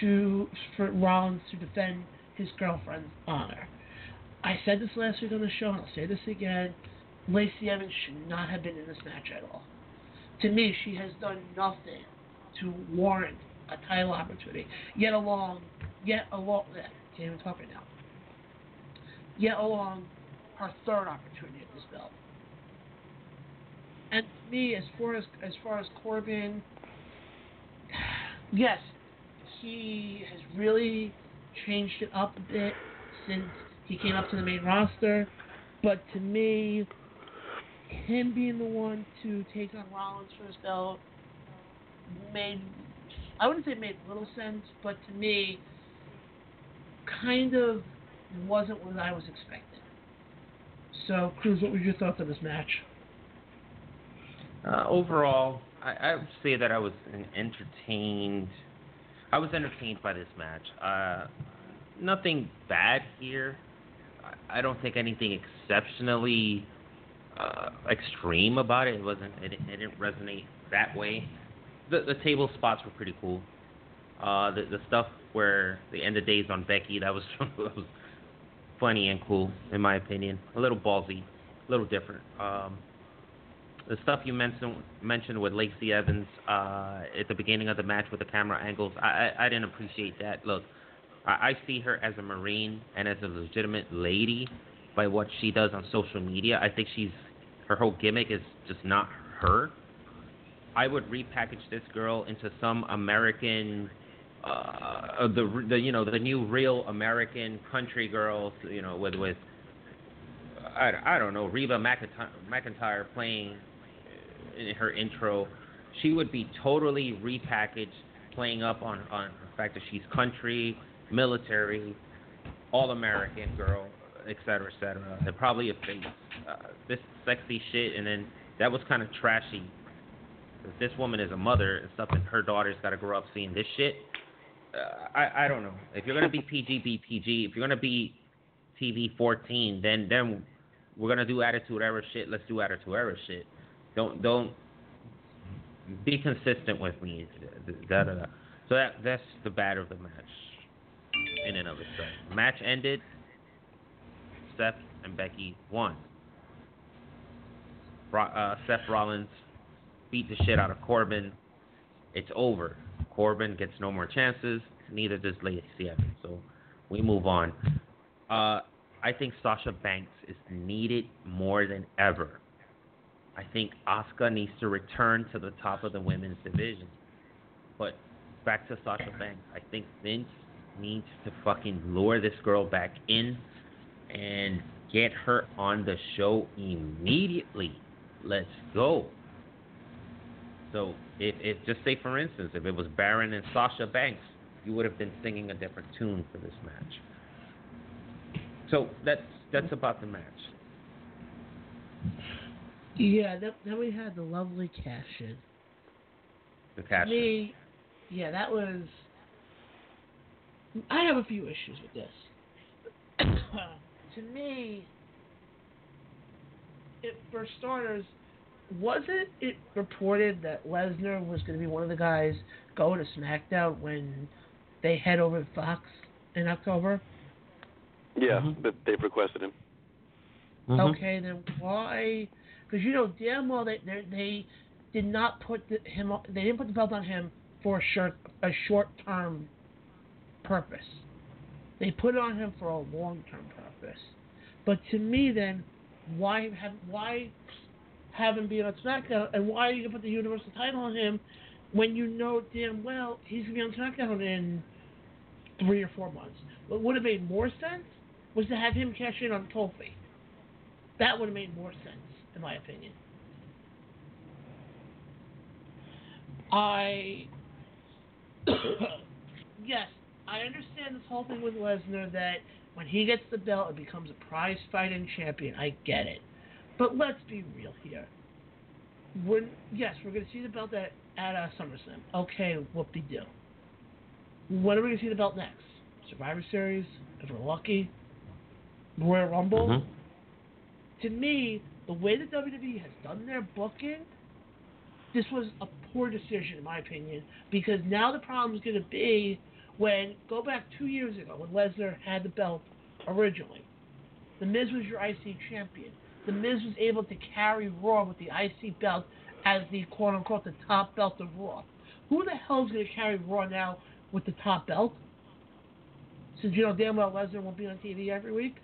to for Rollins to defend his girlfriend's honor. I said this last week on the show, and I'll say this again. Lacey Evans should not have been in this match at all. To me, she has done nothing to warrant a title opportunity. Yet along, yet along, eh, can't even talk right now. Yet along her third opportunity at this belt. And me, as far as as far as Corbin, yes, he has really changed it up a bit since he came up to the main roster. But to me, him being the one to take on Rollins for his belt made I wouldn't say made little sense, but to me kind of wasn't what I was expecting. So, Cruz, what were your thoughts on this match? Uh, overall, I, I would say that I was entertained. I was entertained by this match. Uh, nothing bad here. I, I don't think anything exceptionally uh, extreme about it. It wasn't. It, didn't- it didn't resonate that way. the the table spots were pretty cool. Uh, the the stuff where they end the days on Becky that was that was funny and cool in my opinion. A little ballsy, a little different. Um, the stuff you mentioned mentioned with Lacey Evans uh, at the beginning of the match with the camera angles, I I, I didn't appreciate that. Look, I, I see her as a marine and as a legitimate lady by what she does on social media. I think she's her whole gimmick is just not her. I would repackage this girl into some American, uh, the the you know the new real American country girls, you know with with I, I don't know Reba McEntire playing in her intro. She would be totally repackaged, playing up on on the fact that she's country, military, all American girl, et cetera, et cetera. And probably a face. Uh, this sexy shit, and then that was kind of trashy. This woman is a mother and stuff, and her daughter's got to grow up seeing this shit. Uh, I I don't know. If you're gonna be PG, be PG. If you're gonna be TV 14, then then we're gonna do Attitude Era shit. Let's do Attitude Era shit. Don't don't be consistent with me. Da, da, da. So that that's the bad of the match in and of itself. Match ended. Seth and Becky won. Uh, Seth Rollins beat the shit out of Corbin. It's over. Corbin gets no more chances. Neither does Lacey Evans. So we move on. Uh, I think Sasha Banks is needed more than ever. I think Asuka needs to return to the top of the women's division. But back to Sasha Banks, I think Vince needs to fucking lure this girl back in and get her on the show immediately. Let's go. So if, if just say for instance, if it was Baron and Sasha Banks, you would have been singing a different tune for this match. So that's that's about the match. Yeah, then, then we had the lovely cash in. The cash. Me, yeah, that was. I have a few issues with this. to me, it, for starters, wasn't it reported that Lesnar was going to be one of the guys going to SmackDown when they head over to Fox in October? Yeah, Mhm. but they've requested him. Mhm. Okay, then why? Because you know damn well they they, did not put the, him. They didn't put the belt on him for a short a short term purpose. They put it on him for a long term purpose. But to me, then why have why have him be on SmackDown and why are you gonna put the Universal title on him when you know damn well he's gonna be on SmackDown in three or four months? What would have made more sense was to have him cash in on Kofi. That would have made more sense, in my opinion. I yes, I understand this whole thing with Lesnar that when he gets the belt, it becomes a prize fighting champion. I get it, but let's be real here. When yes, we're going to see the belt at at uh, SummerSlam. Okay, whoop de doo. When are we going to see the belt next? Survivor Series, if we're lucky. Royal Rumble. Mhm. To me, the way the WWE has done their booking, this was a poor decision in my opinion. Because now the problem is going to be when go back two years ago when Lesnar had the belt originally. The Miz was your IC champion. The Miz was able to carry Raw with the IC belt as the quote unquote the top belt of Raw. Who the hell is going to carry Raw now with the top belt? Since you know damn well Lesnar won't be on TV every week.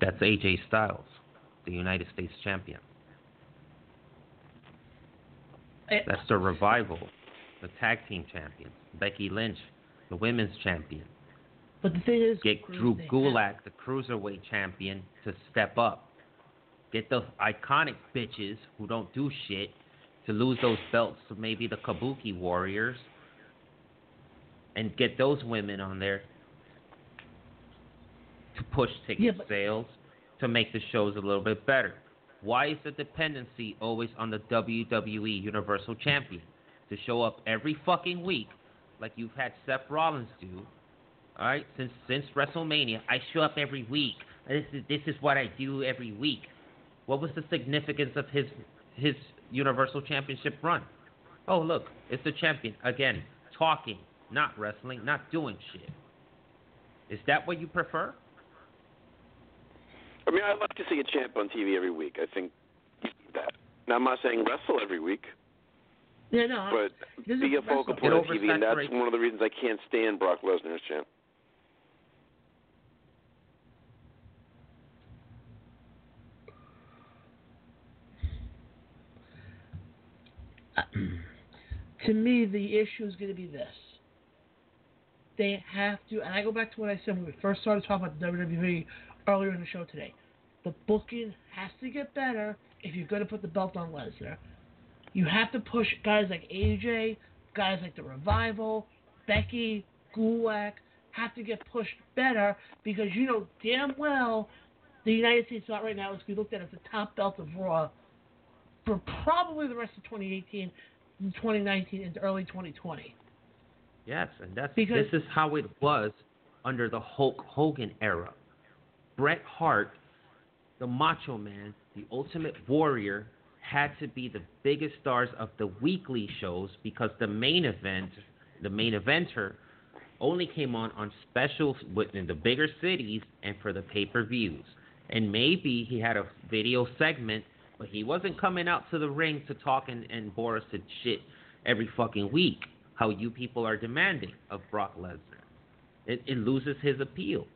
That's AJ Styles, the United States champion. Eh, That's the revival, the tag team champions. Becky Lynch, the women's champion. But the thing is, Get Drew Gulak, the cruiserweight champion, to step up. Get the iconic bitches who don't do shit to lose those belts to maybe the Kabuki Warriors. And get those women on there to push ticket Yeah, but- sales to make the shows a little bit better. Why is the dependency always on the WWE Universal Champion to show up every fucking week, like you've had Seth Rollins do? All right, since since WrestleMania, I show up every week. This is this is what I do every week. What was the significance of his his Universal Championship run? Oh, look, it's the champion again, talking, not wrestling, not doing shit. Is that what you prefer? I mean, I'd like to see a champ on TV every week. I think you need that. Now, I'm not saying wrestle every week, Yeah, no. but be a wrestling. focal point on TV, and that's one of the reasons I can't stand Brock Lesnar as champ. Uh, to me, the issue is going to be this. They have to, and I go back to what I said when we first started talking about the WWE earlier in the show today. The booking has to get better if you're going to put the belt on Lesnar. You have to push guys like AJ, guys like The Revival, Becky, Gulak, have to get pushed better because you know damn well the United States belt right now is to be looked at as the top belt of Raw for probably the rest of 2018 2019 into early 2020. Yes, and that's Because- this is how it was under the Hulk Hogan era. Bret Hart, the Macho Man, the Ultimate Warrior, had to be the biggest stars of the weekly shows because the main event, the main eventer, only came on on specials within the bigger cities and for the pay-per-views. And maybe he had a video segment, but he wasn't coming out to the ring to talk and, and bore us to shit every fucking week. How you people are demanding of Brock Lesnar. It, it loses his appeal.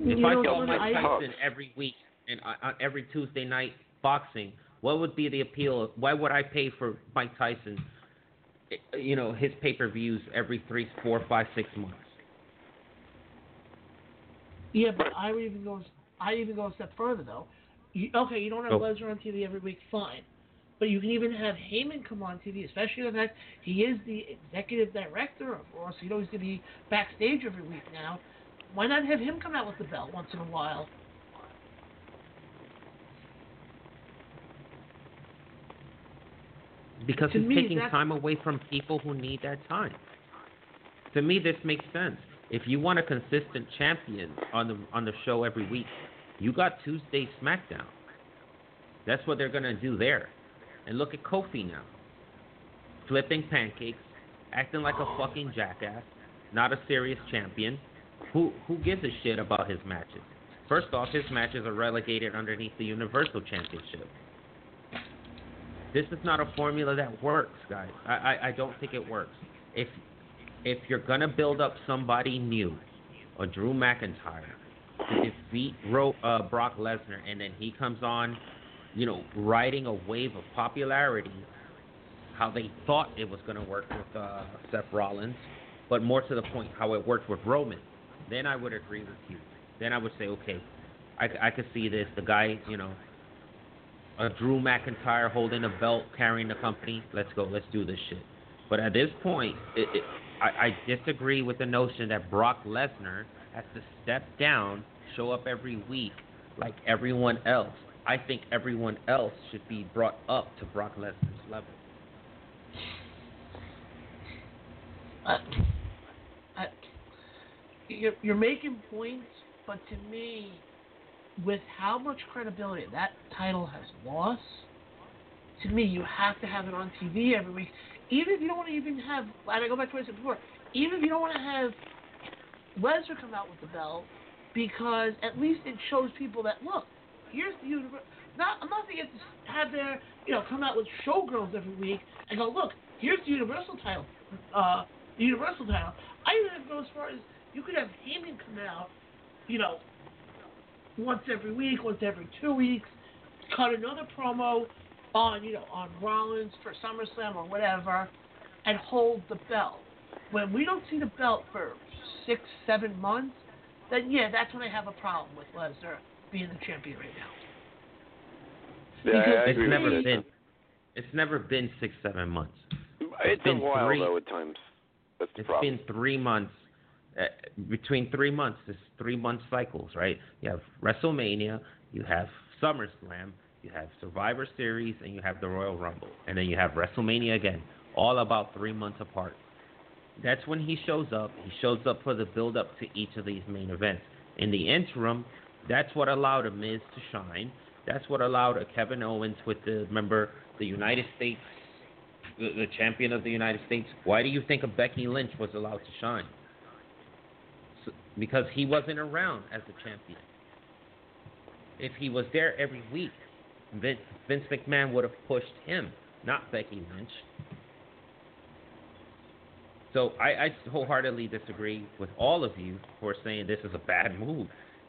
If You I saw Mike Tyson every week and on on every Tuesday night boxing, what would be the appeal? Why would I pay for Mike Tyson? eh, You know his pay per views every three, four, five, six months. Yeah, but I would even go. I even go a step further though. You, okay, you don't have Oh. Lesnar on TV every week, fine, but you can even have Heyman come on TV, especially the fact he is the executive director of Raw, so you know he's going to be backstage every week now. Why not have him come out with the belt once in a while? Because To he's me, taking time away from people who need that time. To me, this makes sense. If you want a consistent champion on the on the show every week, you got Tuesday SmackDown. That's what they're gonna do there. And look at Kofi now, flipping pancakes, acting like a fucking jackass, not a serious champion. Who who gives a shit about his matches? First off, his matches are relegated underneath the Universal Championship. This is not a formula that works, guys. I, I, I don't think it works. If if you're gonna build up somebody new, or Drew McIntyre, to defeat Ro, uh, Brock Lesnar, and then he comes on, you know, riding a wave of popularity, how they thought it was gonna work with uh, Seth Rollins, but more to the point, how it worked with Roman, then I would agree with you. Then I would say, okay, I, I could see this. The guy, you know, a Drew McIntyre holding a belt, carrying the company. Let's go. Let's do this shit. But at this point, it, it, I, I disagree with the notion that Brock Lesnar has to step down, show up every week like everyone else. I think everyone else should be brought up to Brock Lesnar's level. I, you're, you're making points, but to me, with how much credibility that title has lost, to me, you have to have it on TV every week. Even if you don't want to even have, and I go back to what I said before, even if you don't want to have Lesnar come out with the belt, because at least it shows people that look, here's the universe. Not, I'm not going to get to have their, you know, come out with showgirls every week and go, look, here's the Universal title, uh, the Universal title. I even go as far as you could have Heyman come out, you know, once every week, once every two weeks, cut another promo on, you know, on Rollins for SummerSlam or whatever, and hold the belt. When we don't see the belt for six, seven months, then yeah, that's when I have a problem with Lesnar being the champion right now. Yeah, Because I It's never with you. been. It's never been six, seven months. It's a been a while three- though at times. That's the It's problem. been three months. Uh, between three months, it's three month cycles, right? You have WrestleMania, you have SummerSlam, you have Survivor Series, and you have the Royal Rumble, and then you have WrestleMania again, all about three months apart. That's when he shows up. He shows up for the build up to each of these main events. In the interim, That's what allowed a Miz to shine. That's what allowed a Kevin Owens with the remember the United States, the, the champion of the United States. Why do you think a Becky Lynch was allowed to shine? Because he wasn't around as a champion. If he was there every week, Vince, Vince McMahon would have pushed him, not Becky Lynch. So I, I wholeheartedly disagree with all of you who are saying this is a bad move.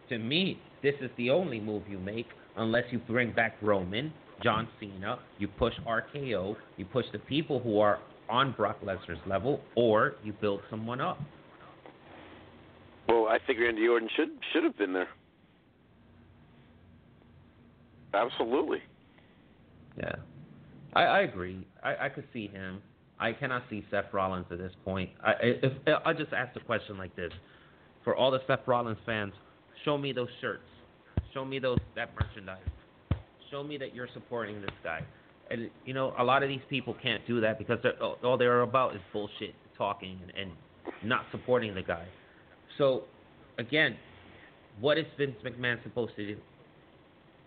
To me, this is the only move you make unless you bring back Roman, John Cena, you push RKO, you push the people who are on Brock Lesnar's level, or you build someone up. Well, I think Randy Orton should should have been there. Absolutely. Yeah, I, I agree. I, I could see him. I cannot see Seth Rollins at this point. I, if, I just ask the question like this: for all the Seth Rollins fans, show me those shirts, show me those that merchandise, show me that you're supporting this guy. And you know, a lot of these people can't do that because they're, all they're about is bullshit, talking, and, and not supporting the guy. So, again, what is Vince McMahon supposed to do?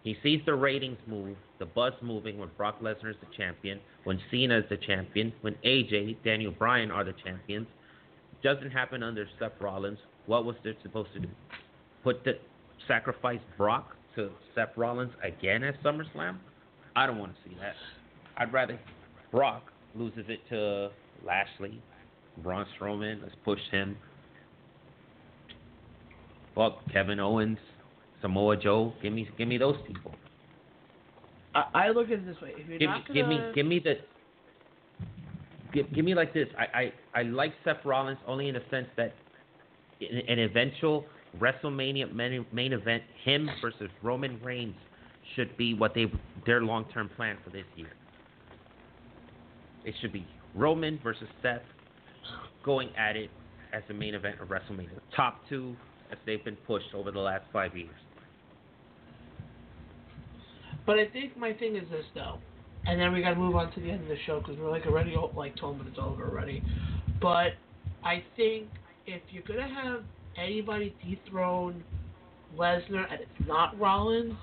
He sees the ratings move, the buzz moving when Brock Lesnar is the champion, when Cena is the champion, when AJ, Daniel Bryan are the champions. Doesn't happen under Seth Rollins. What was they supposed to do? Put the sacrifice Brock to Seth Rollins again at SummerSlam? I don't want to see that. I'd rather Brock loses it to Lashley, Braun Strowman. Let's push him. Kevin Owens, Samoa Joe. Give me, give me those people. I, I look at it this way: Give, not me- give me, give me the. Give, give me like this. I, I, I like Seth Rollins only in the sense that in an eventual WrestleMania main, main event, him versus Roman Reigns should be what they their long term plan for this year. It should be Roman versus Seth going at it as the main event of WrestleMania. Top two as they've been pushed over the last five years. But I think my thing is this though, and then we got to move on to the end of the show because we're like already like 12 minutes over already. But I think if you're gonna have anybody dethrone Lesnar and it's not Rollins,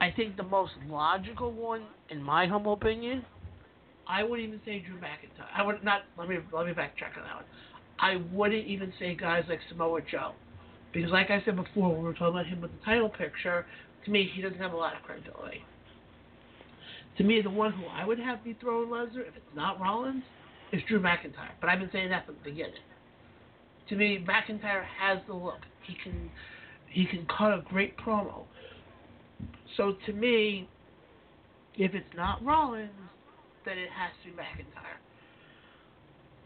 I think the most logical one, in my humble opinion, I wouldn't even say Drew McIntyre. I would not. Let me let me backtrack on that one. I wouldn't even say guys like Samoa Joe, because like I said before, when we were talking about him with the title picture, to me he doesn't have a lot of credibility. To me, the one who I would have dethrone Lesnar, if it's not Rollins, is Drew McIntyre. But I've been saying that from the beginning. To me, McIntyre has the look. He can he can cut a great promo. So to me, if it's not Rollins, then it has to be McIntyre.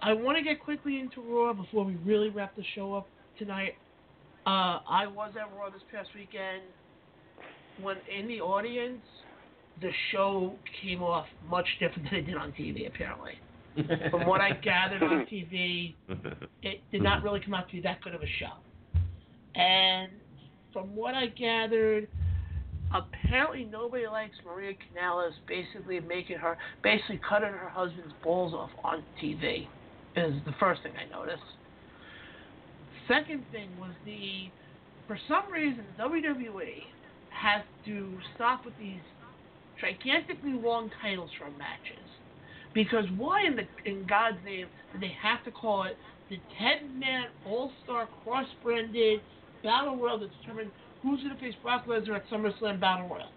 I want to get quickly into Raw before we really wrap the show up tonight. Uh, I was at Raw this past weekend. When in the audience, the show came off much different than it did on TV, apparently. From what I gathered on TV, it did not really come out to be that good of a show. And from what I gathered, apparently nobody likes Maria Kanellis basically making her, basically cutting her husband's balls off on TV. Is the first thing I noticed. Second thing was the, for some reason, WWE has to stop with these gigantically long titles from matches. Because why in the in God's name did they have to call it the ten man all star cross branded battle royal to determine who's gonna face Brock Lesnar at SummerSlam Battle Royal?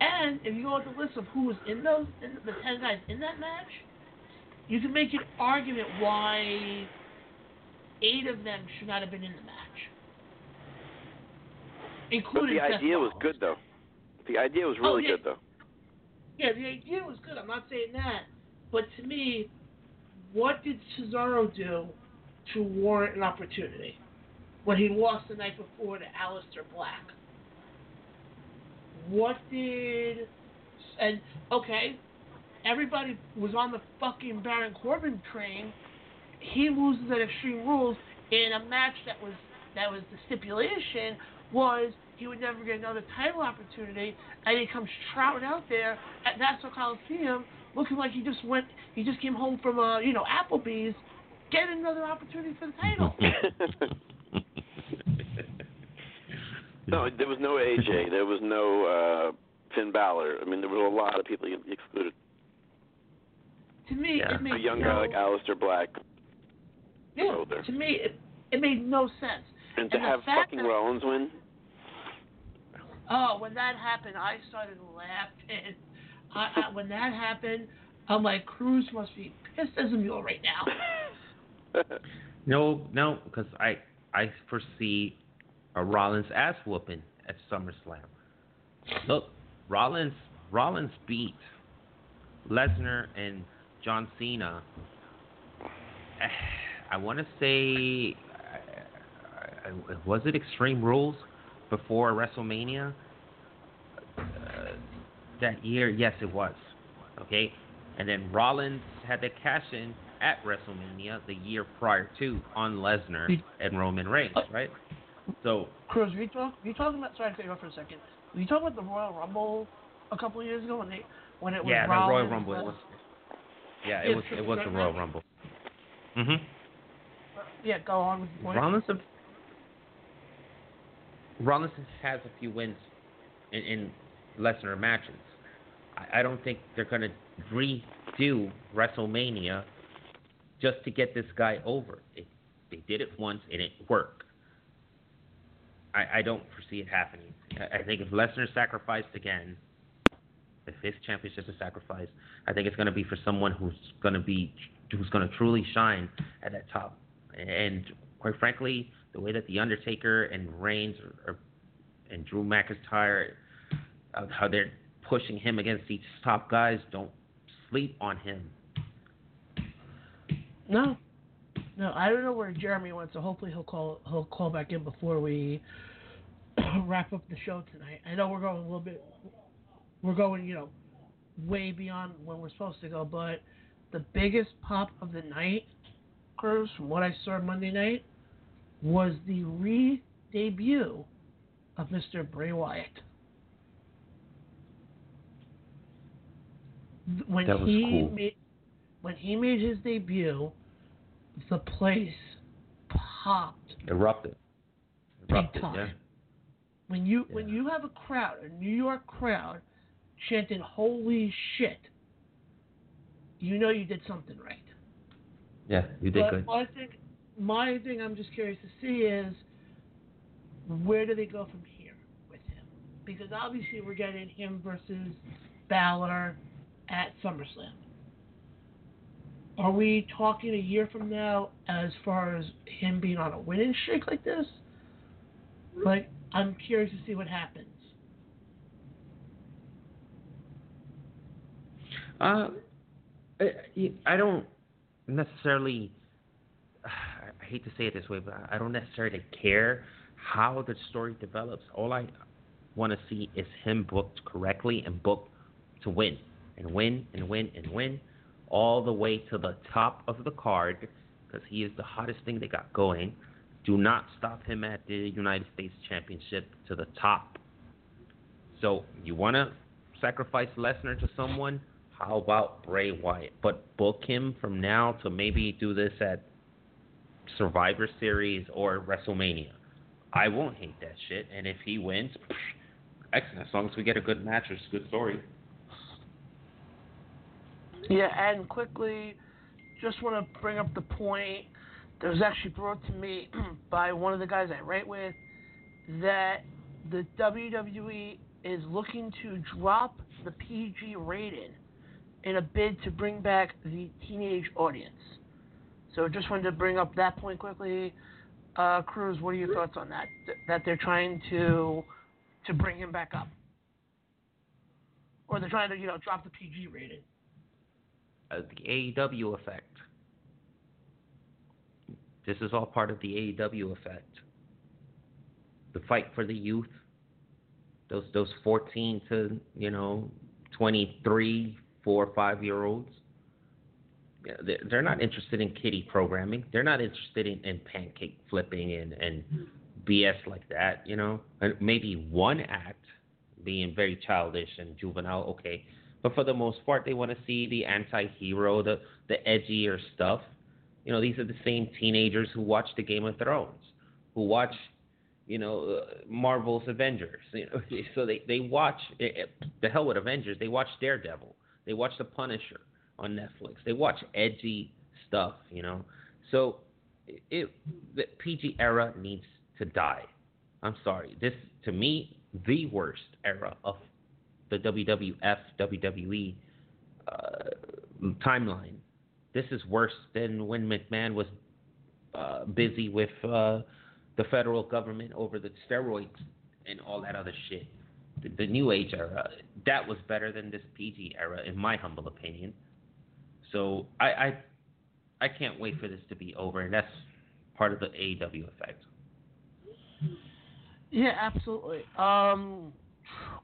And if you go with the list of who was in those in the ten guys in that match, you can make an argument why eight of them should not have been in the match. But Including the Seth idea was good though. The idea was Oh, really yeah. good though. Yeah, the idea was good. I'm not saying that. But to me, what did Cesaro do to warrant an opportunity when he lost the night before to Aleister Black? What did. And, okay, everybody was on the fucking Baron Corbin train. He loses at Extreme Rules in a match that was that was the stipulation was he would never get another title opportunity, and he comes trotting out there at Nassau Coliseum looking like he just went, he just came home from uh, you know Applebee's, get another opportunity for the title. no, there was no AJ. There was no uh, Finn Balor. I mean, there was a lot of people you excluded. To me, Yeah. it made A young no, guy like Aleister Black, yeah, there. to me, it, it made no sense. and to And the have fucking that- Rollins win. Oh, when that happened, I started laughing. I, I, when that happened, I'm like, Cruz must be pissed as a mule right now. No, no, because I I foresee a Rollins ass whooping at SummerSlam. Look, Rollins Rollins beat Lesnar and John Cena. I want to say, was it Extreme Rules before WrestleMania? Uh, that year, yes, it was. Okay, and then Rollins had to cash in at WrestleMania the year prior to on Lesnar and Roman Reigns, right? So Cruz, you, talk, you talking about? Sorry to cut you off for a second. Were you talking about the Royal Rumble a couple of years ago when they when it was yeah, the Royal Rumble. It was, yeah, Yeah, it was it was Threat the Royal match. Rumble. Mhm. Yeah, go on with the point. Rollins have, Rollins has a few wins in, in Lesnar matches. I, I don't think they're gonna redo WrestleMania just to get this guy over. It, they did it once and it worked. I, I don't foresee it happening. I, I think if Lesnar sacrificed again, if his championship is sacrificed, I think it's going to be for someone who's going to be who's going to truly shine at that top. And quite frankly, the way that the Undertaker and Reigns are, and Drew McIntyre, how they're pushing him against these top guys, don't sleep on him. No, no, I don't know where Jeremy went, so hopefully he'll call he'll call back in before we wrap up the show tonight. I know we're going a little bit, we're going you know, way beyond when we're supposed to go, but the biggest pop of the night, Cruz, from what I saw Monday night, was the re-debut of Mr. Bray Wyatt. When That was he cool. made when he made his debut, the place popped Erupted. big Erupted, time. yeah. When you when you have a crowd, a New York crowd, chanting "Holy shit," you know you did something right. Yeah, you did but good. my thing, my thing, I'm just curious to see is where do they go from here with him? Because obviously we're getting him versus Balor at SummerSlam. Are we talking a year from now as far as him being on a winning streak like this? Like, I'm curious to see what happens. Uh, I- I don't necessarily. I hate to say it this way, but I don't necessarily care how the story develops. All I want to see is him booked correctly and booked to win and win and win and win all the way to the top of the card because he is the hottest thing they got going. Do not stop him at the United States Championship to the top. So you want to sacrifice Lesnar to someone? How about Bray Wyatt? But book him from now to maybe do this at Survivor Series or WrestleMania. I won't hate that shit. And if he wins, pff, excellent. As long as we get a good match, it's a good story. Yeah, and quickly, just want to bring up the point that was actually brought to me by one of the guys I write with that the WWE is looking to drop the PG rating in a bid to bring back the teenage audience. So just wanted to bring up that point quickly. Uh, Cruz, what are your thoughts on that? Th- that they're trying to to bring him back up, or they're trying to you know drop the PG rating. Uh, the AEW effect. This is all part of the AEW effect. The fight for the youth. Those those 14 to you know 23, four, or five year olds. They're, not interested in kiddie programming. They're not interested in, in pancake flipping and, and BS like that, you know. And maybe one act being very childish and juvenile, okay. But for the most part, they want to see the anti-hero, the the edgier stuff. You know, these are the same teenagers who watch the Game of Thrones, who watch, you know, uh, Marvel's Avengers. You know, so they they watch eh, eh, the hell with Avengers. They watch Daredevil. They watch The Punisher on Netflix. They watch edgy stuff. You know, so it the PG era needs to die. I'm sorry. This to me the worst era of the WWF WWE uh, timeline. This is worse than when McMahon was uh, busy with uh, the federal government over the steroids and all that other shit. The, New Age era that was better than this PG era, in my humble opinion. So I, I I can't wait for this to be over, and that's part of the AEW effect. Yeah, absolutely. Um,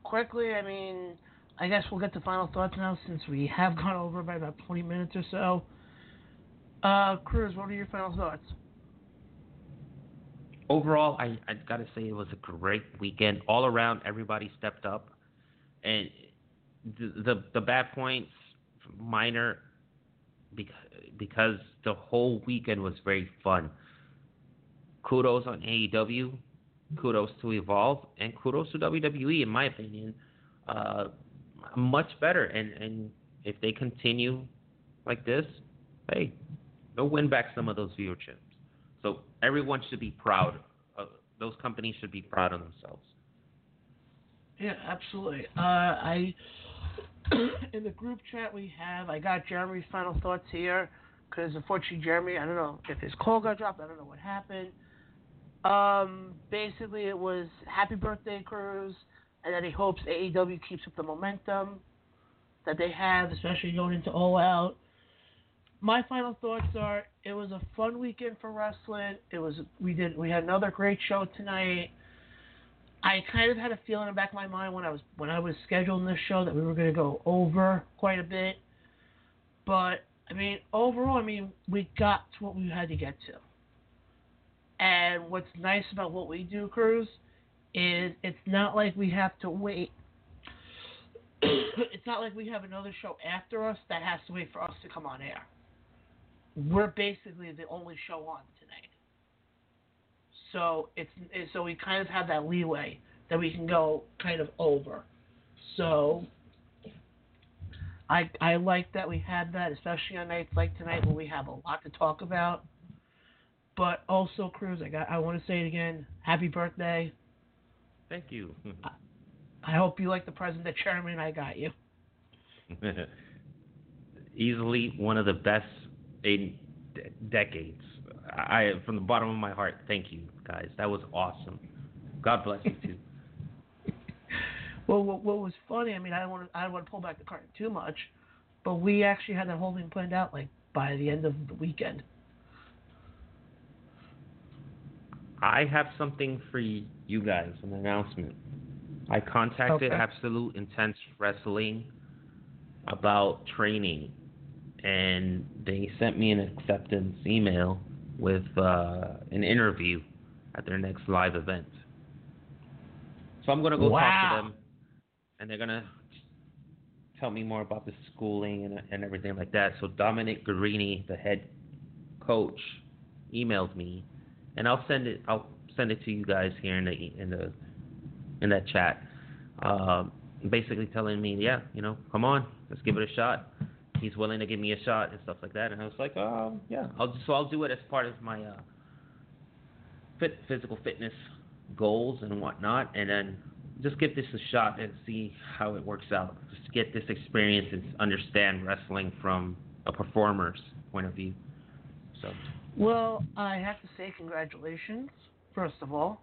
quickly, I mean, I guess we'll get to final thoughts now since we have gone over by about 20 minutes or so. Uh, Cruz, what are your final thoughts? Overall, I I gotta say it was a great weekend all around. Everybody stepped up, and the the, the bad points minor because because the whole weekend was very fun. Kudos on AEW, kudos to Evolve, and kudos to WWE. In my opinion, uh, much better. And and if they continue like this, hey, they'll win back some of those viewerships. Everyone should be proud. Those companies should be proud of themselves. Yeah, absolutely. Uh, I in the group chat we have, I got Jeremy's final thoughts here because unfortunately Jeremy, I don't know if his call got dropped. I don't know what happened. Um, basically, it was happy birthday, Cruz, and that he hopes AEW keeps up the momentum that they have, especially going into All Out. My final thoughts are: it was a fun weekend for wrestling. It was we did we had another great show tonight. I kind of had a feeling in the back of my mind when I was when I was scheduling this show that we were going to go over quite a bit, but I mean overall, I mean we got to what we had to get to. And what's nice about what we do, Cruz, is it's not like we have to wait. it's not like we have another show after us that has to wait for us to come on air. We're basically the only show on tonight. So it's so we kind of have that leeway that we can go kind of over. So I I like that we had that, especially on nights like tonight when we have a lot to talk about. But also, Cruz, I got I want to say it again. Happy birthday. Thank you. I hope you like the present that Chairman and I got you. Easily one of the best in d- decades. I, from the bottom of my heart, thank you guys. That was awesome. God bless you too. well, what, what was funny? I mean, I don't want to I don't want to pull back the curtain too much, but we actually had that whole thing planned out like by the end of the weekend. I have something for you guys, an announcement. I contacted Okay. Absolute Intense Wrestling about training, and they sent me an acceptance email with uh, an interview at their next live event. So I'm gonna go talk to them, and they're gonna tell me more about the schooling and, and everything like that. So Dominic Guarini, the head coach, emailed me, and I'll send it. I'll send it to you guys here in the in the in that chat. Um, basically telling me, yeah, you know, come on, let's give it a shot. He's willing to give me a shot and stuff like that. And I was like, um, yeah, I'll so I'll do it as part of my uh, fit physical fitness goals and whatnot, and then just give this a shot and see how it works out. Just get this experience and understand wrestling from a performer's point of view. So Well, I have to say congratulations, first of all.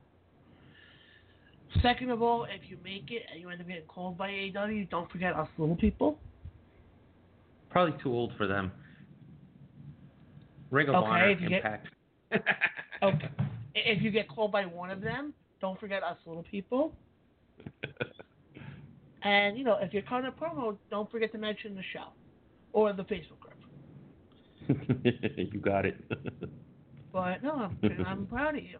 Second of all, if you make it and you end up getting called by AEW, don't forget us little people. Probably too old for them. Ring of Okay, Honor, if you get- Impact. Okay. If you get called by one of them, don't forget us little people. And, you know, if you're cutting a promo, don't forget to mention the show or the Facebook group. you got it. But, no, I'm, I'm proud of you.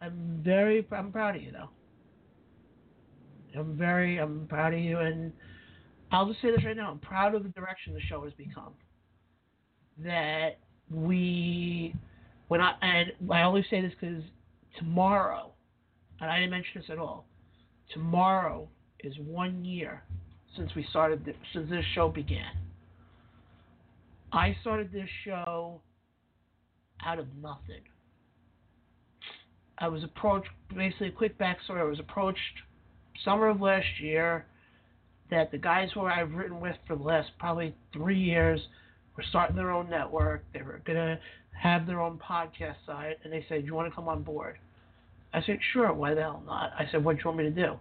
I'm very, I'm proud of you, though. I'm very, I'm proud of you. And I'll just say this right now I'm proud of the direction the show has become. That we when I and I always say this because tomorrow, and I didn't mention this at all. Tomorrow is one year since we started this, since this show began. I started this show out of nothing. I was approached, basically, a quick backstory. I was approached summer of last year that the guys who I've written with for the last probably three years were starting their own network. They were going to have their own podcast site, and they said, Do you want to come on board? I said, Sure, why the hell not? I said, What do you want me to do?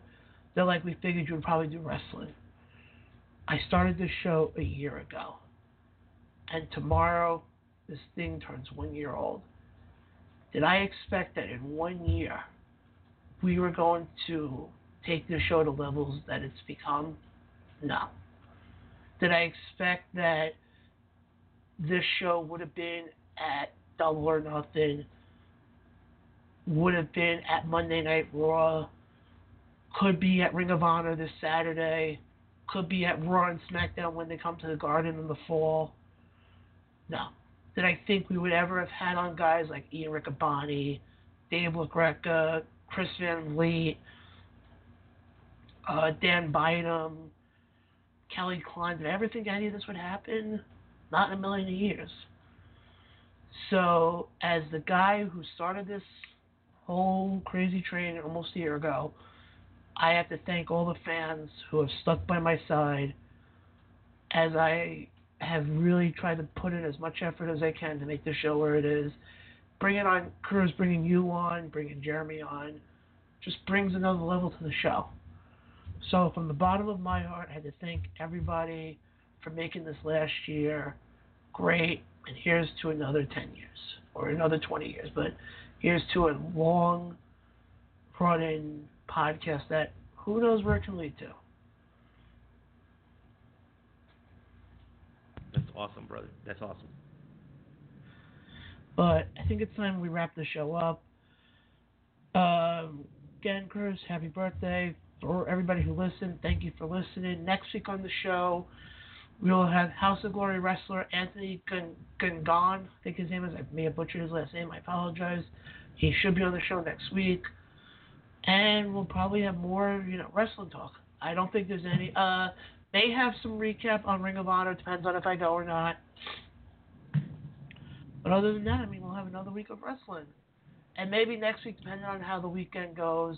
They're like, We figured you would probably do wrestling. I started this show a year ago, and tomorrow this thing turns one year old. Did I expect that in one year we were going to take the show to levels that it's become? No. Did I expect that this show would have been at Double or Nothing, would have been at Monday Night Raw, could be at Ring of Honor this Saturday, could be at Raw and SmackDown when they come to the Garden in the fall? No Did I think we would ever have had on guys like Ian Riccaboni, Dave LaGreca, Chris Van Vliet, uh, Dan Bynum, Kelly Klein. Did I ever think any of this would happen? Not in a million years. So, as the guy who started this whole crazy train almost a year ago, I have to thank all the fans who have stuck by my side as I have really tried to put in as much effort as I can to make the show where it is. Bringing on Cruz, bringing you on, bringing Jeremy on, just brings another level to the show. So, from the bottom of my heart, I had to thank everybody for making this last year great. And here's to another 10 years or another 20 years. But here's to a long running podcast that who knows where it can lead to. That's awesome, brother. That's awesome. But I think it's time we wrap the show up. Um, again, Chris, happy birthday. For everybody who listened, thank you for listening. Next week on the show, we will have House of Glory wrestler Anthony Gungan. I think his name is. I may have butchered his last name. I apologize. He should be on the show next week. And we'll probably have more, you know, wrestling talk. I don't think there's any. Uh, May have some recap on Ring of Honor. Depends on if I go or not. But other than that, I mean, we'll have another week of wrestling. And maybe next week, depending on how the weekend goes,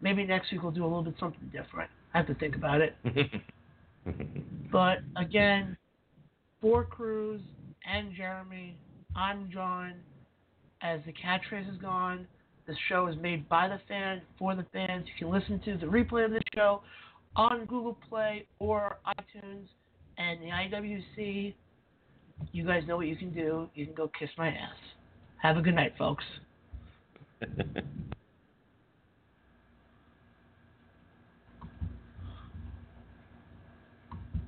maybe next week we'll do a little bit something different. I have to think about it. but again, for Cruz and Jeremy, I'm John. As the catchphrase is gone, the show is made by the fans for the fans. You can listen to the replay of the show on Google Play or iTunes and the IWC. You guys know what you can do. You can go kiss my ass. Have a good night, folks.